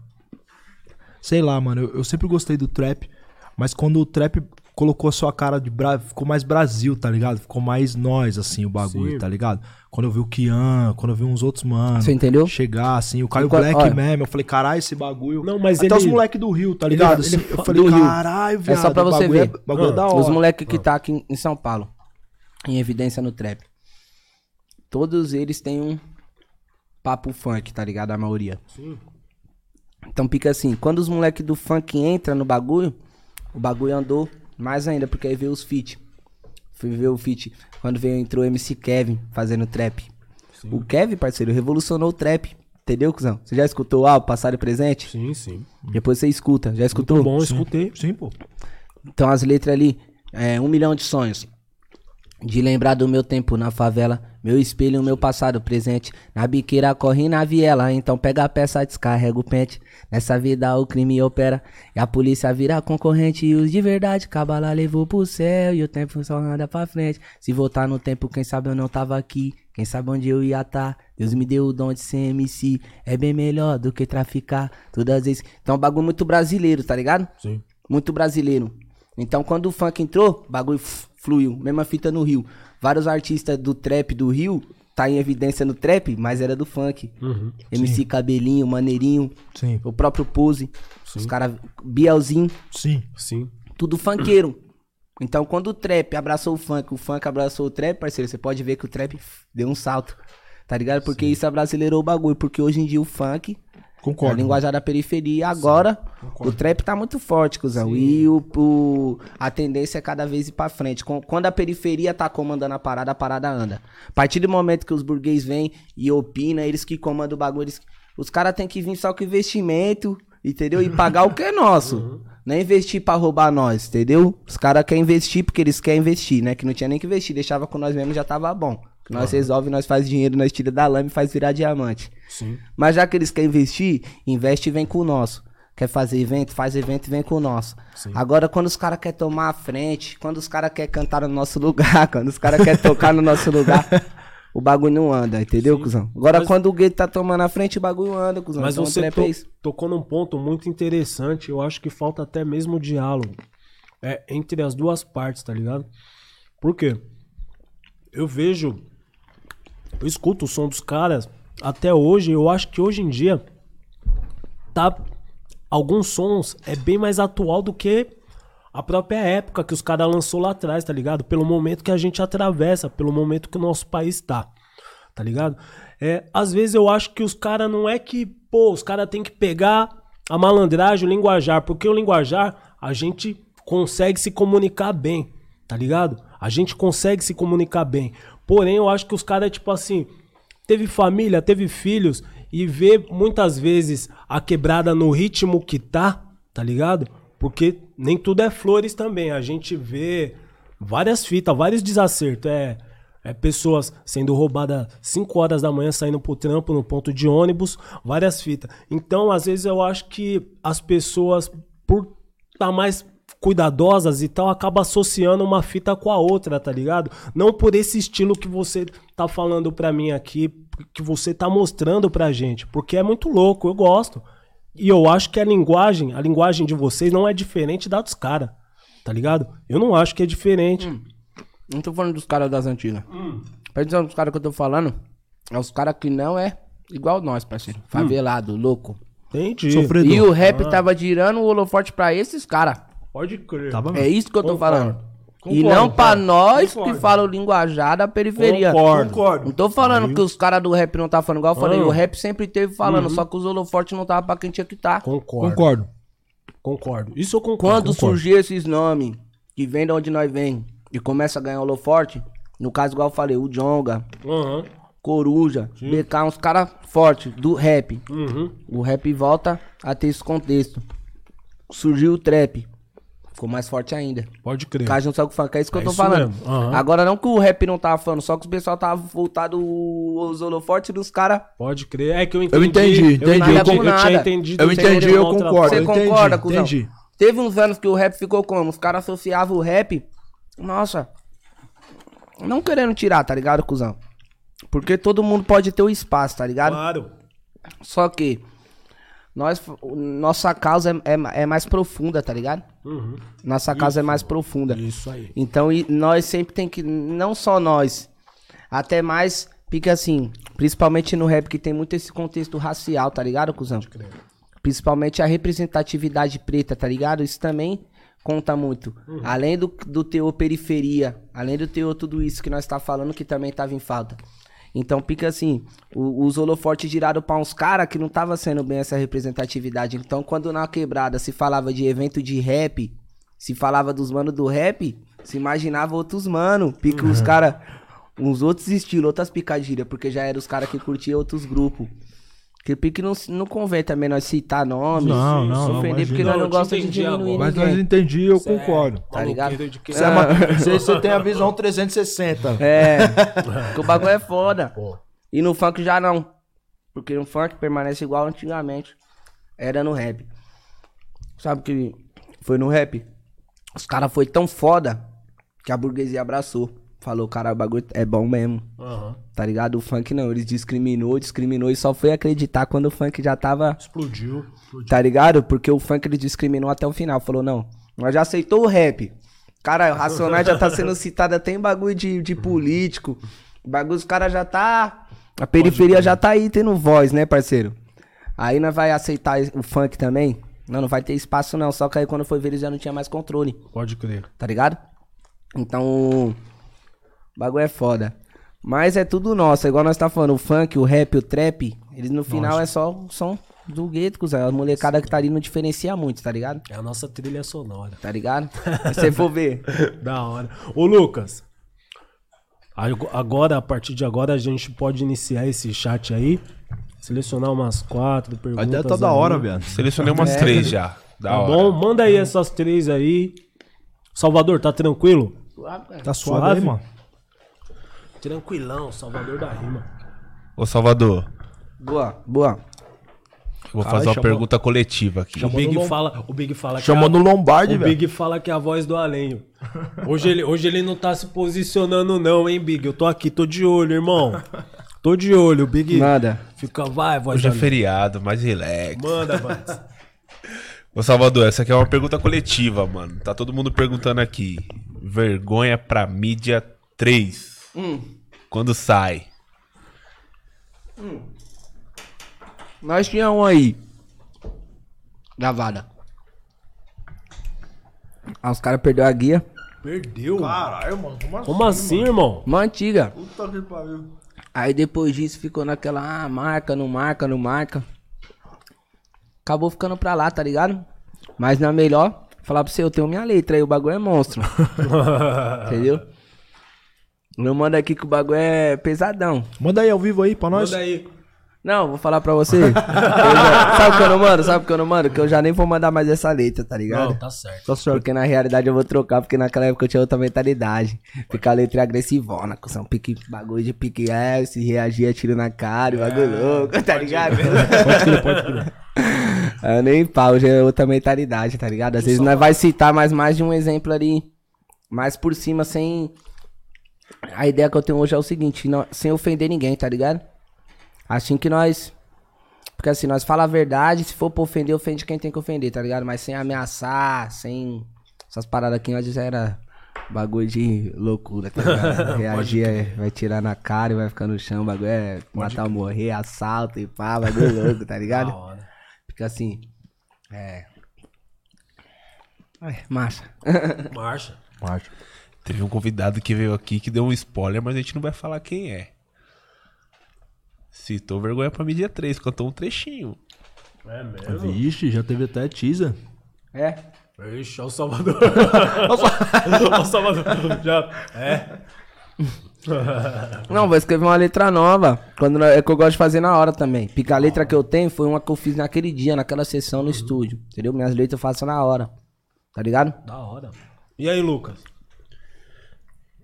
Sei lá, mano, eu, eu sempre gostei do trap, mas quando o trap colocou a sua cara de. Bra... Ficou mais Brasil, tá ligado? Ficou mais nós, assim, o bagulho, Sim. tá ligado? Quando eu vi o Kian, quando eu vi uns outros manos. Você entendeu? Chegar, assim, o Caio Black olha. mesmo, eu falei, caralho, esse bagulho. Não, mas Até ele- os moleques do Rio, tá ligado? ele Assim, eu fa- falei, caralho, viado. É só pra você bagulho ver. É, bagulho é da hora. Os moleques que tá aqui em- São Paulo, em evidência no trap. Todos eles têm um papo funk, tá ligado? A maioria. Então fica assim, quando os moleques do funk entram no bagulho, o bagulho andou mais ainda, porque aí veio os feat. Fui ver o feat quando veio, entrou o MC Kevin fazendo trap. O Kevin, parceiro, revolucionou o trap. Entendeu, cuzão? Você já escutou o álbum Passado e Presente? Sim, sim. Depois você escuta. Já escutou? Muito bom, escutei. Sim, pô. Então as letras ali, é, um milhão de sonhos. De lembrar do meu tempo na favela, meu espelho, meu passado presente. Na biqueira corre na viela, então pega a peça, descarrega o pente. Nessa vida o crime opera e a polícia vira concorrente. E os de verdade, cabala levou pro céu e o tempo só anda pra frente. Se voltar no tempo, quem sabe eu não tava aqui. Quem sabe onde eu ia tá. Deus me deu o dom de ser MC. É bem melhor do que traficar todas as vezes. Então é um bagulho muito brasileiro, tá ligado? Sim. muito brasileiro. Então, quando o funk entrou, bagulho fluiu. Mesma fita no Rio. Vários artistas do trap do Rio tá em evidência no trap, mas era do funk. Uhum. MC Cabelinho, Maneirinho, Sim, o próprio Pose, os caras, Bielzinho, sim. Sim. tudo funkeiro. Então, quando o trap abraçou o funk, o funk abraçou o trap, parceiro, você pode ver que o trap deu um salto. Tá ligado? Porque isso abrasileirou o bagulho. Porque hoje em dia o funk Concordo. a linguajar da periferia. Agora, o trap tá muito forte, cuzão. E o, o- a tendência é cada vez ir pra frente. Quando a periferia tá comandando a parada, a parada anda. A partir do momento que os burguês vêm e opinam, eles que comandam o bagulho, eles- os caras têm que vir só com investimento, entendeu? E pagar o que é nosso. [LAUGHS] Não é investir pra roubar nós, entendeu? Os caras querem investir porque eles querem investir, né? Que não tinha nem que investir, deixava com nós mesmo já tava bom. Nós resolve, nós faz dinheiro, nós tira da lama e faz virar diamante. Sim. Mas já que eles querem investir, investe e vem com o nosso. Quer fazer evento, faz evento e vem com o nosso. Agora, quando os caras querem tomar a frente, quando os caras querem cantar no nosso [LAUGHS] lugar, quando os caras querem tocar no nosso lugar, o bagulho não anda, entendeu, cuzão? Agora, Mas- quando o gueto tá tomando a frente, o bagulho anda, cuzão. Mas Então, você to- é isso. tocou num ponto muito interessante. Eu acho que falta até mesmo diálogo é, entre as duas partes, tá ligado? Por quê? Eu vejo, eu escuto o som dos caras até hoje. Eu acho que hoje em dia tá alguns sons é bem mais atual do que a própria época que os caras lançou lá atrás, tá ligado? Pelo momento que a gente atravessa, pelo momento que o nosso país tá. Tá ligado? É, às vezes eu acho que os caras não é que, pô, os caras tem que pegar a malandragem, o linguajar, porque o linguajar a gente consegue se comunicar bem, tá ligado? A gente consegue se comunicar bem. Porém, eu acho que os caras, tipo assim, teve família, teve filhos e vê muitas vezes a quebrada no ritmo que tá, tá ligado? Porque nem tudo é flores também. A gente vê várias fitas, vários desacertos. É, é pessoas sendo roubadas 5 horas da manhã saindo pro trampo no ponto de ônibus, várias fitas. Então, às vezes eu acho que as pessoas, por tá mais cuidadosas e tal, acaba associando uma fita com a outra, tá ligado? Não por esse estilo que você tá falando pra mim aqui, que você tá mostrando pra gente, porque é muito louco, eu gosto. E eu acho que a linguagem, a linguagem de vocês não é diferente da dos caras, tá ligado? Eu não acho que é diferente. Não tô falando dos caras das antigas. Perdão dos caras que eu tô falando, é os caras que não é igual nós, parceiro. Favelado, louco. Entendi. Sofredor. E o rap Ah. tava girando o holoforte pra esses caras. Pode crer. Tava É isso que eu tô Concordo. falando. e Concordo, não pra cara. nós Concordo. que falam linguajar da periferia. Concordo. Não tô falando que os caras do rap não tá falando igual eu falei. Ah. O rap sempre teve falando, só que os holofortes não tava pra quem tinha que tá. Concordo. Concordo. Concordo. Isso eu concordo. Quando concordo. surgir esses nomes que vem de onde nós vem e começa a ganhar holoforte, no caso igual eu falei, o Jonga, Aham. Coruja, BK, uns caras fortes do rap. Uhum. O rap volta a ter esse contexto. Surgiu o trap. Ficou mais forte ainda. Pode crer. Caixa só com funk, é isso que É eu tô falando. aham. Agora não que o rap não tava falando, só que o pessoal tava voltado os holofortes dos caras. Pode crer. É que eu entendi. entendi, entendi. Nada Eu, com eu tinha nada. entendido. Eu de entendi, eu concordo. Você eu entendi, concorda, cuzão? entendi. Teve uns anos que o rap ficou como? Os caras associavam o rap. Nossa. Não querendo tirar, tá ligado, cuzão? Porque todo mundo pode ter o espaço, tá ligado? Claro. Só que nós, nossa causa é, é, é mais profunda, tá ligado? Uhum. Nossa causa é mais profunda. Isso aí. Então nós sempre tem que, não só nós, até mais, porque assim, principalmente no rap que tem muito esse contexto racial, tá ligado, cuzão? Principalmente a representatividade preta, tá ligado? Isso também conta muito. Além do, do teor periferia, além do teor tudo isso que nós tá falando, que também tava em falta. Então, pica assim, o- os holofortes giraram pra uns caras que não tava sendo bem essa representatividade. Então, quando na quebrada se falava de evento de rap, se falava dos manos do rap, se imaginava outros mano. Pica os caras, uns outros estilos, outras picadilhas, porque já eram os caras que curtiam outros grupos. Que pique não, não convém também nós citar nomes, Não, se não, não, ofender, porque imagina. nós não Não, gostamos de diminuir. Mas nós entendi, eu concordo. Tá ligado? Que- Você, é uma- [LAUGHS] você- você tem a visão 360. É, que o bagulho é foda. Pô. E no funk já não. Porque no funk permanece igual antigamente. Era no rap. Sabe que foi no rap? Os caras foi tão foda que a burguesia abraçou. Falou, cara, o bagulho é bom mesmo. Aham. Tá ligado? O funk não, eles discriminou, discriminou e só foi acreditar quando o funk já tava Explodiu. Explodiu. Tá ligado? Porque o funk ele discriminou até o final. Falou, não, nós já aceitou o rap. Cara, o Racionais já tá sendo citado até em bagulho de, de político. Bagulho, os caras já tá. A periferia já tá aí tendo voz, né, parceiro? Aí nós vai aceitar o funk também? Não, não vai ter espaço não. Só que aí quando foi ver, eles já não tinha mais controle. Pode crer. Tá ligado? Então, o bagulho é foda. Mas é tudo nosso, é igual nós tá falando, o funk, o rap, o trap, eles no final é só o som do gueto, cuzão. A molecada que tá ali não diferencia muito, tá ligado? É a nossa trilha sonora. Tá ligado? Se você for ver. [LAUGHS] da hora. Ô, Lucas. ago- Agora, a partir de agora, a gente pode iniciar esse chat aí. Selecionar umas quatro A perguntas. ideia tá da hora, viado. Selecionei umas [LAUGHS] três já. Da Tá hora. bom? Manda aí essas três aí. Salvador, tá tranquilo? Tá suave, Suave? aí, mano. Tranquilão, Salvador da rima. Ô, Salvador, Boa, boa. eu vou Caralho, fazer uma chamou- pergunta coletiva aqui. O Big, fala, o Big fala Chamou que é no Lombardi, O velho. Big fala que é a voz do além. [LAUGHS] Hoje ele, hoje ele não tá se posicionando, não, hein, Big? Eu tô aqui, tô de olho, irmão. Tô de olho. O Big Nada. fica, vai, voz Hoje é feriado, mais relax. Manda, vai. [LAUGHS] Ô, Salvador, essa aqui é uma pergunta coletiva, mano. Tá todo mundo perguntando aqui. Vergonha pra mídia 3. Quando sai? Nós tinha um aí. Gravada. Ah, os caras perderam a guia. Perdeu? Caralho, mano. Como assim? Como assim, irmão? Uma antiga. Puta que pariu. Aí depois disso ficou naquela, ah, marca, não marca, não marca. Acabou ficando pra lá, tá ligado? Mas na melhor, falar pra você, eu tenho minha letra aí, o bagulho é monstro. [LAUGHS] Entendeu? Não manda aqui que o bagulho é pesadão. Manda aí ao vivo aí pra nós. Manda aí. Não, vou falar pra você. [LAUGHS] Eu já- sabe o que eu não mando? Sabe o que eu não mando? Que eu já nem vou mandar mais essa letra, tá ligado? Não, tá certo. Tá certo. Porque na realidade eu vou trocar, porque naquela época eu tinha outra mentalidade. Ficar a letra agressivona, com são pique, bagulho de pique é, se reagir, tiro na cara, e bagulho louco, tá ligado? Pode crer, pode crer. Eu [LAUGHS] nem pau, já é outra mentalidade, tá ligado? Às vezes nós vai citar mais, mais de um exemplo ali, mais por cima, sem. A ideia que eu tenho hoje é o seguinte, não- sem ofender ninguém, tá ligado? Assim que nós. Porque assim, nós fala a verdade, se for pra ofender, ofende quem tem que ofender, tá ligado? Mas sem ameaçar, sem. Essas paradas aqui antes era bagulho de loucura, tá ligado? [LAUGHS] Reagir, é, vai tirar na cara e vai ficar no chão, bagulho é matar ou morrer, assalto e pá, bagulho louco, tá [LAUGHS] ligado? Fica assim. É. Ai, marcha. Marcha. Marcha. Teve um convidado que veio aqui que deu um spoiler, mas a gente não vai falar quem é. Citou vergonha pra mídia 3, cantou um trechinho. É mesmo? Vixe, já teve até teaser. É. Ixi, olha o Salvador. [LAUGHS] Olha o Salvador. Já. É. [LAUGHS] Não, vou escrever uma letra nova. Quando, é que eu gosto de fazer na hora também. Porque a letra que eu tenho foi uma que eu fiz naquele dia, naquela sessão no estúdio. Entendeu? Minhas letras eu faço na hora. Tá ligado? Da hora. E aí, Lucas?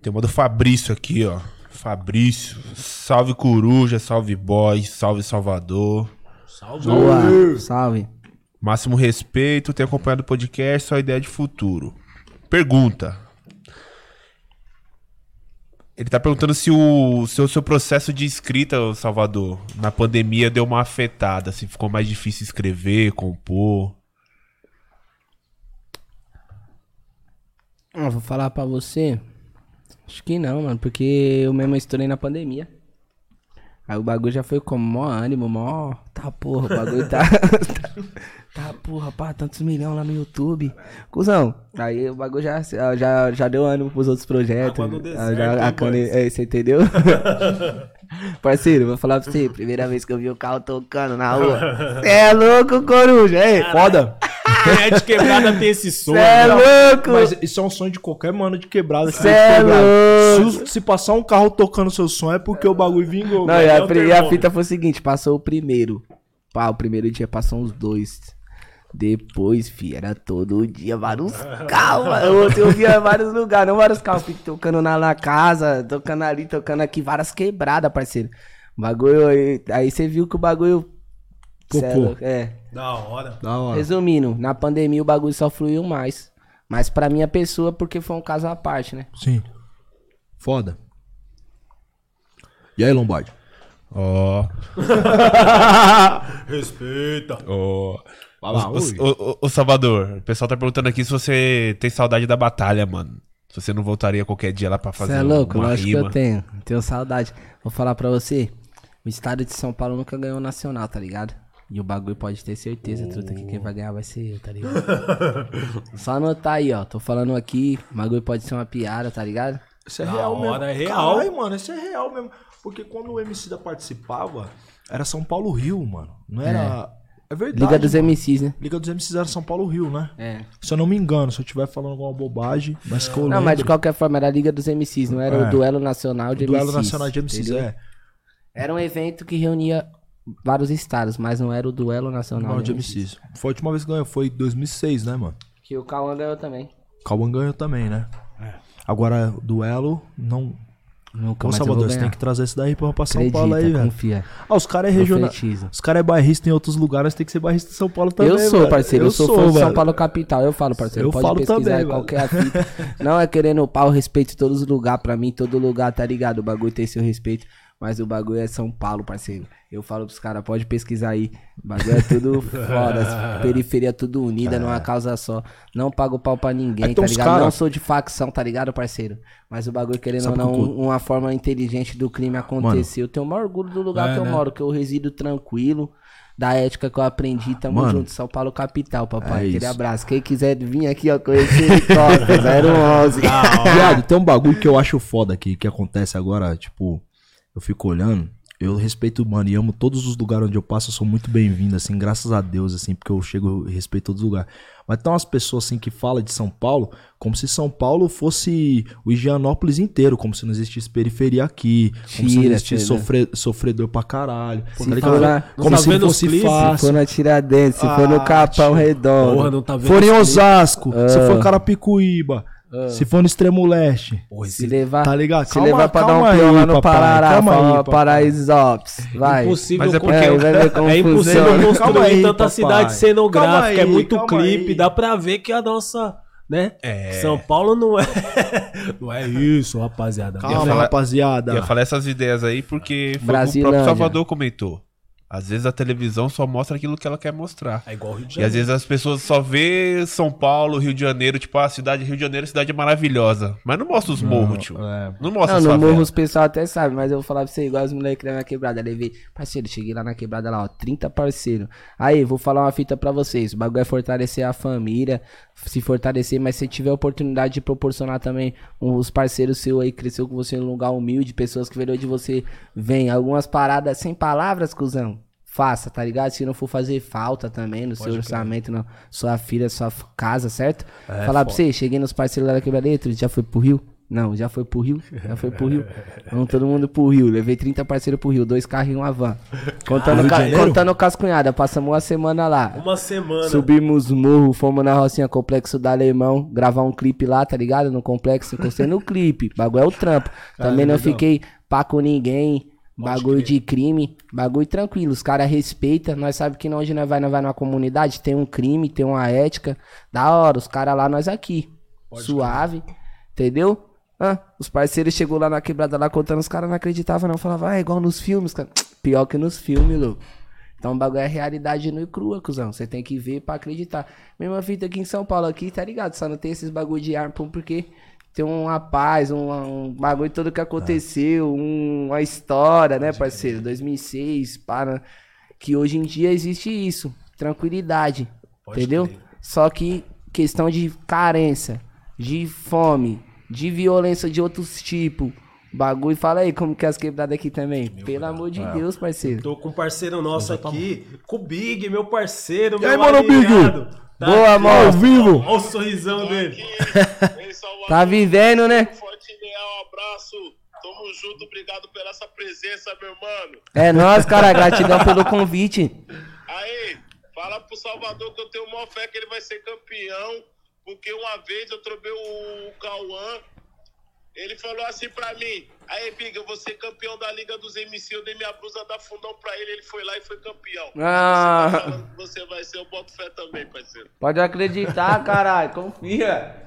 Tem uma do Fabrício aqui, ó. Fabrício. Salve Coruja, salve Boy, salve Salvador. Salve. Boa. Salve. Máximo respeito, tenho acompanhado o podcast, só ideia de futuro. Pergunta. Ele tá perguntando se o seu, seu processo de escrita, Salvador, na pandemia deu uma afetada, se ficou mais difícil escrever, compor. Ah, vou falar pra você. Acho que não, mano, porque eu mesmo estourei na pandemia. Aí o bagulho já foi com mó ânimo, mó. Tá porra, o bagulho tá. [LAUGHS] tá, porra, pá, tantos milhões lá no YouTube. Cusão. Aí o bagulho já, já, já deu ânimo pros outros projetos. Ah, deserto, já, a cane... é, você entendeu? [LAUGHS] Parceiro, vou falar pra você, primeira vez que eu vi o carro tocando na rua. [LAUGHS] Cê é louco, coruja, ei. Foda. Quem é de quebrada tem esse som. Cê é né? louco. Mas isso é um sonho de qualquer mano de quebrada. que Cê é louco. Se, se passar um carro tocando seu som é porque o bagulho vingou. Não, e é a, pri- e a fita foi o seguinte, passou o primeiro. Pá, o primeiro dia passou uns dois. Depois, fi, era todo dia vários carros. mano. Eu, via vários lugares, não vários carros, fi, tocando na, na casa, tocando ali, tocando aqui, várias quebradas, parceiro. Bagulho, aí- aí você viu que o bagulho... é louco, É. Da hora. Da hora. Resumindo, na pandemia o bagulho só fluiu mais. Mas pra minha pessoa, porque foi um caso à parte, né? Sim. Foda. E aí, Lombardi? Ó, [LAUGHS] Respeita. ó. Lá, ui. ô, ô, ô, Salvador, o pessoal tá perguntando aqui se você tem saudade da batalha, mano. Se você não voltaria qualquer dia lá pra fazer Você é louco? uma Lógico que rima. eu tenho. Tenho saudade. Vou falar pra você. O estado de São Paulo nunca ganhou nacional, tá ligado? E o bagulho pode ter certeza, truta, que quem vai ganhar vai ser eu, tá ligado? [LAUGHS] Só anotar aí, ó. Tô falando aqui, o bagulho pode ser uma piada, tá ligado? Isso é Da real hora, mesmo. é real. Caralho, mano, isso é real mesmo. Porque quando o MC da participava, era São Paulo Rio, mano. Não era. É, verdade. Liga dos mano. MCs, né? Liga dos MCs era São Paulo Rio, né? É. Se eu não me engano, se eu estiver falando alguma bobagem, mas que eu Não, mas de lembro, qualquer forma, era a Liga dos MCs, não era É. o duelo nacional de o duelo MCs. nacional de MCs entendeu? é. Era um evento que reunia vários estados, mas não era o duelo nacional Não, de MCs. Foi a última vez que ganhou, foi em 2006, né, mano? Que o Cauã ganhou também. Cauã ganhou também, né? Agora, duelo, não. Nunca Ô, eu Salvador, você tem que trazer isso daí pra, pra São Paulo aí, velho. confia. Ah, os caras é regional. Profetiza. Os caras é bairrista em outros lugares, tem que ser bairrista em São Paulo também. eu sou, velho. parceiro. Eu, sou, fã de São. Paulo capital. Eu falo, parceiro. Eu Pode falo pesquisar também, qualquer fita. Não é querendo pau, respeito todos os lugares. Pra mim, todo lugar, tá ligado? O bagulho tem seu respeito. Mas o bagulho é São Paulo, parceiro. Eu falo pros caras, pode pesquisar aí. O bagulho é tudo foda. [LAUGHS] periferia tudo unida numa causa só. Não pago pau pra ninguém, tá ligado? cara- Não sou de facção, tá ligado, parceiro? Mas o bagulho, querendo ou não, eu- uma forma inteligente do crime acontecer. Eu tenho o maior orgulho do lugar É, que eu né? moro, que eu resido tranquilo. Da ética que eu aprendi, tamo Mano, junto, São Paulo capital, papai. é Aquele abraço. Quem quiser vir aqui, ó, conhecer [LAUGHS] Costa, 011. [LAUGHS] Viado, tem um bagulho que eu acho foda aqui, que acontece agora, tipo, eu fico olhando, eu respeito, mano, e amo todos os lugares onde eu passo, eu sou muito bem-vindo, assim, graças a Deus, assim, porque eu chego e respeito todos os lugares. Mas tem umas pessoas, assim, que falam de São Paulo como se São Paulo fosse o Higienópolis inteiro, como se não existisse periferia aqui, como se não Tira, existisse tira. sofre- sofredor pra caralho, Se tá ligado? como tá se fosse clipes? Se fácil. for na Tiradentes, se for no Ah, Capão. Redondo. Porra, não tá vendo? For em? Osasco, se Ah. for Carapicuíba, se for no extremo leste. Se esse levar, Tá ligado? Se Calma- levar pra dar um peão lá no papai, Parará, papai. Paraísops. Vai. impossível Mas é porque- É, como É impossível construir Calma aí, tanta papai. cidade cenográfica, é aí, muito calma clipe, aí. dá pra ver que a nossa, né? É. São Paulo não é, [LAUGHS] não é isso, rapaziada. Calma, falar- rapaziada. Ia falar essas ideias aí porque foi o próprio Salvador comentou. Às vezes a televisão só mostra aquilo que ela quer mostrar. É igual o Rio de E Janeiro. às vezes as pessoas só vê São Paulo, Rio de Janeiro, tipo, a cidade Rio de Janeiro, cidade maravilhosa. Mas não mostra os morros, tio. é. Não mostra Não, as no favelas. morro os pessoal até sabe, mas eu vou falar pra você, igual os moleques da minha quebrada. Levei, parceiro, cheguei lá na quebrada lá, ó, 30 parceiro. Aí, vou falar uma fita pra vocês. O bagulho é fortalecer a família, se fortalecer, mas se tiver a oportunidade de proporcionar também os parceiros seus aí, cresceu com você em um lugar humilde, pessoas que veio de você, vem. Algumas paradas sem palavras, cuzão. Faça, tá ligado? Se não for fazer falta também no seu orçamento, na sua filha, sua casa, certo? Falar pra você, cheguei nos parceiros lá da quebrada, "Ei, tu já foi pro Rio? Não, já foi pro Rio? Já foi pro Rio? [LAUGHS] Vamos todo mundo pro Rio. Levei 30 parceiros pro Rio, dois carros e uma van. Contando, de ca- contando com as cunhadas, passamos uma semana lá. Uma semana. Subimos morro, fomos na Rocinha Complexo da Alemão, gravar um clipe lá, tá ligado? No complexo, encostei no clipe. [LAUGHS] Bagulho é o trampo. Também não fiquei pá com ninguém. Bagulho de crime, bagulho tranquilo. Os caras respeitam, nós sabemos que não, onde nós vai, nós vai numa comunidade, tem um crime, tem uma ética. Da hora, os caras lá, nós aqui. Suave, entendeu? Ah, os parceiros chegou lá na quebrada lá contando, os caras não acreditavam não. Falavam, ah, é igual nos filmes, cara. [TSK] Pior que nos filmes, louco. Então o bagulho é realidade nua e crua, cuzão. Você tem que ver pra acreditar. Mesma fita aqui em São Paulo, aqui, tá ligado? Só não tem esses bagulho de arma, porque tem uma paz, um, um bagulho todo que aconteceu, um- uma história, né, parceiro? 2006, para. Que hoje em dia existe isso. Tranquilidade. entendeu? Só que questão de carência, de fome, de violência de outros tipos. Bagulho, fala aí como que é as quebradas aqui também. Pelo amor de Deus, parceiro. Tô com um parceiro nosso aqui, com o Big, meu parceiro, E aí, meu mano, Big? Tá Boa, aqui, mano. ó. vivo. Olha o sorrisão dele. [LAUGHS] Tá vivendo, né? Forte leal, abraço. Tamo junto, obrigado pela essa presença, meu mano. É nóis, cara. Gratidão pelo convite. Aí, fala pro Salvador que eu tenho uma fé que ele vai ser campeão, porque uma vez eu trobei o Cauã, ele falou assim pra mim, aí, Big, eu vou ser campeão da Liga dos MC, eu dei minha blusa da fundão pra ele, ele foi lá e foi campeão. Ah. Você tá você vai ser, eu boto fé também, parceiro. Pode acreditar, caralho. Confia.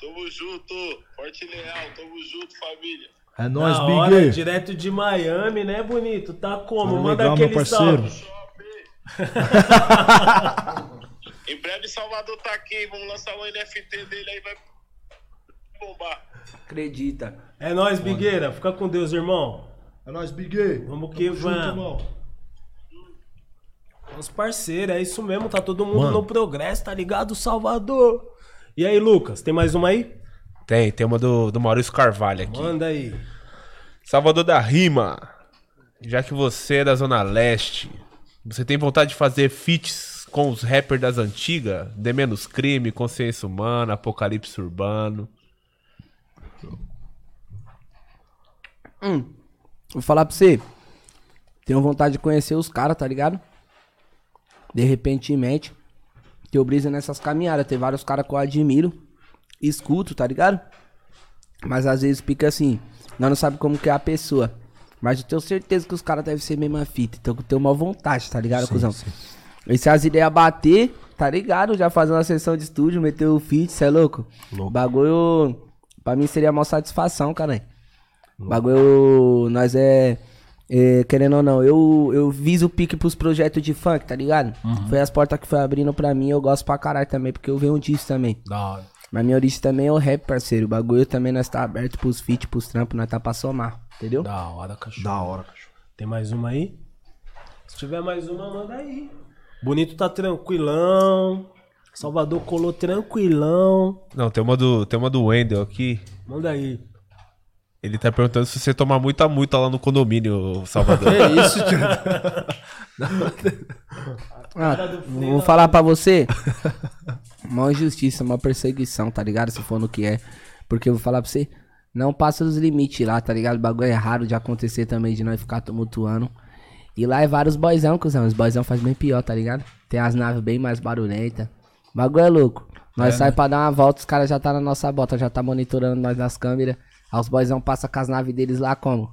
Tamo junto, forte e leal, tamo junto, família. É nóis, Da hora, Big. direto de Miami, né, bonito? Tá como? Tá Manda legal, meu aquele parceiro. salve. [LAUGHS] [LAUGHS] Em breve Salvador tá aqui, vamos lançar o NFT dele aí, vai bombar. Acredita. É nóis, Bigueira. Fica com Deus, irmão. É nóis, Big. Vamos que Tamo junto, vamos. irmão. Os parceiros, é isso mesmo. Tá todo mundo Mano. no progresso, tá ligado, Salvador? E aí, Lucas, tem mais uma aí? Tem, tem uma do, do Maurício Carvalho aqui. Manda aí. Salvador da Rima. Já que você é da Zona Leste, você tem vontade de fazer feats com os rappers das antigas? De menos crime, consciência humana, apocalipse urbano. Vou falar pra você. Tenho vontade de conhecer os caras, tá ligado? De repentemente. Teu brisa nessas caminhadas. Tem vários caras que eu admiro. Escuto, tá ligado? Mas às vezes fica assim. Nós não sabe como que é a pessoa. Mas eu tenho certeza que os caras devem ser mesma fita. Então eu tenho uma vontade, tá ligado, cuzão? E se as ideias bater, tá ligado? Já fazer uma sessão de estúdio, meter o feat, cê é louco? Bagulho. Pra mim seria uma satisfação, cara. Bagulho. Nós é. é, querendo ou não, eu, eu viso o pique pros projetos de funk, tá ligado? Foi as portas que foi abrindo pra mim, eu gosto pra caralho também, porque eu venho disso também. Da hora. Mas minha origem também é o rap, parceiro. O bagulho também nós tá aberto pros feat, pros trampos, nós tá pra somar, entendeu? Da hora, cachorro. Da hora, cachorro. Tem mais uma aí? Se tiver mais uma, manda aí. Bonito tá tranquilão. Salvador colou tranquilão. Não, tem uma do, tem uma do Wendel aqui. Manda aí. Ele tá perguntando se você tomar muita multa lá no condomínio, Salvador. É [LAUGHS] isso, tio. [LAUGHS] Ah, vou falar pra você. Uma injustiça, uma perseguição, tá ligado? Se for no que é. Porque eu vou falar pra você. Não passa dos limites lá, tá ligado? O bagulho é raro de acontecer também, de nós ficar tumultuando. E lá é vários boizão, cuzão. Os boizão faz bem pior, tá ligado? Tem as naves bem mais barulhentas. O bagulho é louco. Nós sai pra dar uma volta, os caras já tá na nossa bota, já tá monitorando nós nas câmeras. Aí os boizão passam com as naves deles lá como?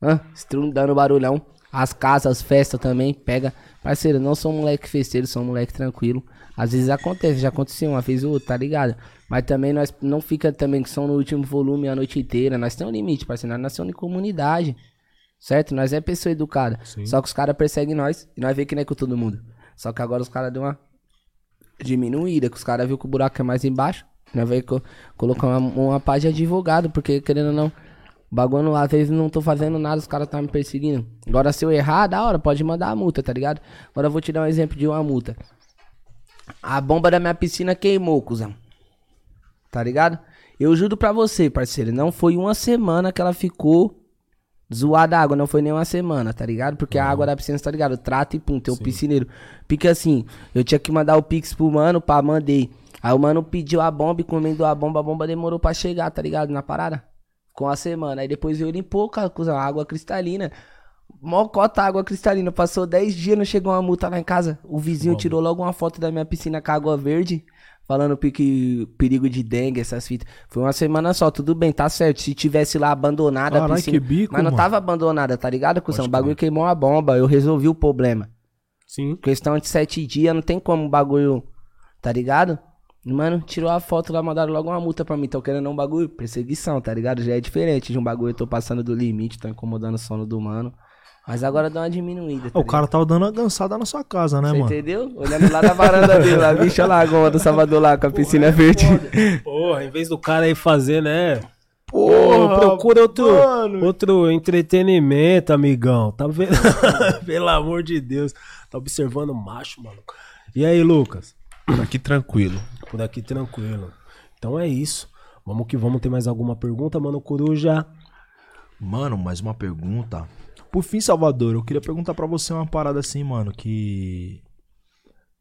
Hã? Estrundando barulhão. As casas, as festas também, pega. Parceiro, não sou um moleque festeiro, sou um moleque tranquilo. Às vezes acontece, já aconteceu uma vez ou outra, tá ligado? Mas também nós não fica também que são no último volume a noite inteira. Nós temos um limite, parceiro. Nós nascemos em comunidade. Certo? Nós é pessoa educada. Sim. Só que os caras perseguem nós e nós vê que não é com todo mundo. Só que agora os caras deu uma diminuída, que os caras viu que o buraco é mais embaixo. Nós veio co colocar uma, uma paz de advogado, porque querendo ou não, o bagulho, às vezes não tô fazendo nada, os caras tá me perseguindo. Agora se eu errar, da hora, pode mandar a multa, tá ligado? Agora eu vou te dar um exemplo de uma multa. A bomba da minha piscina queimou, cuzão. Tá ligado? Eu juro pra você, parceiro, não foi uma semana que ela ficou zoada a água, não foi nem uma semana, tá ligado? Porque a água da piscina, tá ligado? Trata e pum, tem o piscineiro. Pique assim, eu tinha que mandar o pix pro mano, pá, mandei. Aí o mano pediu a bomba, encomendou a bomba, a bomba demorou pra chegar, tá ligado? Na parada. Com a semana. Aí depois eu limpou, cara, a água cristalina. Mocota água cristalina. Passou 10 dias, não chegou uma multa lá em casa. O vizinho tirou logo uma foto da minha piscina com água verde. Falando pique, perigo de dengue, essas fitas. Foi uma semana só, tudo bem, tá certo. Se tivesse lá abandonada a piscina. que bico, mas não mano. tava abandonada, tá ligado, cuzão? O bagulho queimou a bomba, eu resolvi o problema. Sim. Questão de sete dias, não tem como o bagulho, tá ligado? Mano, tirou a foto lá, mandaram logo uma multa pra mim. Tô querendo um bagulho, perseguição, tá ligado? Já é diferente de um bagulho, eu tô passando do limite, tô incomodando o sono do mano. Mas agora dá uma diminuída. Tá O cara tava dando uma gansada na sua casa, né, Você mano? entendeu? Olhando lá na varanda dele, lá, bicho, olha lá a goma do Salvador lá com a piscina verde. Porra, em vez do cara aí fazer, né? Porra, procura outro, mano. outro entretenimento, amigão. Tá vendo? [LAUGHS] Pelo amor de Deus. Tá observando o macho, mano. E aí, Lucas? Aqui tranquilo. Por aqui tranquilo. Então é isso. Vamos que vamos. Tem mais alguma pergunta, mano Coruja? Mano, mais uma pergunta. Por fim, Salvador, eu queria perguntar pra você uma parada assim, mano, que.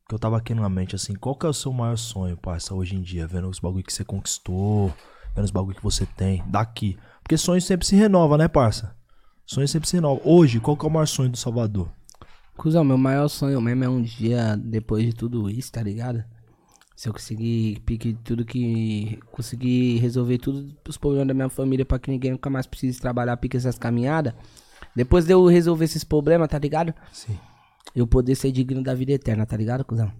Que eu tava aqui na mente, assim. Qual que é o seu maior sonho, parça, hoje em dia? Vendo os bagulho que você conquistou, vendo os bagulho que você tem, daqui. Porque sonho sempre se renova, né, parça? Sonho sempre se renova. Hoje, qual que é o maior sonho do Salvador? Cusão, meu maior sonho mesmo é um dia depois de tudo isso, tá ligado? Se eu conseguir pique tudo que. Conseguir resolver todos os problemas da minha família pra que ninguém nunca mais precise trabalhar, pique essas caminhadas. Depois de eu resolver esses problemas, tá ligado? Sim. Eu poder ser digno da vida eterna, tá ligado, cuzão?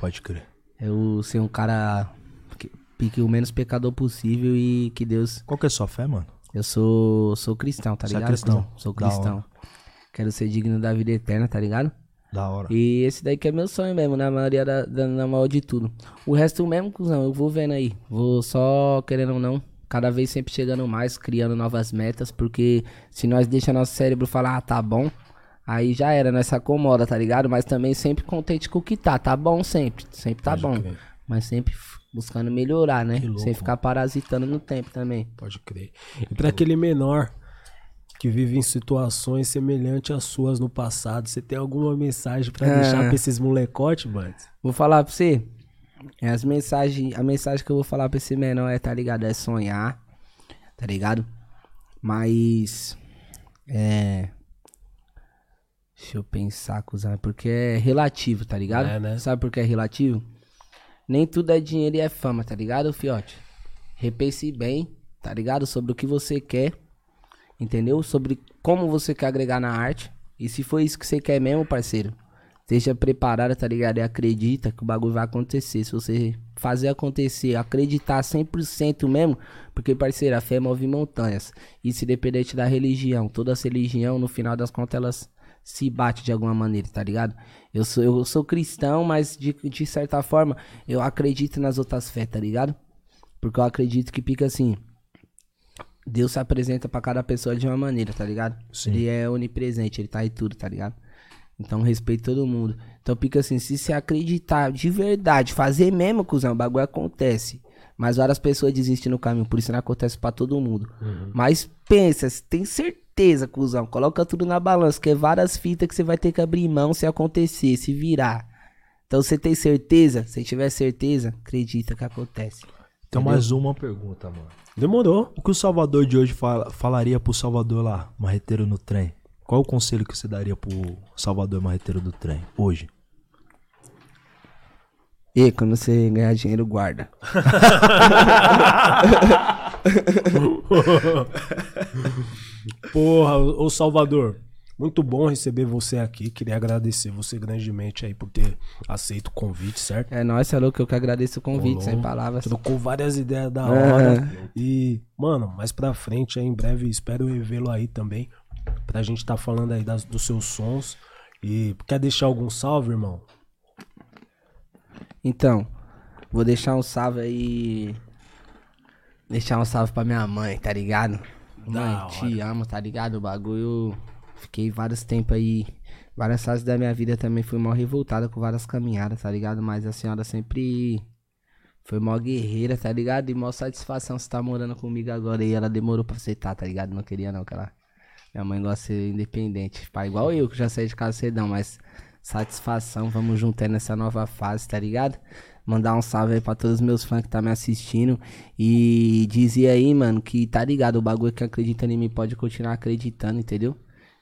Pode crer. Eu ser um cara que pique o menos pecador possível e que Deus. Qual que é a sua fé, mano? Eu sou. sou cristão, tá Você é ligado? cristão? cuzão? Sou cristão. Quero ser digno da vida eterna, tá ligado? Da hora. E esse daí que é meu sonho mesmo, na maioria da, da- na maior de tudo. O resto mesmo, cuzão, eu vou vendo aí. Vou só, querendo ou não, cada vez sempre chegando mais, criando novas metas, porque se nós deixa nosso cérebro falar, ah, tá bom, aí já era, nós se acomoda, tá ligado? Mas também sempre contente com o que tá, tá bom sempre, sempre tá Pode bom. crer. Mas sempre buscando melhorar, né? Sem ficar parasitando no tempo também. Pode crer. E pra aquele menor que vive em situações semelhantes às suas no passado, você tem alguma mensagem pra Ah. deixar pra esses molecotes, mano? Vou falar pra você. É As mensagens, a mensagem que eu vou falar pra esse menor é, tá ligado? É sonhar, tá ligado? Mas. É. Deixa eu pensar, cuzão. Porque é relativo, tá ligado? É, né? Sabe por que é relativo? Nem tudo é dinheiro e é fama, tá ligado, fiote? Repense bem, tá ligado? Sobre o que você quer, entendeu? Sobre como você quer agregar na arte. E se for isso que você quer mesmo, parceiro, esteja preparado, tá ligado? E acredita que o bagulho vai acontecer. Se você fazer acontecer, acreditar 100% mesmo, porque, parceiro, a fé move montanhas. E se dependente da religião, toda essa religião, no final das contas, elas se batem de alguma maneira, tá ligado? Eu sou, eu sou cristão, mas de, de certa forma, eu acredito nas outras fés, tá ligado? Porque eu acredito que fica assim. Deus se apresenta pra cada pessoa de uma maneira, tá ligado? Sim. Ele é onipresente, ele tá em tudo, tá ligado? Então respeito todo mundo. Então fica assim, se você acreditar de verdade, fazer mesmo, cuzão, o bagulho acontece. Mas várias pessoas desistem no caminho, por isso não acontece pra todo mundo. Mas pensa, tem certeza, cuzão, coloca tudo na balança, que é várias fitas que você vai ter que abrir mão se acontecer, se virar. Então você tem certeza? Se tiver certeza, acredita que acontece. Então, mais uma pergunta, mano. Demorou. O que o Salvador de hoje fala- falaria pro Salvador lá, marreteiro no trem? Qual o conselho que você daria pro Salvador marreteiro do trem hoje? E quando você ganhar dinheiro, guarda. [LAUGHS] Porra, ô Salvador, muito bom receber você aqui. Queria agradecer você grandemente aí por ter aceito o convite, certo? É nóis, é louco, eu que agradeço o convite, Rolou. sem palavras. Trocou várias ideias da É. hora. E, mano, mais pra frente, aí, em breve, espero revê-lo aí também. Pra gente tá falando aí das, dos seus sons. E quer deixar algum salve, irmão? Então, vou deixar um salve aí. Deixar um salve pra minha mãe, tá ligado? Mãe, te amo, tá ligado? O bagulho. Fiquei vários tempos aí. Várias fases da minha vida também fui mal revoltada com várias caminhadas, tá ligado? Mas a senhora sempre foi mó guerreira, tá ligado? E mó satisfação você tá morando comigo agora. E ela demorou pra aceitar, tá ligado? Não queria não, que ela. Minha mãe gosta de ser independente. Pai, igual eu, que já saí de casa cedão, mas satisfação, vamos juntar nessa nova fase, tá ligado? Mandar um salve aí pra todos os meus fãs que tá me assistindo. E dizer aí, mano, que tá ligado, o bagulho que acredita em mim pode continuar acreditando, entendeu?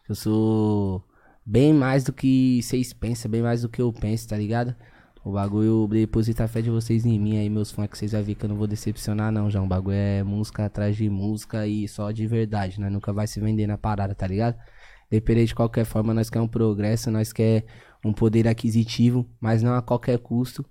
Eu sou bem mais do que vocês pensam, bem mais do que eu penso, tá ligado? O bagulho deposita a fé de vocês em mim aí, meus fãs, que vocês vão ver que eu não vou decepcionar, não, já. O bagulho é música atrás de música e só de verdade, né? Nunca vai se vender na parada, tá ligado? Dependendo de qualquer forma, nós quer um progresso, nós quer um poder aquisitivo, mas não a qualquer custo,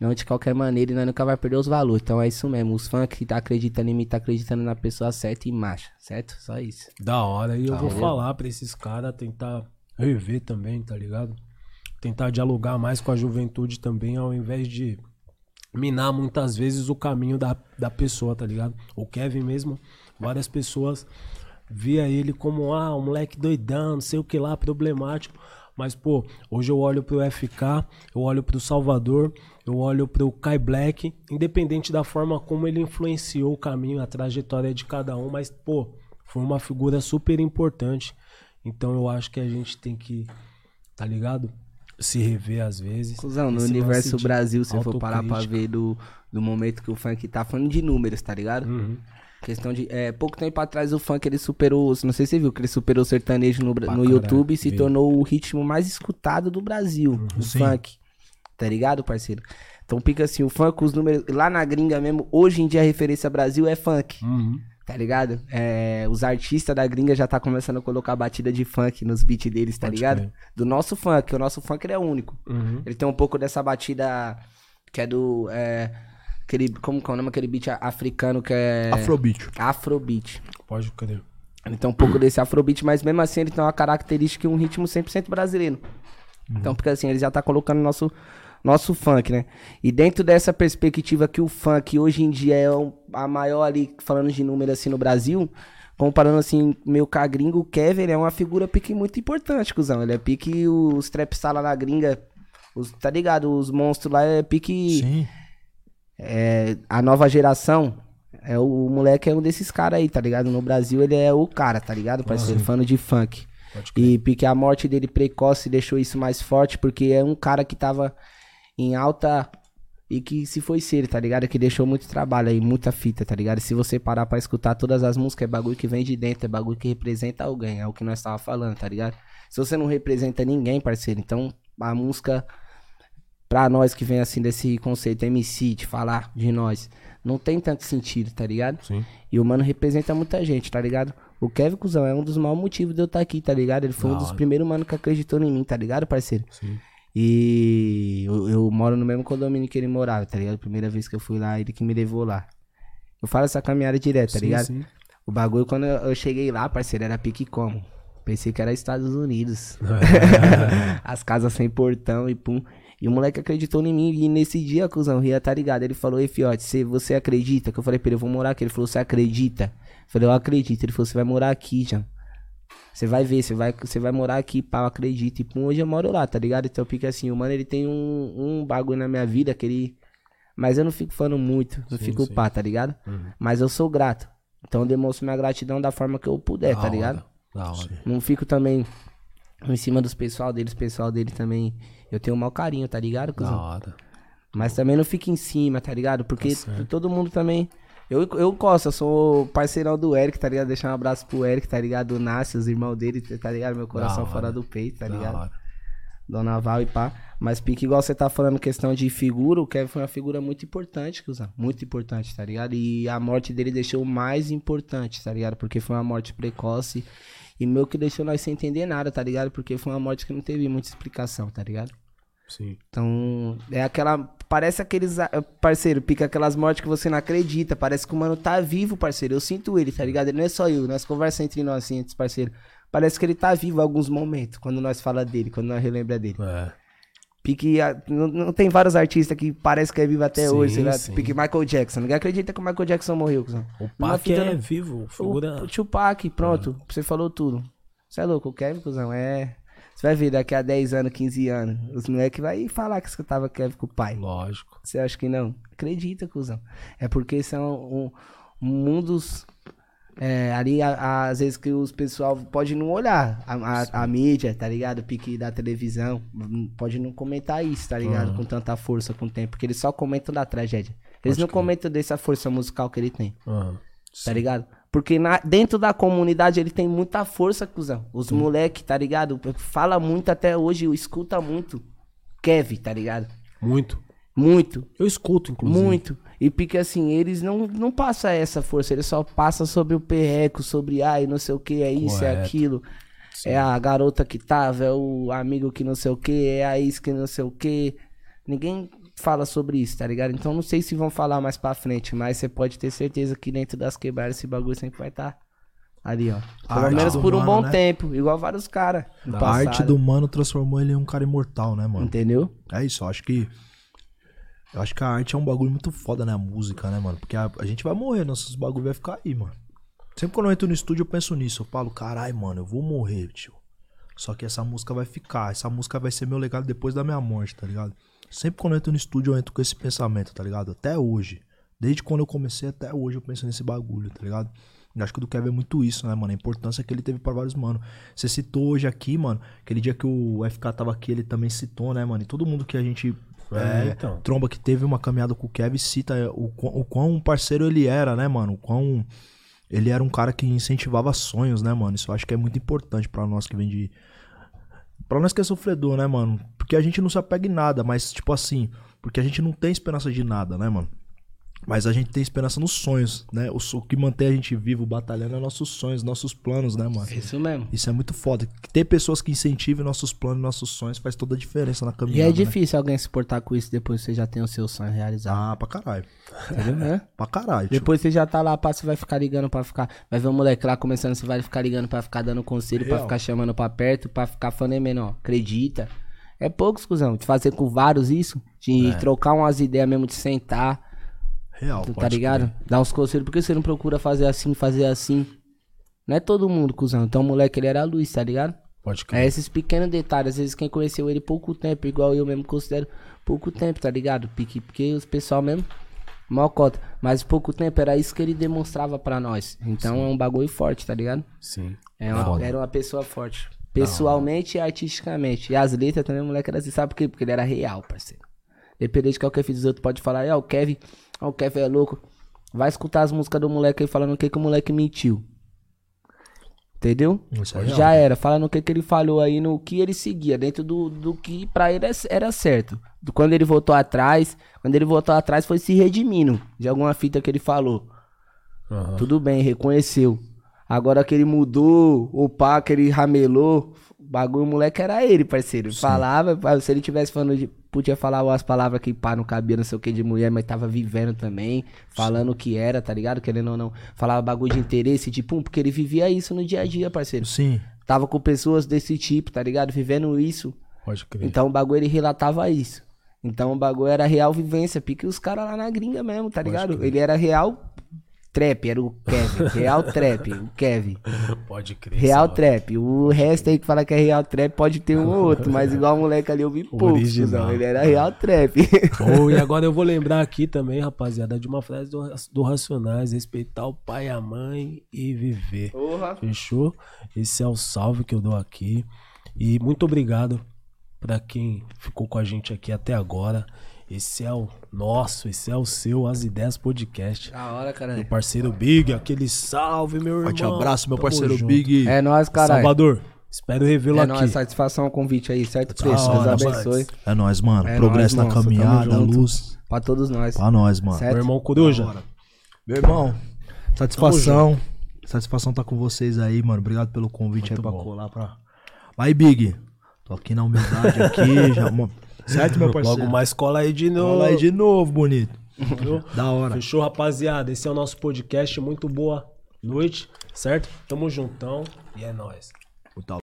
não de qualquer maneira, e nós nunca vai perder os valores. Então é isso mesmo, os fãs que tá acreditando em mim, tá acreditando na pessoa certa e marcha, certo? Só isso. Da hora. E eu vou valeu. falar pra esses caras tentar rever também, tá ligado? Tentar dialogar mais com a juventude também, ao invés de minar muitas vezes o caminho da, da pessoa, tá ligado? O Kevin mesmo, várias pessoas via ele como, ah, um moleque doidão, não sei o que lá, problemático. Mas, pô, hoje eu olho pro FK, eu olho pro Salvador, eu olho pro Kai Black, independente da forma como ele influenciou o caminho, a trajetória de cada um, mas, pô, foi uma figura super importante. Então eu acho que a gente tem que, tá ligado? Se rever às vezes. Cusão, no universo Brasil, se for parar pra ver do, do momento que o funk tá falando de números, tá ligado? Uhum. Questão de. É, pouco tempo atrás o funk ele superou. Não sei se você viu que ele superou o sertanejo no, no YouTube e se tornou o ritmo mais escutado do Brasil. o Sim. funk. Tá ligado, parceiro? Então fica assim, o funk, os números. Lá na gringa mesmo, hoje em dia a referência Brasil é funk. Uhum. Tá ligado? É, os artistas da gringa já tá começando a colocar batida de funk nos beats deles, tá Pode ligado? crer. Do nosso funk. O nosso funk ele é único. Uhum. Ele tem um pouco dessa batida que é do. É, aquele, como que é o nome? Aquele beat africano que é. Afrobeat. Afrobeat. Pode crer. Ele tem um pouco desse afrobeat, mas mesmo assim ele tem uma característica e um ritmo 100% brasileiro. Então, porque assim, ele já tá colocando nosso, nosso funk, né? E dentro dessa perspectiva que o funk hoje em dia é a maior ali, falando de número assim no Brasil, comparando assim, meu com a gringa, o Kevin é uma figura pique muito importante, cuzão. Ele é pique os trapsala na gringa, os, tá ligado? Os monstros lá é pique Sim. é, a nova geração, é o, o moleque é um desses caras aí, tá ligado? No Brasil ele é o cara, tá ligado, parceiro? Fã de funk. E porque a morte dele precoce deixou isso mais forte, porque é um cara que tava em alta e que se foi ser, tá ligado? Que deixou muito trabalho aí, muita fita, tá ligado? Se você parar pra escutar todas as músicas, é bagulho que vem de dentro, é bagulho que representa alguém, é o que nós tava falando, tá ligado? Se você não representa ninguém, parceiro, então a música pra nós que vem assim desse conceito MC, de falar de nós, não tem tanto sentido, tá ligado? Sim. E o mano representa muita gente, tá ligado? O Kevin Cusão é um dos maiores motivos de eu estar aqui, tá ligado? Ele foi um dos primeiros mano que acreditou em mim, tá ligado, parceiro? Sim. E eu, eu moro no mesmo condomínio que ele morava, tá ligado? Primeira vez que eu fui lá, ele que me levou lá. Eu falo essa caminhada direto, tá Sim, ligado? sim. O bagulho, quando eu, cheguei lá, parceiro, era pique como? Pensei que era Estados Unidos. [LAUGHS] As casas sem portão e pum. E o moleque acreditou em mim. E nesse dia, cuzão, o Ria tá ligado. Ele falou, ei, fiote, você, você acredita? Que eu falei pra ele, eu vou morar aqui. Ele falou, você acredita? Eu falei, eu acredito. Ele falou, você vai morar aqui, já. Você vai ver, você vai, você vai morar aqui, pá, eu acredito. E pum, hoje eu moro lá, tá ligado? Então fica assim, o mano, ele tem um, um bagulho na minha vida que ele. Mas eu não fico falando muito, não Sim, fico sim. pá, tá ligado? Mas eu sou grato. Então eu demonstro minha gratidão da forma que eu puder, Da tá hora, ligado? Da hora. Não fico também em cima dos pessoal deles, pessoal dele também. Eu tenho um mau carinho, tá ligado, Da cuzão? hora. Mas também não fico em cima, tá ligado? Porque certo. todo mundo também. Eu, eu gosto, eu sou parceirão do Eric, tá ligado? Deixar um abraço pro Eric, tá ligado? O Nasce, os irmãos dele, tá ligado? Meu coração hora. fora do peito, tá Da ligado? hora. Dona Val e pá. Mas pique, igual você tá falando questão de figura, o Kevin foi uma figura muito importante, cuzão. Muito importante, tá ligado? E a morte dele deixou o mais importante, tá ligado? Porque foi uma morte precoce. E meu que deixou nós sem entender nada, tá ligado? Porque foi uma morte que não teve muita explicação, tá ligado? Sim. Então, é aquela. Parece aqueles. ah, Parceiro, pica aquelas mortes que você não acredita. Parece que o mano tá vivo, parceiro. Eu sinto ele, tá ligado? Ele não é só eu. Nós conversamos entre nós assim, entre os parceiros. parece que ele tá vivo em alguns momentos, quando nós fala dele, quando nós relembra dele. É. Pique, a- não, não tem vários artistas que parece que é vivo até Sim, hoje, sei lá, sim. pique Michael Jackson. Ninguém acredita que o Michael Jackson morreu, cuzão. O Pac é vivo, figura. O, o Tupac, pronto, você falou tudo. Você é louco, o Kevin, cuzão, é... Você vai ver daqui a 10 anos, 15 anos, os moleques vai falar que escutava Kevin com o pai. Lógico. Você acha que não? Acredita, cuzão. É porque são um, mundos. É, ali, a- a- às vezes, que os pessoal pode não olhar a, a- mídia, tá ligado? O pique da televisão. hum, Pode não comentar isso, tá ligado? Com tanta força, com o tempo. Porque eles só comentam da tragédia. Eles não comentam dessa força musical que ele tem, tá ligado? Porque na- dentro da comunidade ele tem muita força, cuzão. Os moleque, tá ligado? Fala muito até hoje, escuta muito. Kevin, tá ligado? Muito. Muito. Eu escuto, inclusive. Muito. E porque assim, eles não, não passam essa força, eles só passam sobre o perreco, sobre ai, não sei o que, é isso, é Correto. aquilo. É a garota que tava, é o amigo que não sei o que, é a ex que não sei o que. Ninguém fala sobre isso, tá ligado? Então não sei se vão falar mais pra frente, mas você pode ter certeza que dentro das quebradas esse bagulho sempre vai estar ali, ó. Pelo menos por um mano, bom né? tempo, igual vários caras. A arte do mano transformou ele em um cara imortal, né, mano? Entendeu? É isso, eu acho que. Eu acho que a arte é um bagulho muito foda, né? A música, né, mano? Porque a, a gente vai morrer, nossos bagulho vai ficar aí, mano. Sempre quando eu entro no estúdio eu penso nisso. Eu falo, carai, mano, eu vou morrer, tio. Só que essa música vai ficar. Essa música vai ser meu legado depois da minha morte, tá ligado? Sempre quando eu entro no estúdio eu entro com esse pensamento, tá ligado? Até hoje. Desde quando eu comecei até hoje eu penso nesse bagulho, tá ligado? Eu acho que o do Kevin é muito isso, né, mano? A importância que ele teve pra vários mano. Você citou hoje aqui, mano. Aquele dia que o FK tava aqui, ele também citou, né, mano? E todo mundo que a gente É, é, então. tromba que teve uma caminhada com o Kevin cita o, quão- o quão parceiro ele era, né, mano? O quão ele era um cara que incentivava sonhos, né, mano? Isso eu acho que é muito importante pra nós que vem de. Pra nós que é sofredor, né, mano? Porque a gente não se apega em nada, mas, tipo assim, porque a gente não tem esperança de nada, né, mano? Mas a gente tem esperança nos sonhos, né? O, o que mantém a gente vivo, batalhando, é nossos sonhos, nossos planos, né, mano? Isso mesmo. Isso é muito foda. Ter pessoas que incentivem nossos planos, nossos sonhos faz toda a diferença na E caminhada. é né? difícil alguém se portar com isso depois que você já tem o seu sonho realizado. Ah, pra caralho. Entendeu? né? [LAUGHS] Pra caralho. tio. Depois você já tá lá, pá, você vai ficar ligando pra ficar. Vai ver o moleque lá começando, você vai ficar ligando pra ficar dando conselho, pra Real. ficar chamando pra perto, pra ficar falando, "Ei, menor, acredita. É poucos, cuzão. De fazer com vários isso, de trocar umas ideias mesmo, de sentar, Real, tá ligado? crer. Dar uns conselhos, por que você não procura fazer assim, fazer assim? Não é todo mundo, cuzão. Então o moleque, ele era a luz, tá ligado? Pode É crer. esses pequenos detalhes, às vezes quem conheceu ele pouco tempo, igual eu mesmo considero pouco tempo, tá ligado? Pique, porque os pessoal mesmo, mal cota. Mas pouco tempo era isso que ele demonstrava pra nós. Então é um bagulho forte, tá ligado? Sim. É uma- era uma pessoa forte. Pessoalmente e artisticamente. E as letras também, o moleque era assim, sabe por quê? Porque ele era real, parceiro. Dependente de qualquer filho dos outros, pode falar, ah, o Kevin, ah, o Kevin é louco. Vai escutar as músicas do moleque aí falando o que, que o moleque mentiu. Entendeu? Isso é. Já era, falando o que, que ele falou aí, no que ele seguia, dentro do, do que pra ele é- era certo. Do- Quando ele voltou atrás, quando ele voltou atrás foi se redimindo de alguma fita que ele falou. Aham. Tudo bem, reconheceu. Agora que ele mudou, o pá, que ele ramelou, o bagulho, o moleque era ele, parceiro. Falava, se ele tivesse falando de. Podia falar umas palavras que pá, não cabia, não sei o que de mulher, mas tava vivendo também, falando o que era, tá ligado? Querendo ou não. Falava bagulho de interesse, de pum, porque ele vivia isso no dia a dia, parceiro. Sim. Tava com pessoas desse tipo, tá ligado? Vivendo isso. Pode crer. Então o bagulho ele relatava isso. Então o bagulho era real vivência, pique os caras lá na gringa mesmo, tá ligado? Ele era real trap, era o Kevin. Real trap, o Kevin. Pode crer. Real trap. O resto aí que fala que é real trap pode ter um ou outro, mas [LAUGHS] igual o moleque ali eu vi Original. cuzão. Ele era real trap. Oh, e [LAUGHS] agora eu vou lembrar aqui também, rapaziada, de uma frase do, do Racionais: respeitar o pai e a mãe e viver. Porra. Fechou? Esse é o salve que eu dou aqui. E muito obrigado pra quem ficou com a gente aqui até agora. Esse é o nosso, esse é o seu As Ideias Podcast. Da hora, Meu caralho. parceiro Big, aquele salve, meu irmão. Forte abraço, meu Tamo parceiro junto. Big. É nóis, caralho. Salvador, espero revê-lo É aqui. nóis, satisfação o convite aí, certo? Preço, Deus hora, abençoe. É nóis, mano. É Progresso nóis, na caminhada, luz. Pra todos nós. Pra nós, mano. Certo? Meu irmão Coruja. Meu irmão, satisfação. Satisfação tá com vocês aí, mano. Obrigado pelo convite aí pra bom. colar pra. Vai, Big. Tô aqui na humildade aqui, [LAUGHS] já. Certo, meu parceiro? Logo mais cola aí de novo. Fala aí de novo, bonito. Da hora. Fechou, rapaziada? Esse é o nosso podcast. Muito boa noite, certo? Tamo juntão e é nóis. O tal